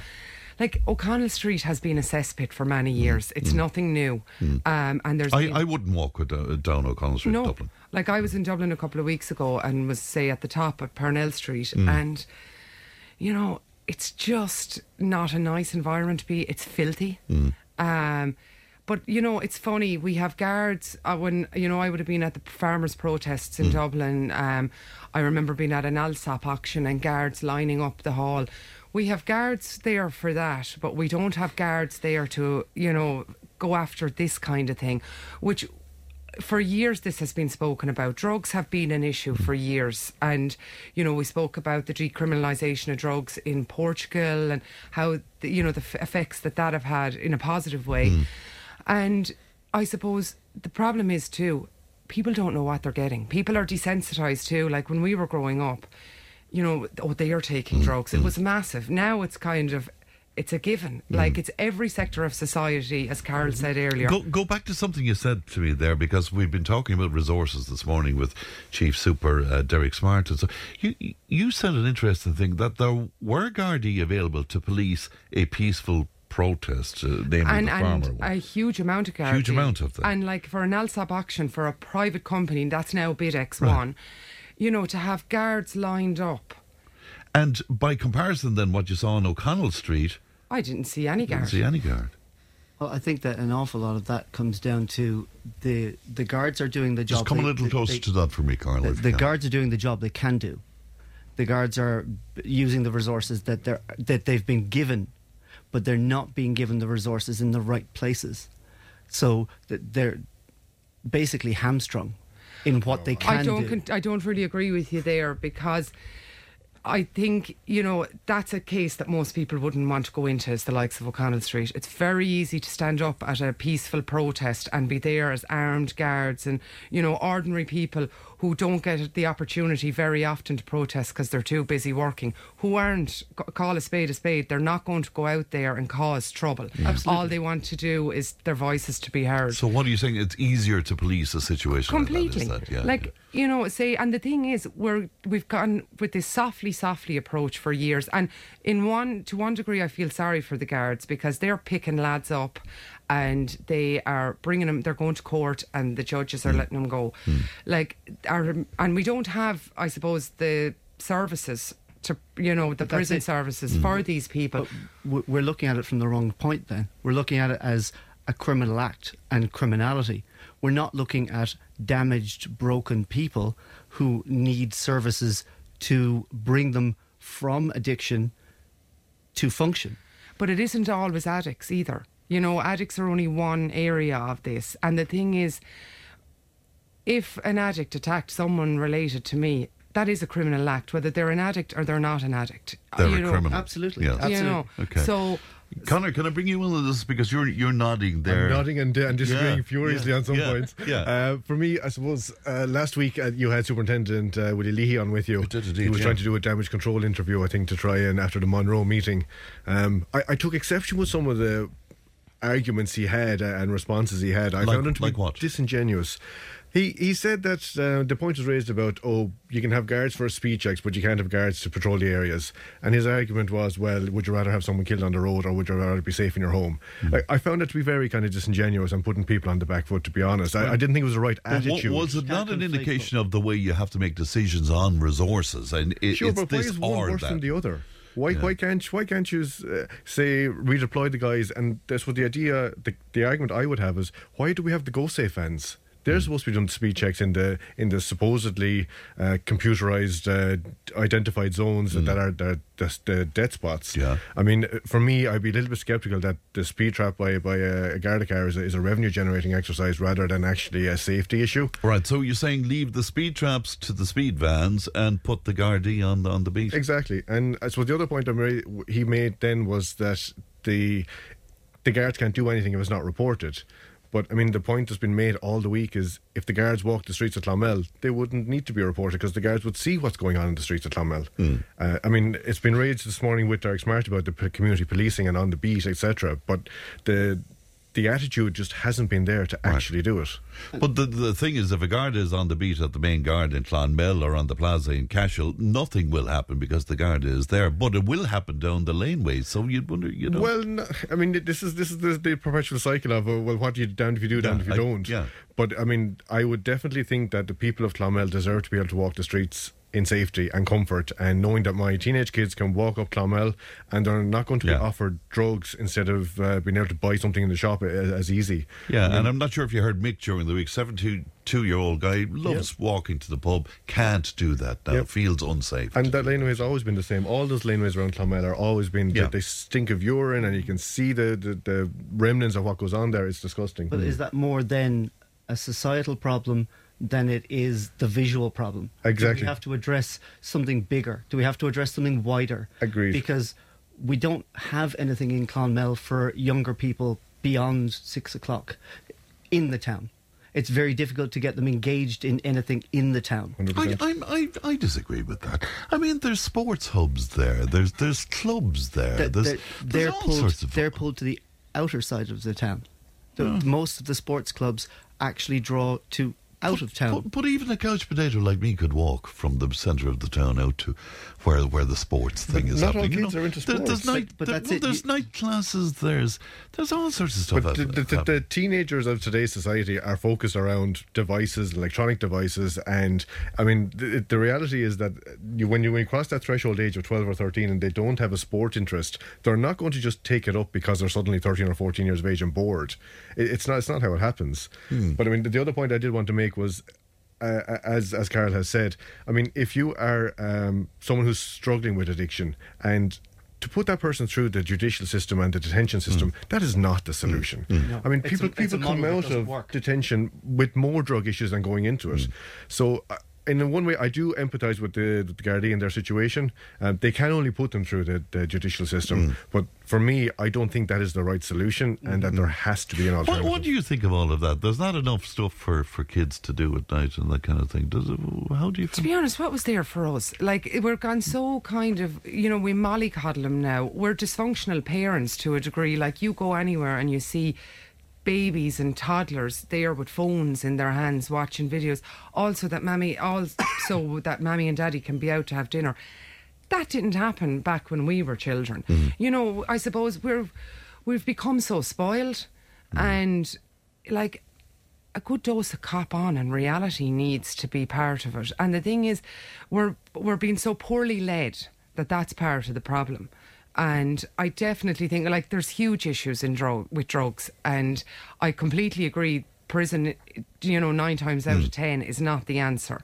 Like O'Connell Street has been a cesspit for many years. It's nothing new. Um, and there's I, been- I wouldn't walk with, uh, down O'Connell Street, no, Dublin. like I was in Dublin a couple of weeks ago and was say at the top at Parnell Street, Mm. and you know it's just not a nice environment to be. It's filthy. Mm. Um, but you know, it's funny. We have guards. Uh, when you know, I would have been at the farmers' protests in Dublin. Um, I remember being at an Allsop auction and guards lining up the hall. We have guards there for that, but we don't have guards there to you know go after this kind of thing, which for years this has been spoken about. Drugs have been an issue for years, and you know we spoke about the decriminalisation of drugs in Portugal and how the, you know the f- effects that that have had in a positive way. And I suppose the problem is too, people don't know what they're getting. People are desensitized too. Like when we were growing up, you know, oh they are taking mm. drugs. It mm. was massive. Now it's kind of. It's a given. Mm. Like it's every sector of society, as Carol said earlier. Go, go back to something you said to me there because we've been talking about resources this morning with Chief Super uh, Derek Smart. And so you, you said an interesting thing that there were Gardaí available to police a peaceful protest, uh, namely and, the farmer and one. a huge amount of guards. Huge amount of them. And like for an Allsop auction for a private company, that's now BidX one. You know, to have guards lined up. And by comparison, then what you saw on O'Connell Street, I didn't see any guards. didn't see any guard. Well, I think that an awful lot of that comes down to the the guards are doing the job. Just come a little they- closer they- to that for me, Carl. The, if you the can. guards are doing the job they can do. The guards are using the resources that they're that they've been given, but they're not being given the resources in the right places. So that they're basically hamstrung. in what they can I don't. do. Con- I don't really agree with you there because I think you know that's a case that most people wouldn't want to go into as the likes of O'Connell Street. It's very easy to stand up at a peaceful protest and be there as armed guards and you know ordinary people who don't get the opportunity very often to protest because they're too busy working, who aren't call a spade a spade. They're not going to go out there and cause trouble. All they want to do is their voices to be heard. So what are you saying? It's easier to police a situation completely like that, is that? Yeah. like you know say and the thing is we're we've gone with this softly softly approach for years and in one to one degree i feel sorry for the guards because they're picking lads up and they are bringing them they're going to court and the judges are letting them go like are, and we don't have i suppose the services to you know the prison it. services Hmm. for these people w- we're looking at it from the wrong point then. We're looking at it as a criminal act and criminality. We're not looking at damaged, broken people who need services to bring them from addiction to function. But it isn't always addicts either. You know, addicts are only one area of this. And the thing is, if an addict attacked someone related to me, that is a criminal act, whether they're an addict or they're not an addict. They're you a know, criminal. Absolutely. Yes. You know, Okay. so Connor, can I bring you into this because you're you're nodding there? I'm nodding and, and disagreeing Yeah, furiously yeah, on some yeah, points. Yeah. Uh, for me, I suppose uh, last week uh, you had Superintendent uh, Willie Leahy on with you. did indeed, he was yeah. trying to do a damage control interview, I think, to try and after the Monroe meeting. Um, I, I took exception with some of the arguments he had uh, and responses he had. I Like- found him to like be what? disingenuous. He he said that uh, the point was raised about oh you can have guards for speed checks but you can't have guards to patrol the areas and his argument was well would you rather have someone killed on the road or would you rather be safe in your home Hmm. I, I found it to be very kind of disingenuous and putting people on the back foot to be honest I, I didn't think it was the right But wa- attitude was it not an indication of the way you have to make decisions on resources? And it, sure it's but why this is one or worse that. than the other why, Yeah. why can't why can't you uh, say redeploy the guys and that's what the idea the, the argument I would have is why do we have the GoSafe vans they're supposed to be doing speed checks in the in the supposedly uh, computerized uh, identified zones that are the, the, the dead spots. Yeah. I mean, for me, I'd be a little bit skeptical that the speed trap by by a, a Garda car is a, is a revenue generating exercise rather than actually a safety issue. Right, so you're saying leave the speed traps to the speed vans and put the Gardaí on the, on the beat. Exactly, and I suppose the other point he made then was that the the guards can't do anything if it's not reported. But I mean, the point that's been made all the week is if the guards walk the streets of Clonmel, they wouldn't need to be reported because the guards would see what's going on in the streets of Clonmel. Uh, I mean, it's been raised this morning with Derek Smart about the community policing and on the beat, etc. But the the attitude just hasn't been there to actually do it. But the, the thing is, if a guard is on the beat at the main guard in Clonmel or on the plaza in Cashel, nothing will happen because the guard is there. But it will happen down the laneways. So you'd wonder, you know. Well, no, I mean, this is this is the, the perpetual cycle of uh, well, what do you down if you do, down Yeah, if you I- don't. yeah. But I mean, I would definitely think that the people of Clonmel deserve to be able to walk the streets in safety and comfort, and knowing that my teenage kids can walk up Clonmel and they're not going to Yeah. be offered drugs instead of uh, being able to buy something in the shop as, as easy. Yeah, I mean, and I'm not sure if you heard Mick during the week. 72 year old guy loves walking to the pub, can't do that now, Yep. feels unsafe. And that laneway has always been the same. All those laneways around Clonmel are always been. Yeah. They, they stink of urine, and you can see the, the, the remnants of what goes on there. It's disgusting. But is that more than a societal problem than it is the visual problem? Exactly. Do we have to address something bigger? Do we have to address something wider? Agreed. Because we don't have anything in Clonmel for younger people beyond six o'clock in the town. It's very difficult to get them engaged in anything in the town. I, I'm, I, I disagree with that. I mean, there's sports hubs there. There's there's clubs there. They're, there's, they're, there's they're all pulled. sorts of. They're pulled to the outer side of the town. The, Yeah. Most of the sports clubs actually draw to out of town. But, but even a couch potato like me could walk from the centre of the town out to where where the sports thing is not all happening. you kids know. are into There- there's night, But- but there- that's well, there's You- night classes. There's there's all sorts of stuff. But the, the, the, the teenagers of today's society are focused around devices, electronic devices, and I mean the, the reality is that you, when you when you cross that threshold age of twelve or thirteen and they don't have a sport interest, they're not going to just take it up because they're suddenly thirteen or fourteen years of age and bored. It, it's not. It's not how it happens. Hmm. But I mean, the, the other point I did want to make was. Uh, uh, as as Carol has said, I mean, if you are um, someone who's struggling with addiction and to put that person through the judicial system and the detention mm. system, that is not the mm. solution. Mm. No. I mean, It's people a- people come out of work. detention with more drug issues than going into it. So. Uh, In one way, I do empathise with the, the Gardaí and their situation. Um, they can only put them through the, the judicial system, but for me, I don't think that is the right solution, and that there has to be an alternative. what do you think of all of that? There's not enough stuff for, for kids to do at night and that kind of thing. Does it? How do you feel? To be honest, what was there for us? Like, we're gone so kind of, you know, we mollycoddle them now. We're dysfunctional parents to a degree. Like, you go anywhere and you see babies and toddlers there with phones in their hands watching videos. Also, that mammy, also that mammy and daddy can be out to have dinner. That didn't happen back when we were children. Mm-hmm. You know, I suppose we're we've become so spoiled, mm. and like a good dose of cop on and reality needs to be part of it. And the thing is, we're we're being so poorly led that that's part of the problem. And I definitely think like there's huge issues in drug with drugs, and I completely agree. Prison, you know, nine times out of mm. ten is not the answer,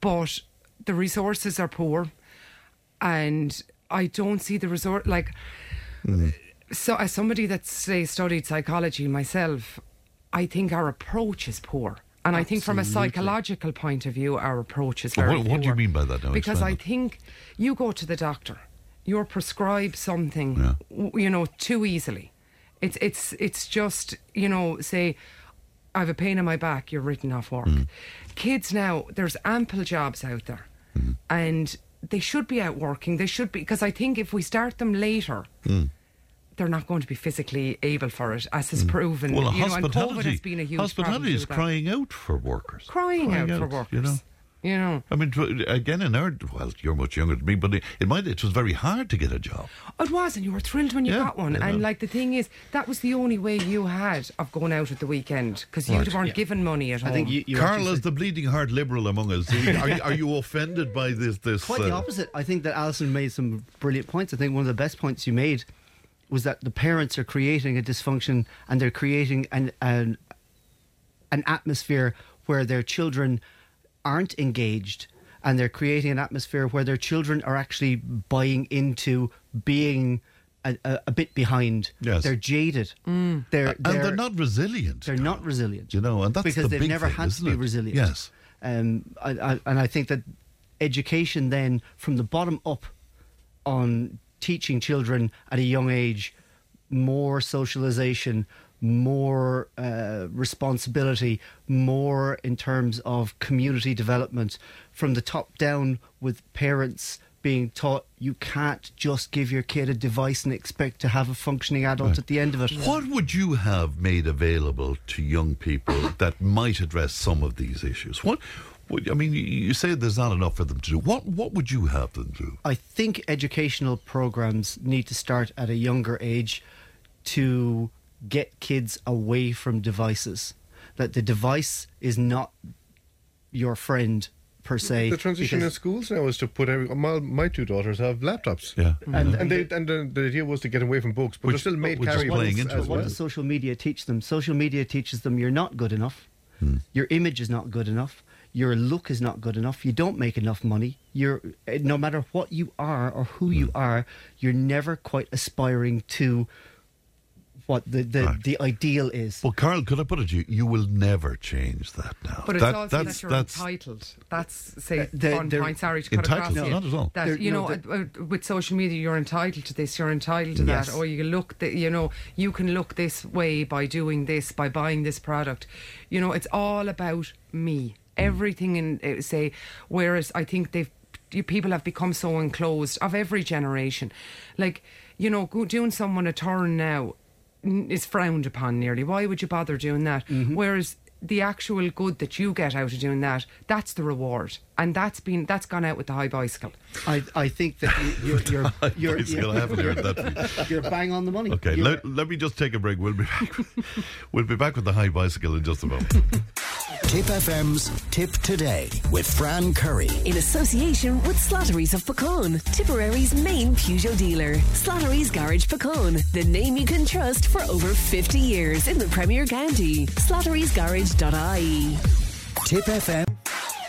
but the resources are poor, and I don't see the resort like mm. so as somebody that say studied psychology myself, I think our approach is poor. And I think from a psychological point of view, our approach is Well, very what, what do you mean by that? Now? Because I think you go to the doctor, you're prescribed something, w- you know, too easily. It's it's it's just you know, say, I have a pain in my back, you're written off work. Mm-hmm. Kids now, there's ample jobs out there, mm-hmm. and they should be out working. They should be because I think if we start them later, mm. they're not going to be physically able for it, as is mm. proven. Well, you know, and COVID hospitality, has been a huge hospitality is crying out for workers. crying, out, for workers. You know. You know. I mean, again, in our well, you're much younger than me, but it, it might it was very hard to get a job. It was, and you were thrilled when you Yeah, got one. I And like the thing is, that was the only way you had of going out at the weekend because you Right. weren't Yeah. given money at all. I home. think you, you Carl, is the bleeding heart liberal among us, are, you- are you offended by this? This Quite the uh, opposite. I think that Alison made some brilliant points. I think one of the best points you made was that the parents are creating a dysfunction and they're creating an an, an atmosphere where their children aren't engaged and they're creating an atmosphere where their children are actually buying into being a, a, a bit behind. Yes. They're jaded. Mm. They're, and they're, not resilient. They're not resilient. You know, and that's because the they've big never thing, had to be it? resilient. Yes. Um, I, I, and I think that education then, from the bottom up, on teaching children at a young age more socialization, more uh, responsibility, more in terms of community development, from the top down, with parents being taught you can't just give your kid a device and expect to have a functioning adult Right. at the end of it. What would you have made available to young people that might address some of these issues? What? I mean, you- you say there's not enough for them to do. What? What would you have them do? I think educational programs need to start at a younger age to get kids away from devices. That the device is not your friend per se. The transition in schools now is to put every, my, my two daughters have laptops. Yeah. And- and they, and the, the idea was to get away from books, but they're still made which is carry playing into as it, what well. does social media teach them? Social media teaches them you're not good enough. Hmm. Your image is not good enough. Your look is not good enough. You don't make enough money. You're no matter what you are or who you Hmm. are, you're never quite aspiring to what the the, the ideal is. Well, Carl, could I put it to you? You will never change that now. But it's That- also that's that you're that's entitled. That's say the- one point. Sorry to cut Entitled, across no, you. not at all. That There- you no, know, uh, uh, with social media, you're entitled to this. You're entitled to Yes. that. Or you look, th- you know, you can look this way by doing this, by buying this product. You know, it's all about me. Everything in uh, say. Whereas I think they've you, people have become so enclosed of every generation. Like you know, go, doing someone a turn now n- is frowned upon nearly. Why would you bother doing that? Mm-hmm. Whereas the actual good that you get out of doing that, that's the reward, and that's been that's gone out with the high bicycle. I, I think that you, you're you're you're, Bicycle, I haven't heard that. you're bang on the money. Okay, let, let me just take a break. We'll be back. we'll be back with the high bicycle in just a moment. Tipp FM's Tipp Today with Fran Curry. In association with Slattery's of Puckane, Tipperary's main Peugeot dealer. Slattery's Garage Puckane, the name you can trust for over 50 years in the Premier County. Slattery'sGarage.ie. Tipp FM.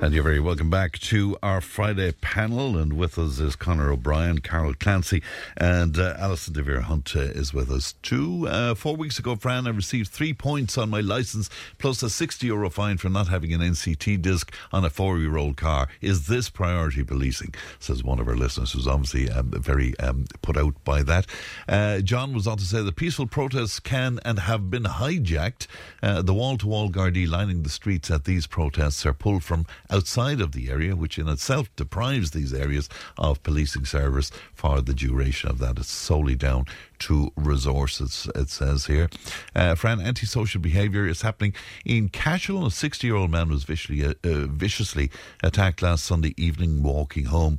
And you're very welcome back to our Friday panel. And with us is Connor O'Brien, Carol Clancy, and uh, Alison DeVere Hunt uh, is with us too. Uh, four weeks ago, Fran, I received three points on my licence plus a 60 euro fine for not having an NCT disc on a four year old car. Is this priority policing? Says one of our listeners who's obviously um, very um, put out by that. Uh, John was on to say the peaceful protests can and have been hijacked. Uh, the wall to wall Gardaí lining the streets at these protests are pulled from outside of the area, which in itself deprives these areas of policing service for the duration of that. It's solely down to resources, it says here. Uh, Fran, antisocial behaviour is happening in Cashel. A 60 year old man was viciously, uh, viciously attacked last Sunday evening walking home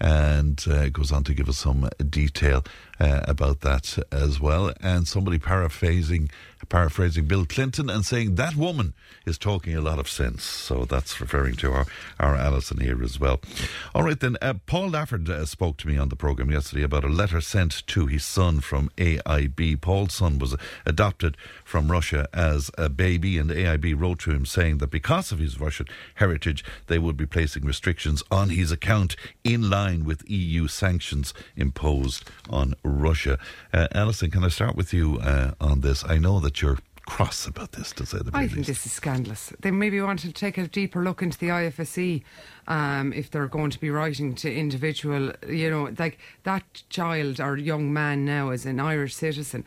and uh, goes on to give us some detail uh, about that as well. And somebody paraphrasing paraphrasing Bill Clinton and saying that woman is talking a lot of sense. So that's referring to our, our Alison here as well. All right, then. Uh, Paul Lafford uh, spoke to me on the programme yesterday about a letter sent to his son from AIB. Paul's son was adopted from Russia as a baby, and AIB wrote to him saying that because of his Russian heritage, they would be placing restrictions on his account in line with EU sanctions imposed on Russia. Uh, Alison, can I start with you uh, on this? I know that you're cross about this, to say the I think this is scandalous. They maybe want to take a deeper look into the IFSC um, if they're going to be writing to individual, you know, like that child or young man now is an Irish citizen.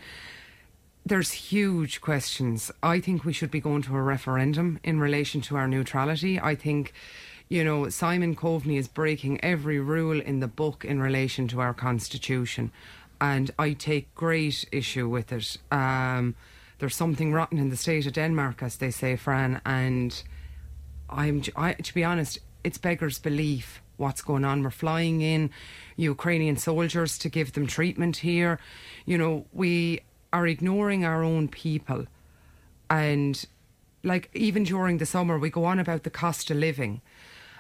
There's huge questions. I think we should be going to a referendum in relation to our neutrality. I think, you know, Simon Coveney is breaking every rule in the book in relation to our constitution, and I take great issue with it. Um, there's something rotten in the state of Denmark, as they say, Fran, and I'm I, to be honest, it's beggars belief what's going on. We're flying in Ukrainian soldiers to give them treatment here. You know, we are ignoring our own people, and like even during the summer, we go on about the cost of living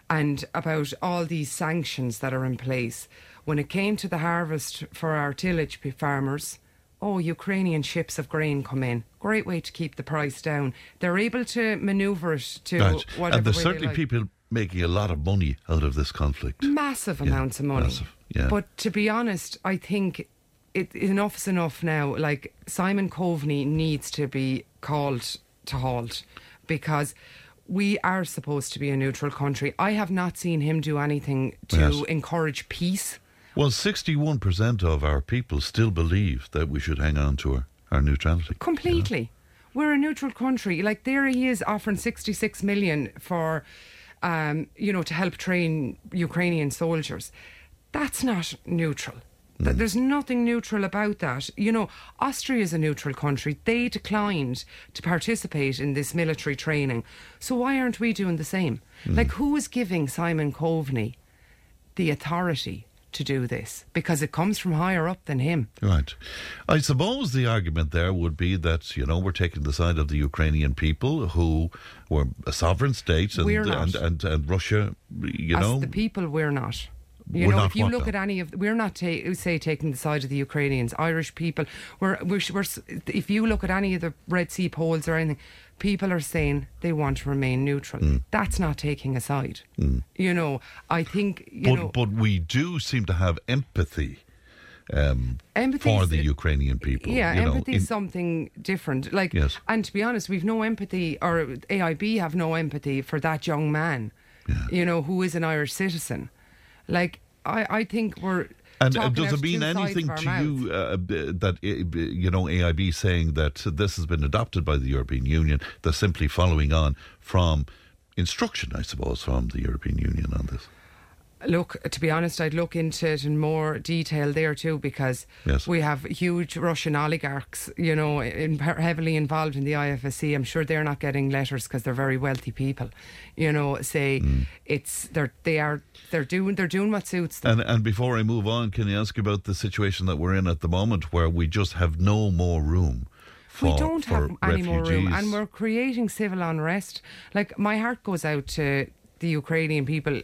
and about all these sanctions that are in place. When it came to the harvest for our tillage farmers, oh, Ukrainian ships of grain come in. Great way to keep the price down. They're able to manoeuvre it to Right. whatever And there's certainly like. people making a lot of money out of this conflict. massive amounts of money. massive, yeah. But to be honest, I think it enough's enough now. Like Simon Coveney needs to be called to halt because we are supposed to be a neutral country. I have not seen him do anything to Yes. encourage peace. Well, 61% of our people still believe that we should hang on to our, our neutrality. Completely. We're a neutral country. Like there he is offering 66 million for um, you know, to help train Ukrainian soldiers. That's not neutral. Th- mm. There's nothing neutral about that. You know, Austria is a neutral country. They declined to participate in this military training. So why aren't we doing the same? Mm. Like, who is giving Simon Coveney the authority to do this? Because it comes from higher up than him. Right. I suppose the argument there would be that, you know, we're taking the side of the Ukrainian people who were a sovereign state and, and, and, and Russia, you As know. the people, we're not. You We're know, if you look at any of, we're not ta- say taking the side of the Ukrainians, Irish people. We're, we're, we're, if you look at any of the Red C polls or anything, people are saying they want to remain neutral. Mm. That's not taking a side. You know, I think you but, know. but we do seem to have empathy um, Empathy for the Ukrainian people. Yeah, you know, empathy is something different. Like, Yes. and to be honest, we've no empathy, or AIB have no empathy for that young man. Yeah. You know, who is an Irish citizen. Like, I, I think we're. And uh, does it mean anything to mouth. you uh, that uh, you know AIB saying that this has been adopted by the European Union? They're simply following on from instruction, I suppose, from the European Union on this. Look, to be honest, I'd look into it in more detail there too because Yes. we have huge Russian oligarchs, you know, in, heavily involved in the IFSC. I'm sure they're not getting letters because they're very wealthy people. You know, say Mm. it's they're they are they're doing they're doing what suits them. And and before I move on, can I ask about the situation that we're in at the moment, where we just have no more room for, we don't have any more room, and we're creating civil unrest. Like my heart goes out to the Ukrainian people.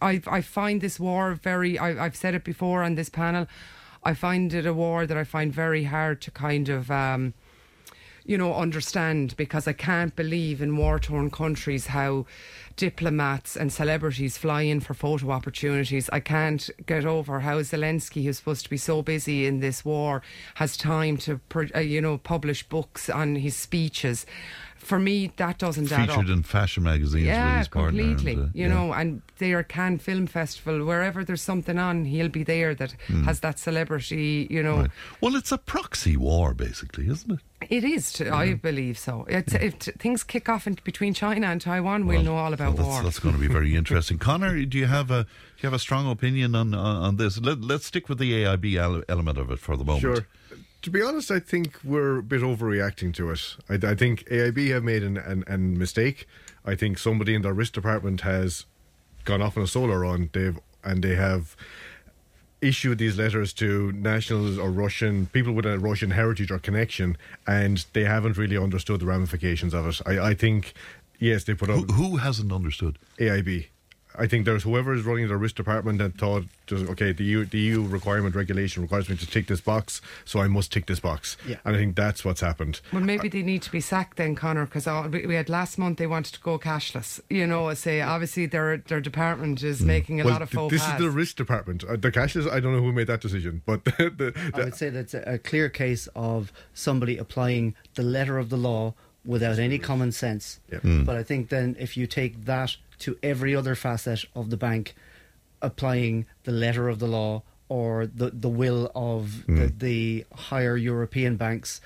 I I find this war very. I, I've said it before on this panel. I find it a war that I find very hard to kind of. Um, you know, understand because I can't believe in war torn countries how diplomats and celebrities fly in for photo opportunities. I can't get over how Zelensky, who's supposed to be so busy in this war, has time to, uh, you know, publish books on his speeches. For me, that doesn't add up. featured in fashion magazines with Yeah, his completely. and, uh, you yeah. know, and there Cannes Film Festival, wherever there's something on, he'll be there that Mm. has that celebrity, you know. Right. Well, it's a proxy war, basically, isn't it? It is, to, I believe so. It's, If things kick off in, between China and Taiwan, we'll know all about Well, war. that's, that's going to be very interesting. Connor, do you have a do you have a strong opinion on on, on this? Let, let's stick with the AIB element of it for the moment. Sure. To be honest, I think we're a bit overreacting to it. I, I think AIB have made an, an, an mistake. I think somebody in their risk department has gone off on a solo run. They've and they have issued these letters to nationals or Russian people with a Russian heritage or connection, and they haven't really understood the ramifications of it. I, I think, yes, they put out. Who, who hasn't understood? AIB. I think there's whoever is running the risk department that thought, just, okay, the EU, the EU requirement regulation requires me to tick this box, so I must tick this box. Yeah. And I think that's what's happened. Well, maybe they need to be sacked then, Connor, because we we had last month they wanted to go cashless. You know, say obviously their their department is making a. Well, lot of th- this pas. is the risk department. Uh, the cashless, I don't know who made that decision, but the, the, I would say that's a, a clear case of somebody applying the letter of the law without any common sense. Mm. But I think then if you take that to every other facet of the bank, applying the letter of the law or the, the will of the, hmm. the higher European banks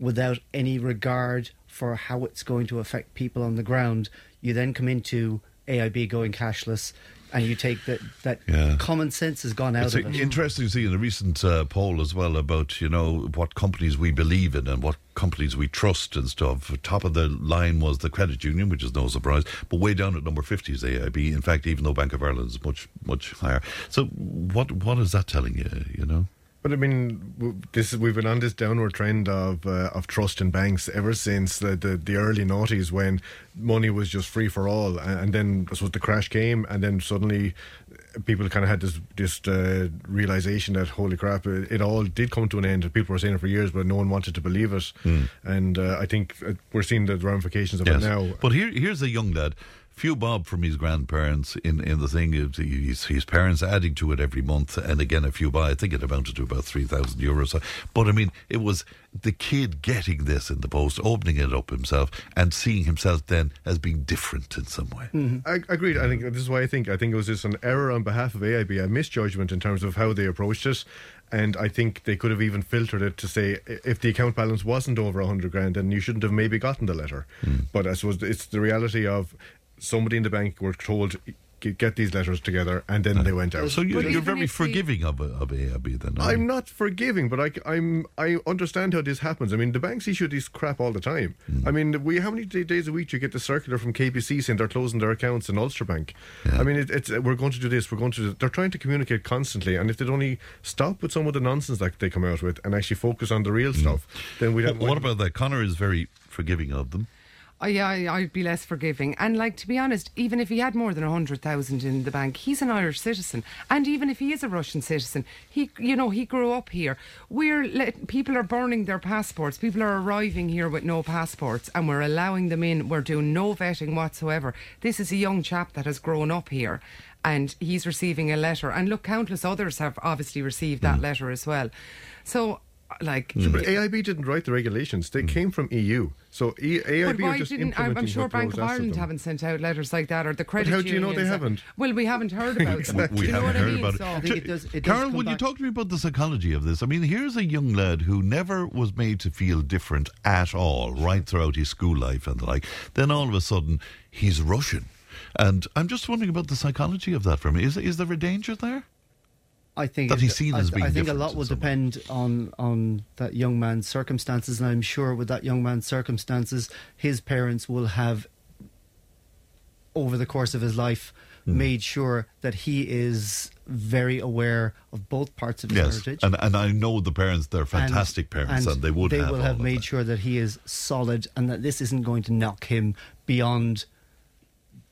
without any regard for how it's going to affect people on the ground, you then come into AIB going cashless and you take that, that Yeah. common sense has gone out It's of it. interesting to see in a recent uh, poll as well about you know what companies we believe in and what companies we trust and stuff. Top of the line was the credit union, which is no surprise, but way down at number fifty is AIB. In fact, even though Bank of Ireland is much much higher. So what what is that telling you? You know. But I mean, this we've been on this downward trend of uh, of trust in banks ever since the, the the early noughties when money was just free for all, and, and then so the crash came, and then suddenly people kind of had this this uh, realization that holy crap, it, it all did come to an end. People were saying it for years, but no one wanted to believe it, Hmm. and uh, I think uh, we're seeing the ramifications of Yes. it now. But here, here's a young lad. Few bob from his grandparents in, in the thing. His, his, his parents adding to it every month, and again a few bob. I think it amounted to about three thousand euros. But I mean, it was the kid getting this in the post, opening it up himself, and seeing himself then as being different in some way. Mm-hmm. I agreed. I think this is why I think I think it was just an error on behalf of AIB, a misjudgment in terms of how they approached it, and I think they could have even filtered it to say if the account balance wasn't over a hundred grand, then you shouldn't have maybe gotten the letter. Mm. But I suppose it's the reality of somebody in the bank were told get these letters together, and then they went out. So you, you're very forgiving of, of AIB then. aren't you? I'm not forgiving, but I, am I understand how this happens. I mean, the banks issue this crap all the time. Hmm. I mean, we how many days a week do you get the circular from KBC saying they're closing their accounts in Ulster Bank? I mean, it, it's we're going to do this, we're going to. do- They're trying to communicate constantly, and if they'd only stop with some of the nonsense that they come out with and actually focus on the real stuff, then we'd have. What, what about that? Connor is very forgiving of them. Yeah, I- I'd be less forgiving. And like to be honest, even if he had more than a hundred thousand in the bank, he's an Irish citizen. And even if he is a Russian citizen, he, you know, he grew up here. We're let, people are burning their passports. People are arriving here with no passports, and we're allowing them in. We're doing no vetting whatsoever. This is a young chap that has grown up here. And he's receiving a letter. And look, countless others have obviously received that mm. letter as well. So, like. Sure, but AIB didn't write the regulations; they mm. came from EU. So e, AIB But are why just didn't I'm, I'm sure Bank of Ireland haven't sent out letters like that, or the credit how do you know they haven't? Well, we haven't heard about them. we Do you know haven't what I heard mean? about So- it. I think it does- it Carol, come will you talk to me about the psychology of this? I mean, here's a young lad who never was made to feel different at all, right throughout his school life and the like. Then all of a sudden, he's Russian. And I'm just wondering about the psychology of that for me. Is, is there a danger there? I think That he's seen I, as I being think a lot will depend on on that young man's circumstances, and I'm sure with that young man's circumstances, his parents will have, over the course of his life, Hmm. made sure that he is very aware of both parts of his Yes, heritage. and and I know the parents; they're fantastic parents, and, they would they have will have made that. sure that he is solid and that this isn't going to knock him beyond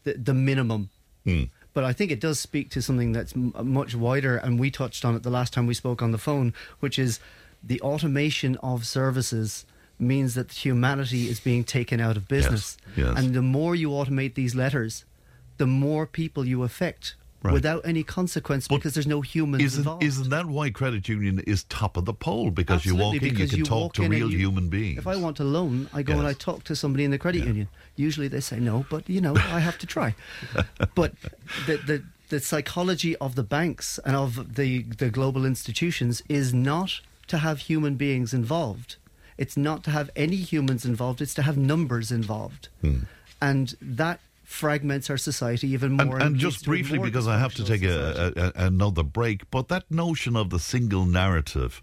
the, the minimum. Hmm. But I think it does speak to something that's m- uh, much wider, and we touched on it the last time we spoke on the phone, which is the automation of services means that humanity is being taken out of business. yes. And the more you automate these letters, the more people you affect Right. without any consequence because there's no humans Isn't, involved. isn't that why credit union is top of the poll? Because you walk Absolutely, in, you can you talk to real you- human beings. If I want a loan, I go and I talk to somebody in the credit union. Usually they say no, but you know, I have to try. but the, the the psychology of the banks and of the the global institutions is not to have human beings involved. It's not to have any humans involved. It's to have numbers involved, hmm. and that fragments our society even more. And, and leads just briefly, because I have to take a, a, a, another break, but that notion of the single narrative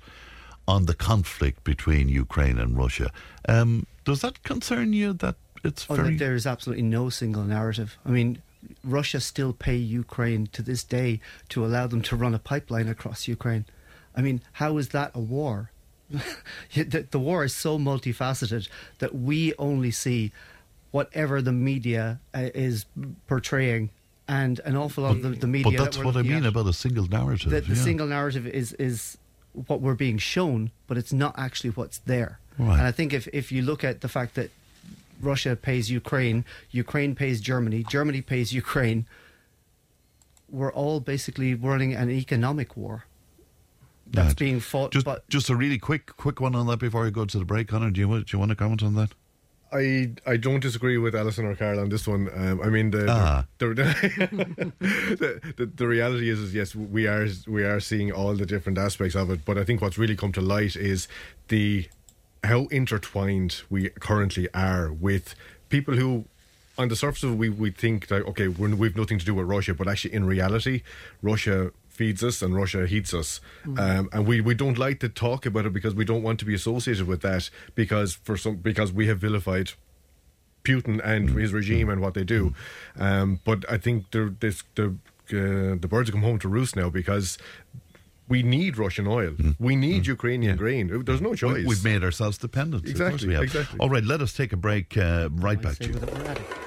on the conflict between Ukraine and Russia, um, does that concern you? That it's Oh, very that there is absolutely no single narrative. I mean, Russia still pay Ukraine to this day to allow them to run a pipeline across Ukraine. I mean, how is that a war? the, the war is so multifaceted that we only see whatever the media uh, is portraying, and an awful lot of the, the media. But that's that what I mean at, about a single narrative. the, the yeah. single narrative is is what we're being shown, but it's not actually what's there. Right. And I think if if you look at the fact that Russia pays Ukraine, Ukraine pays Germany, Germany pays Ukraine, we're all basically running an economic war that's Right. being fought. Just, but just a really quick, quick one on that before I go to the break, Connor. Do you want- do you want to comment on that? I I don't disagree with Alison or Carol on this one. Um, I mean the Ah. the, the, the, the reality is, is yes we are we are seeing all the different aspects of it, but I think what's really come to light is the how intertwined we currently are with people who. On the surface of it, we, we think that okay, we're, we've nothing to do with Russia, but actually, in reality, Russia feeds us and Russia heats us, Mm. um, and we, we don't like to talk about it because we don't want to be associated with that because for some because we have vilified Putin and his regime and what they do. Um, but I think the this, the uh, the birds have come home to roost now because we need Russian oil, we need Ukrainian grain. There's no choice. We, have made ourselves dependent. Of course Exactly, we have. exactly. All right, let us take a break. Uh, right back to you.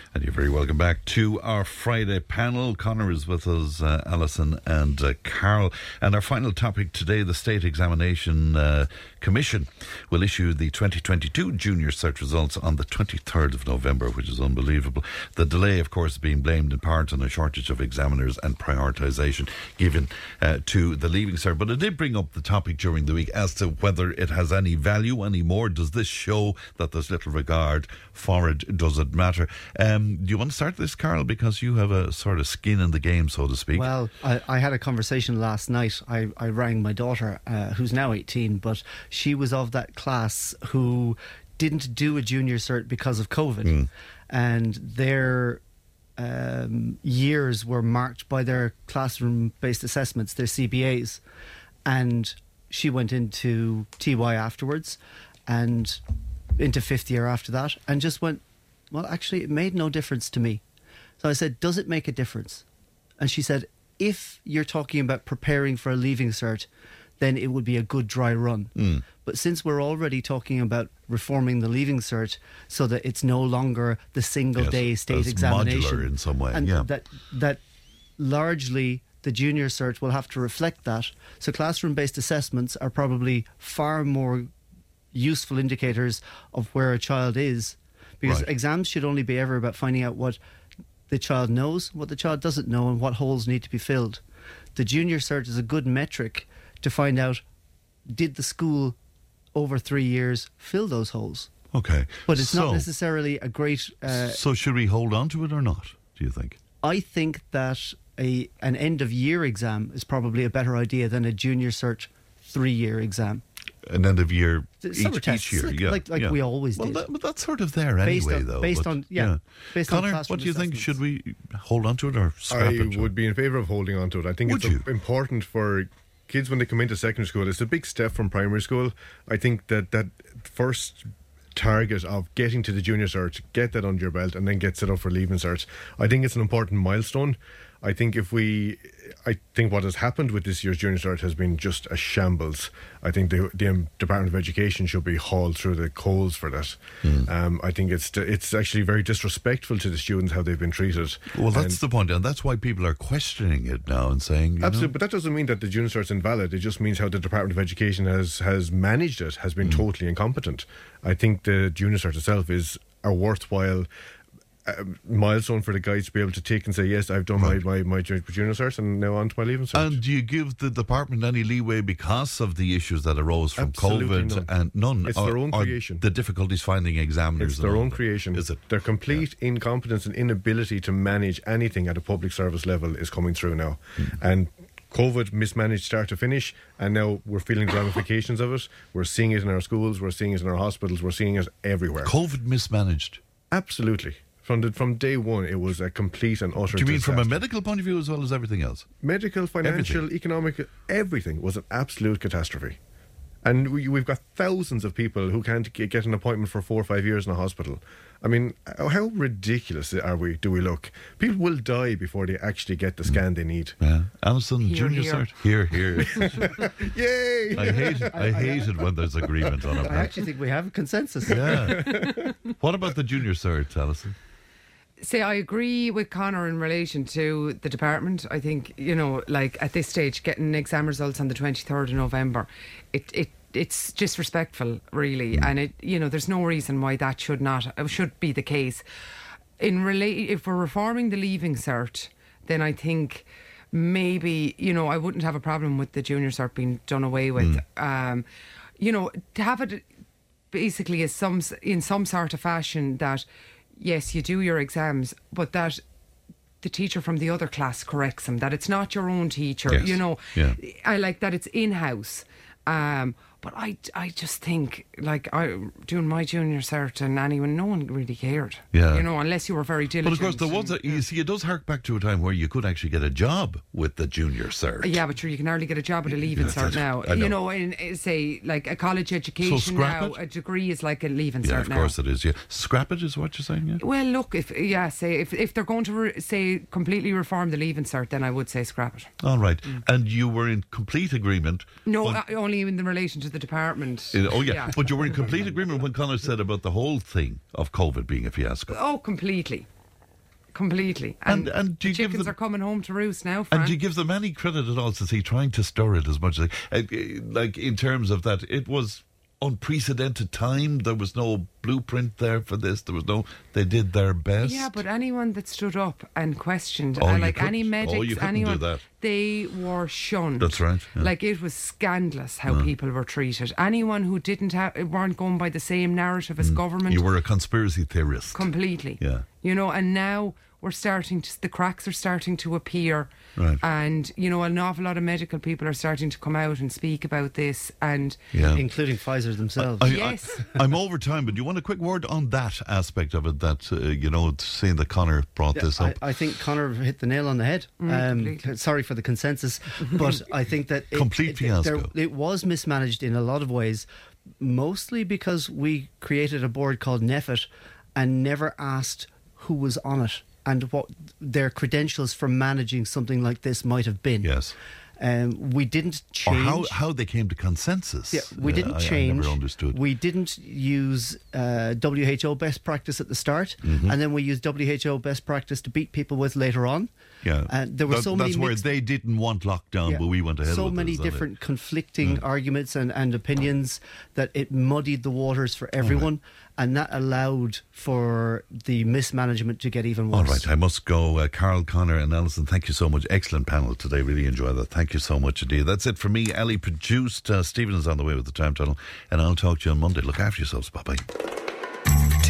And you're very welcome back to our Friday panel. Connor is with us, uh, Alison and uh, Carl. And our final topic today the State Examination uh, Commission will issue the 2022 Junior Cert results on the 23rd of November, which is unbelievable. The delay, of course, being blamed in part on a shortage of examiners and prioritisation given uh, to the Leaving Cert. But it did bring up the topic during the week as to whether it has any value anymore. Does this show that there's little regard for it? Does it matter? Um, do you want to start this, Carl? Because you have a sort of skin in the game, so to speak. Well, I, I had a conversation last night. I, I rang my daughter, uh, who's now 18, but she was of that class who didn't do a junior cert because of COVID. And their um, years were marked by their classroom based assessments, their CBAs. And she went into TY afterwards and into fifth year after that and just went, well, actually, it made no difference to me. So I said, does it make a difference? And she said, if you're talking about preparing for a leaving cert, then it would be a good dry run. Mm. But since we're already talking about reforming the leaving cert so that it's no longer the single Yes, day state examination modular in some way, and yeah. that that largely the junior cert will have to reflect that. So classroom based assessments are probably far more useful indicators of where a child is because Right. exams should only be ever about finding out what the child knows, what the child doesn't know, and what holes need to be filled. The junior cert is a good metric to find out did the school over three years fill those holes. Okay. But it's so, not necessarily a great. Uh, so should we hold on to it or not, do you think? I think that a an end of year exam is probably a better idea than a junior cert three year exam. An end of year The each, summer each tests, year, like- yeah, like- like yeah. we always well, did. That, but that's sort of there Based anyway, on- though. based but, on- yeah, based on Connor, classroom what do you think? Should we hold on to it or scrap I it? would be in favour of holding on to it. I think Would it's you? important for kids when they come into secondary school. It's a big step from primary school. I think that that first target of getting to the junior cert, get that under your belt, and then get set up for leaving cert. I think it's an important milestone. I think if we, I think what has happened with this year's junior cert has been just a shambles. I think the, the um, Department of Education should be hauled through the coals for that. Hmm. Um, I think it's it's actually very disrespectful to the students how they've been treated. Well, that's And- the point, and that's why people are questioning it now and saying, you Absolutely, know, but that doesn't mean that the junior cert's invalid. It just means how the Department of Education has has managed it has been Hmm. totally incompetent. I think the junior cert itself is a worthwhile milestone for the guys to be able to take and say, yes, I've done my, my, my junior cert and now on to my leaving cert. And do you give the department any leeway because of the issues that arose from Absolutely COVID none. and none? It's or- their own creation. The difficulties finding examiners. It's their own creation. Is it? Their complete incompetence and inability to manage anything at a public service level is coming through now. Hmm. And COVID mismanaged start to finish, and now we're feeling the ramifications of it. We're seeing it in our schools, we're seeing it in our hospitals, we're seeing it everywhere. COVID mismanaged. Absolutely. From the, from day one, it was a complete and utter. Do you mean from a medical point of view as well as everything else? medical, financial, economic, everything was an absolute catastrophe. And we, we've got thousands of people who can't get an appointment for four or five years in a hospital. I mean, how how ridiculous are we? Do we look? People will die before they actually get the mm. scan they need. Yeah, Alison, Here, junior here. cert. Here, here. Yay! I hate it. I hate it when there's agreement on it. I actually think we have a consensus. Yeah. what about the junior cert, Alison? Say, I agree with Connor in relation to the department. I think, you know, like at this stage, getting exam results on the 23rd of November, it, it it's disrespectful, really. And it, you know, there's no reason why that should not, uh, should be the case. In rela- if we're reforming the leaving cert, then I think maybe, you know, I wouldn't have a problem with the junior cert being done away with. Um, you know, to have it basically as some in some sort of fashion that yes you do your exams but that the teacher from the other class corrects them that it's not your own teacher Yes. you know Yeah. i like that it's in-house um but I, I just think like I doing my junior cert and anyone no one really cared Yeah. you know unless you were very diligent. But of course, there was a, you see, it does hark back to a time where you could actually get a job with the junior cert. yeah, but sure, you can hardly get a job at a leaving Yeah, cert now. Know. You know, in, say like a college education scrap now, it? a degree is like a leaving Yeah, cert of course it is. Yeah, scrap it is what you're saying. Yeah. Well, look, if yeah, say if if they're going to re- say completely reform the leaving cert, then I would say scrap it. All right, and you were in complete agreement. No, when- uh, only in the relation to the department. oh yeah. but you were in complete agreement when Connor said about the whole thing of COVID being a fiasco. Oh, completely, completely. And, And- and do the you give them- are coming home to roost now. Fran. And do you give them any credit at all to see trying to stir it as much as uh, uh, like in terms of that it was unprecedented time. There was no blueprint there for this. There was no. They did their best. Yeah, but anyone that stood up and questioned, Oh, uh, like any couldn't- medics, oh, you couldn't do anyone, they were shunned. That's right, yeah. Like it was scandalous how Yeah. people were treated. Anyone who didn't have, weren't going by the same narrative as government, Mm. you were a conspiracy theorist. completely. Yeah. You know, and now we're starting to, the cracks are starting to appear. Right. And, you know, an awful lot of medical people are starting to come out and speak about this. And, Yeah. including Pfizer themselves. I, Yes. I, am over time, but do you want a quick word on that aspect of it? That uh, you know, seeing that Connor brought Yeah, this up. I think Connor hit the nail on the head. um, sorry for the consensus, but I think that it, Complete it, fiasco. there- it was mismanaged in a lot of ways, mostly because we created a board called NPHET and never asked who was on it and what their credentials for managing something like this might have been. Yes. Um, we didn't or change. how how they came to consensus. Yeah, we Uh, didn't I- change. I never understood. We didn't use uh, WHO best practice at the start, Mhm. and then we used WHO best practice to beat people with later on. yeah, And there were That- so many That's where they didn't want lockdown, Yeah. but we went ahead. So it, many it? different conflicting Yeah. arguments and, and opinions that it muddied the waters for everyone, and that allowed for the mismanagement to get even worse. All right, I must go. Uh, Carl, Connor, and Alison, thank you so much. Excellent panel today. Really enjoyed that. Thank you so much indeed. That's it for me. Ali produced. Uh, Stephen is on the way with the time tunnel, and I'll talk to you on Monday. Look after yourselves. Bye bye.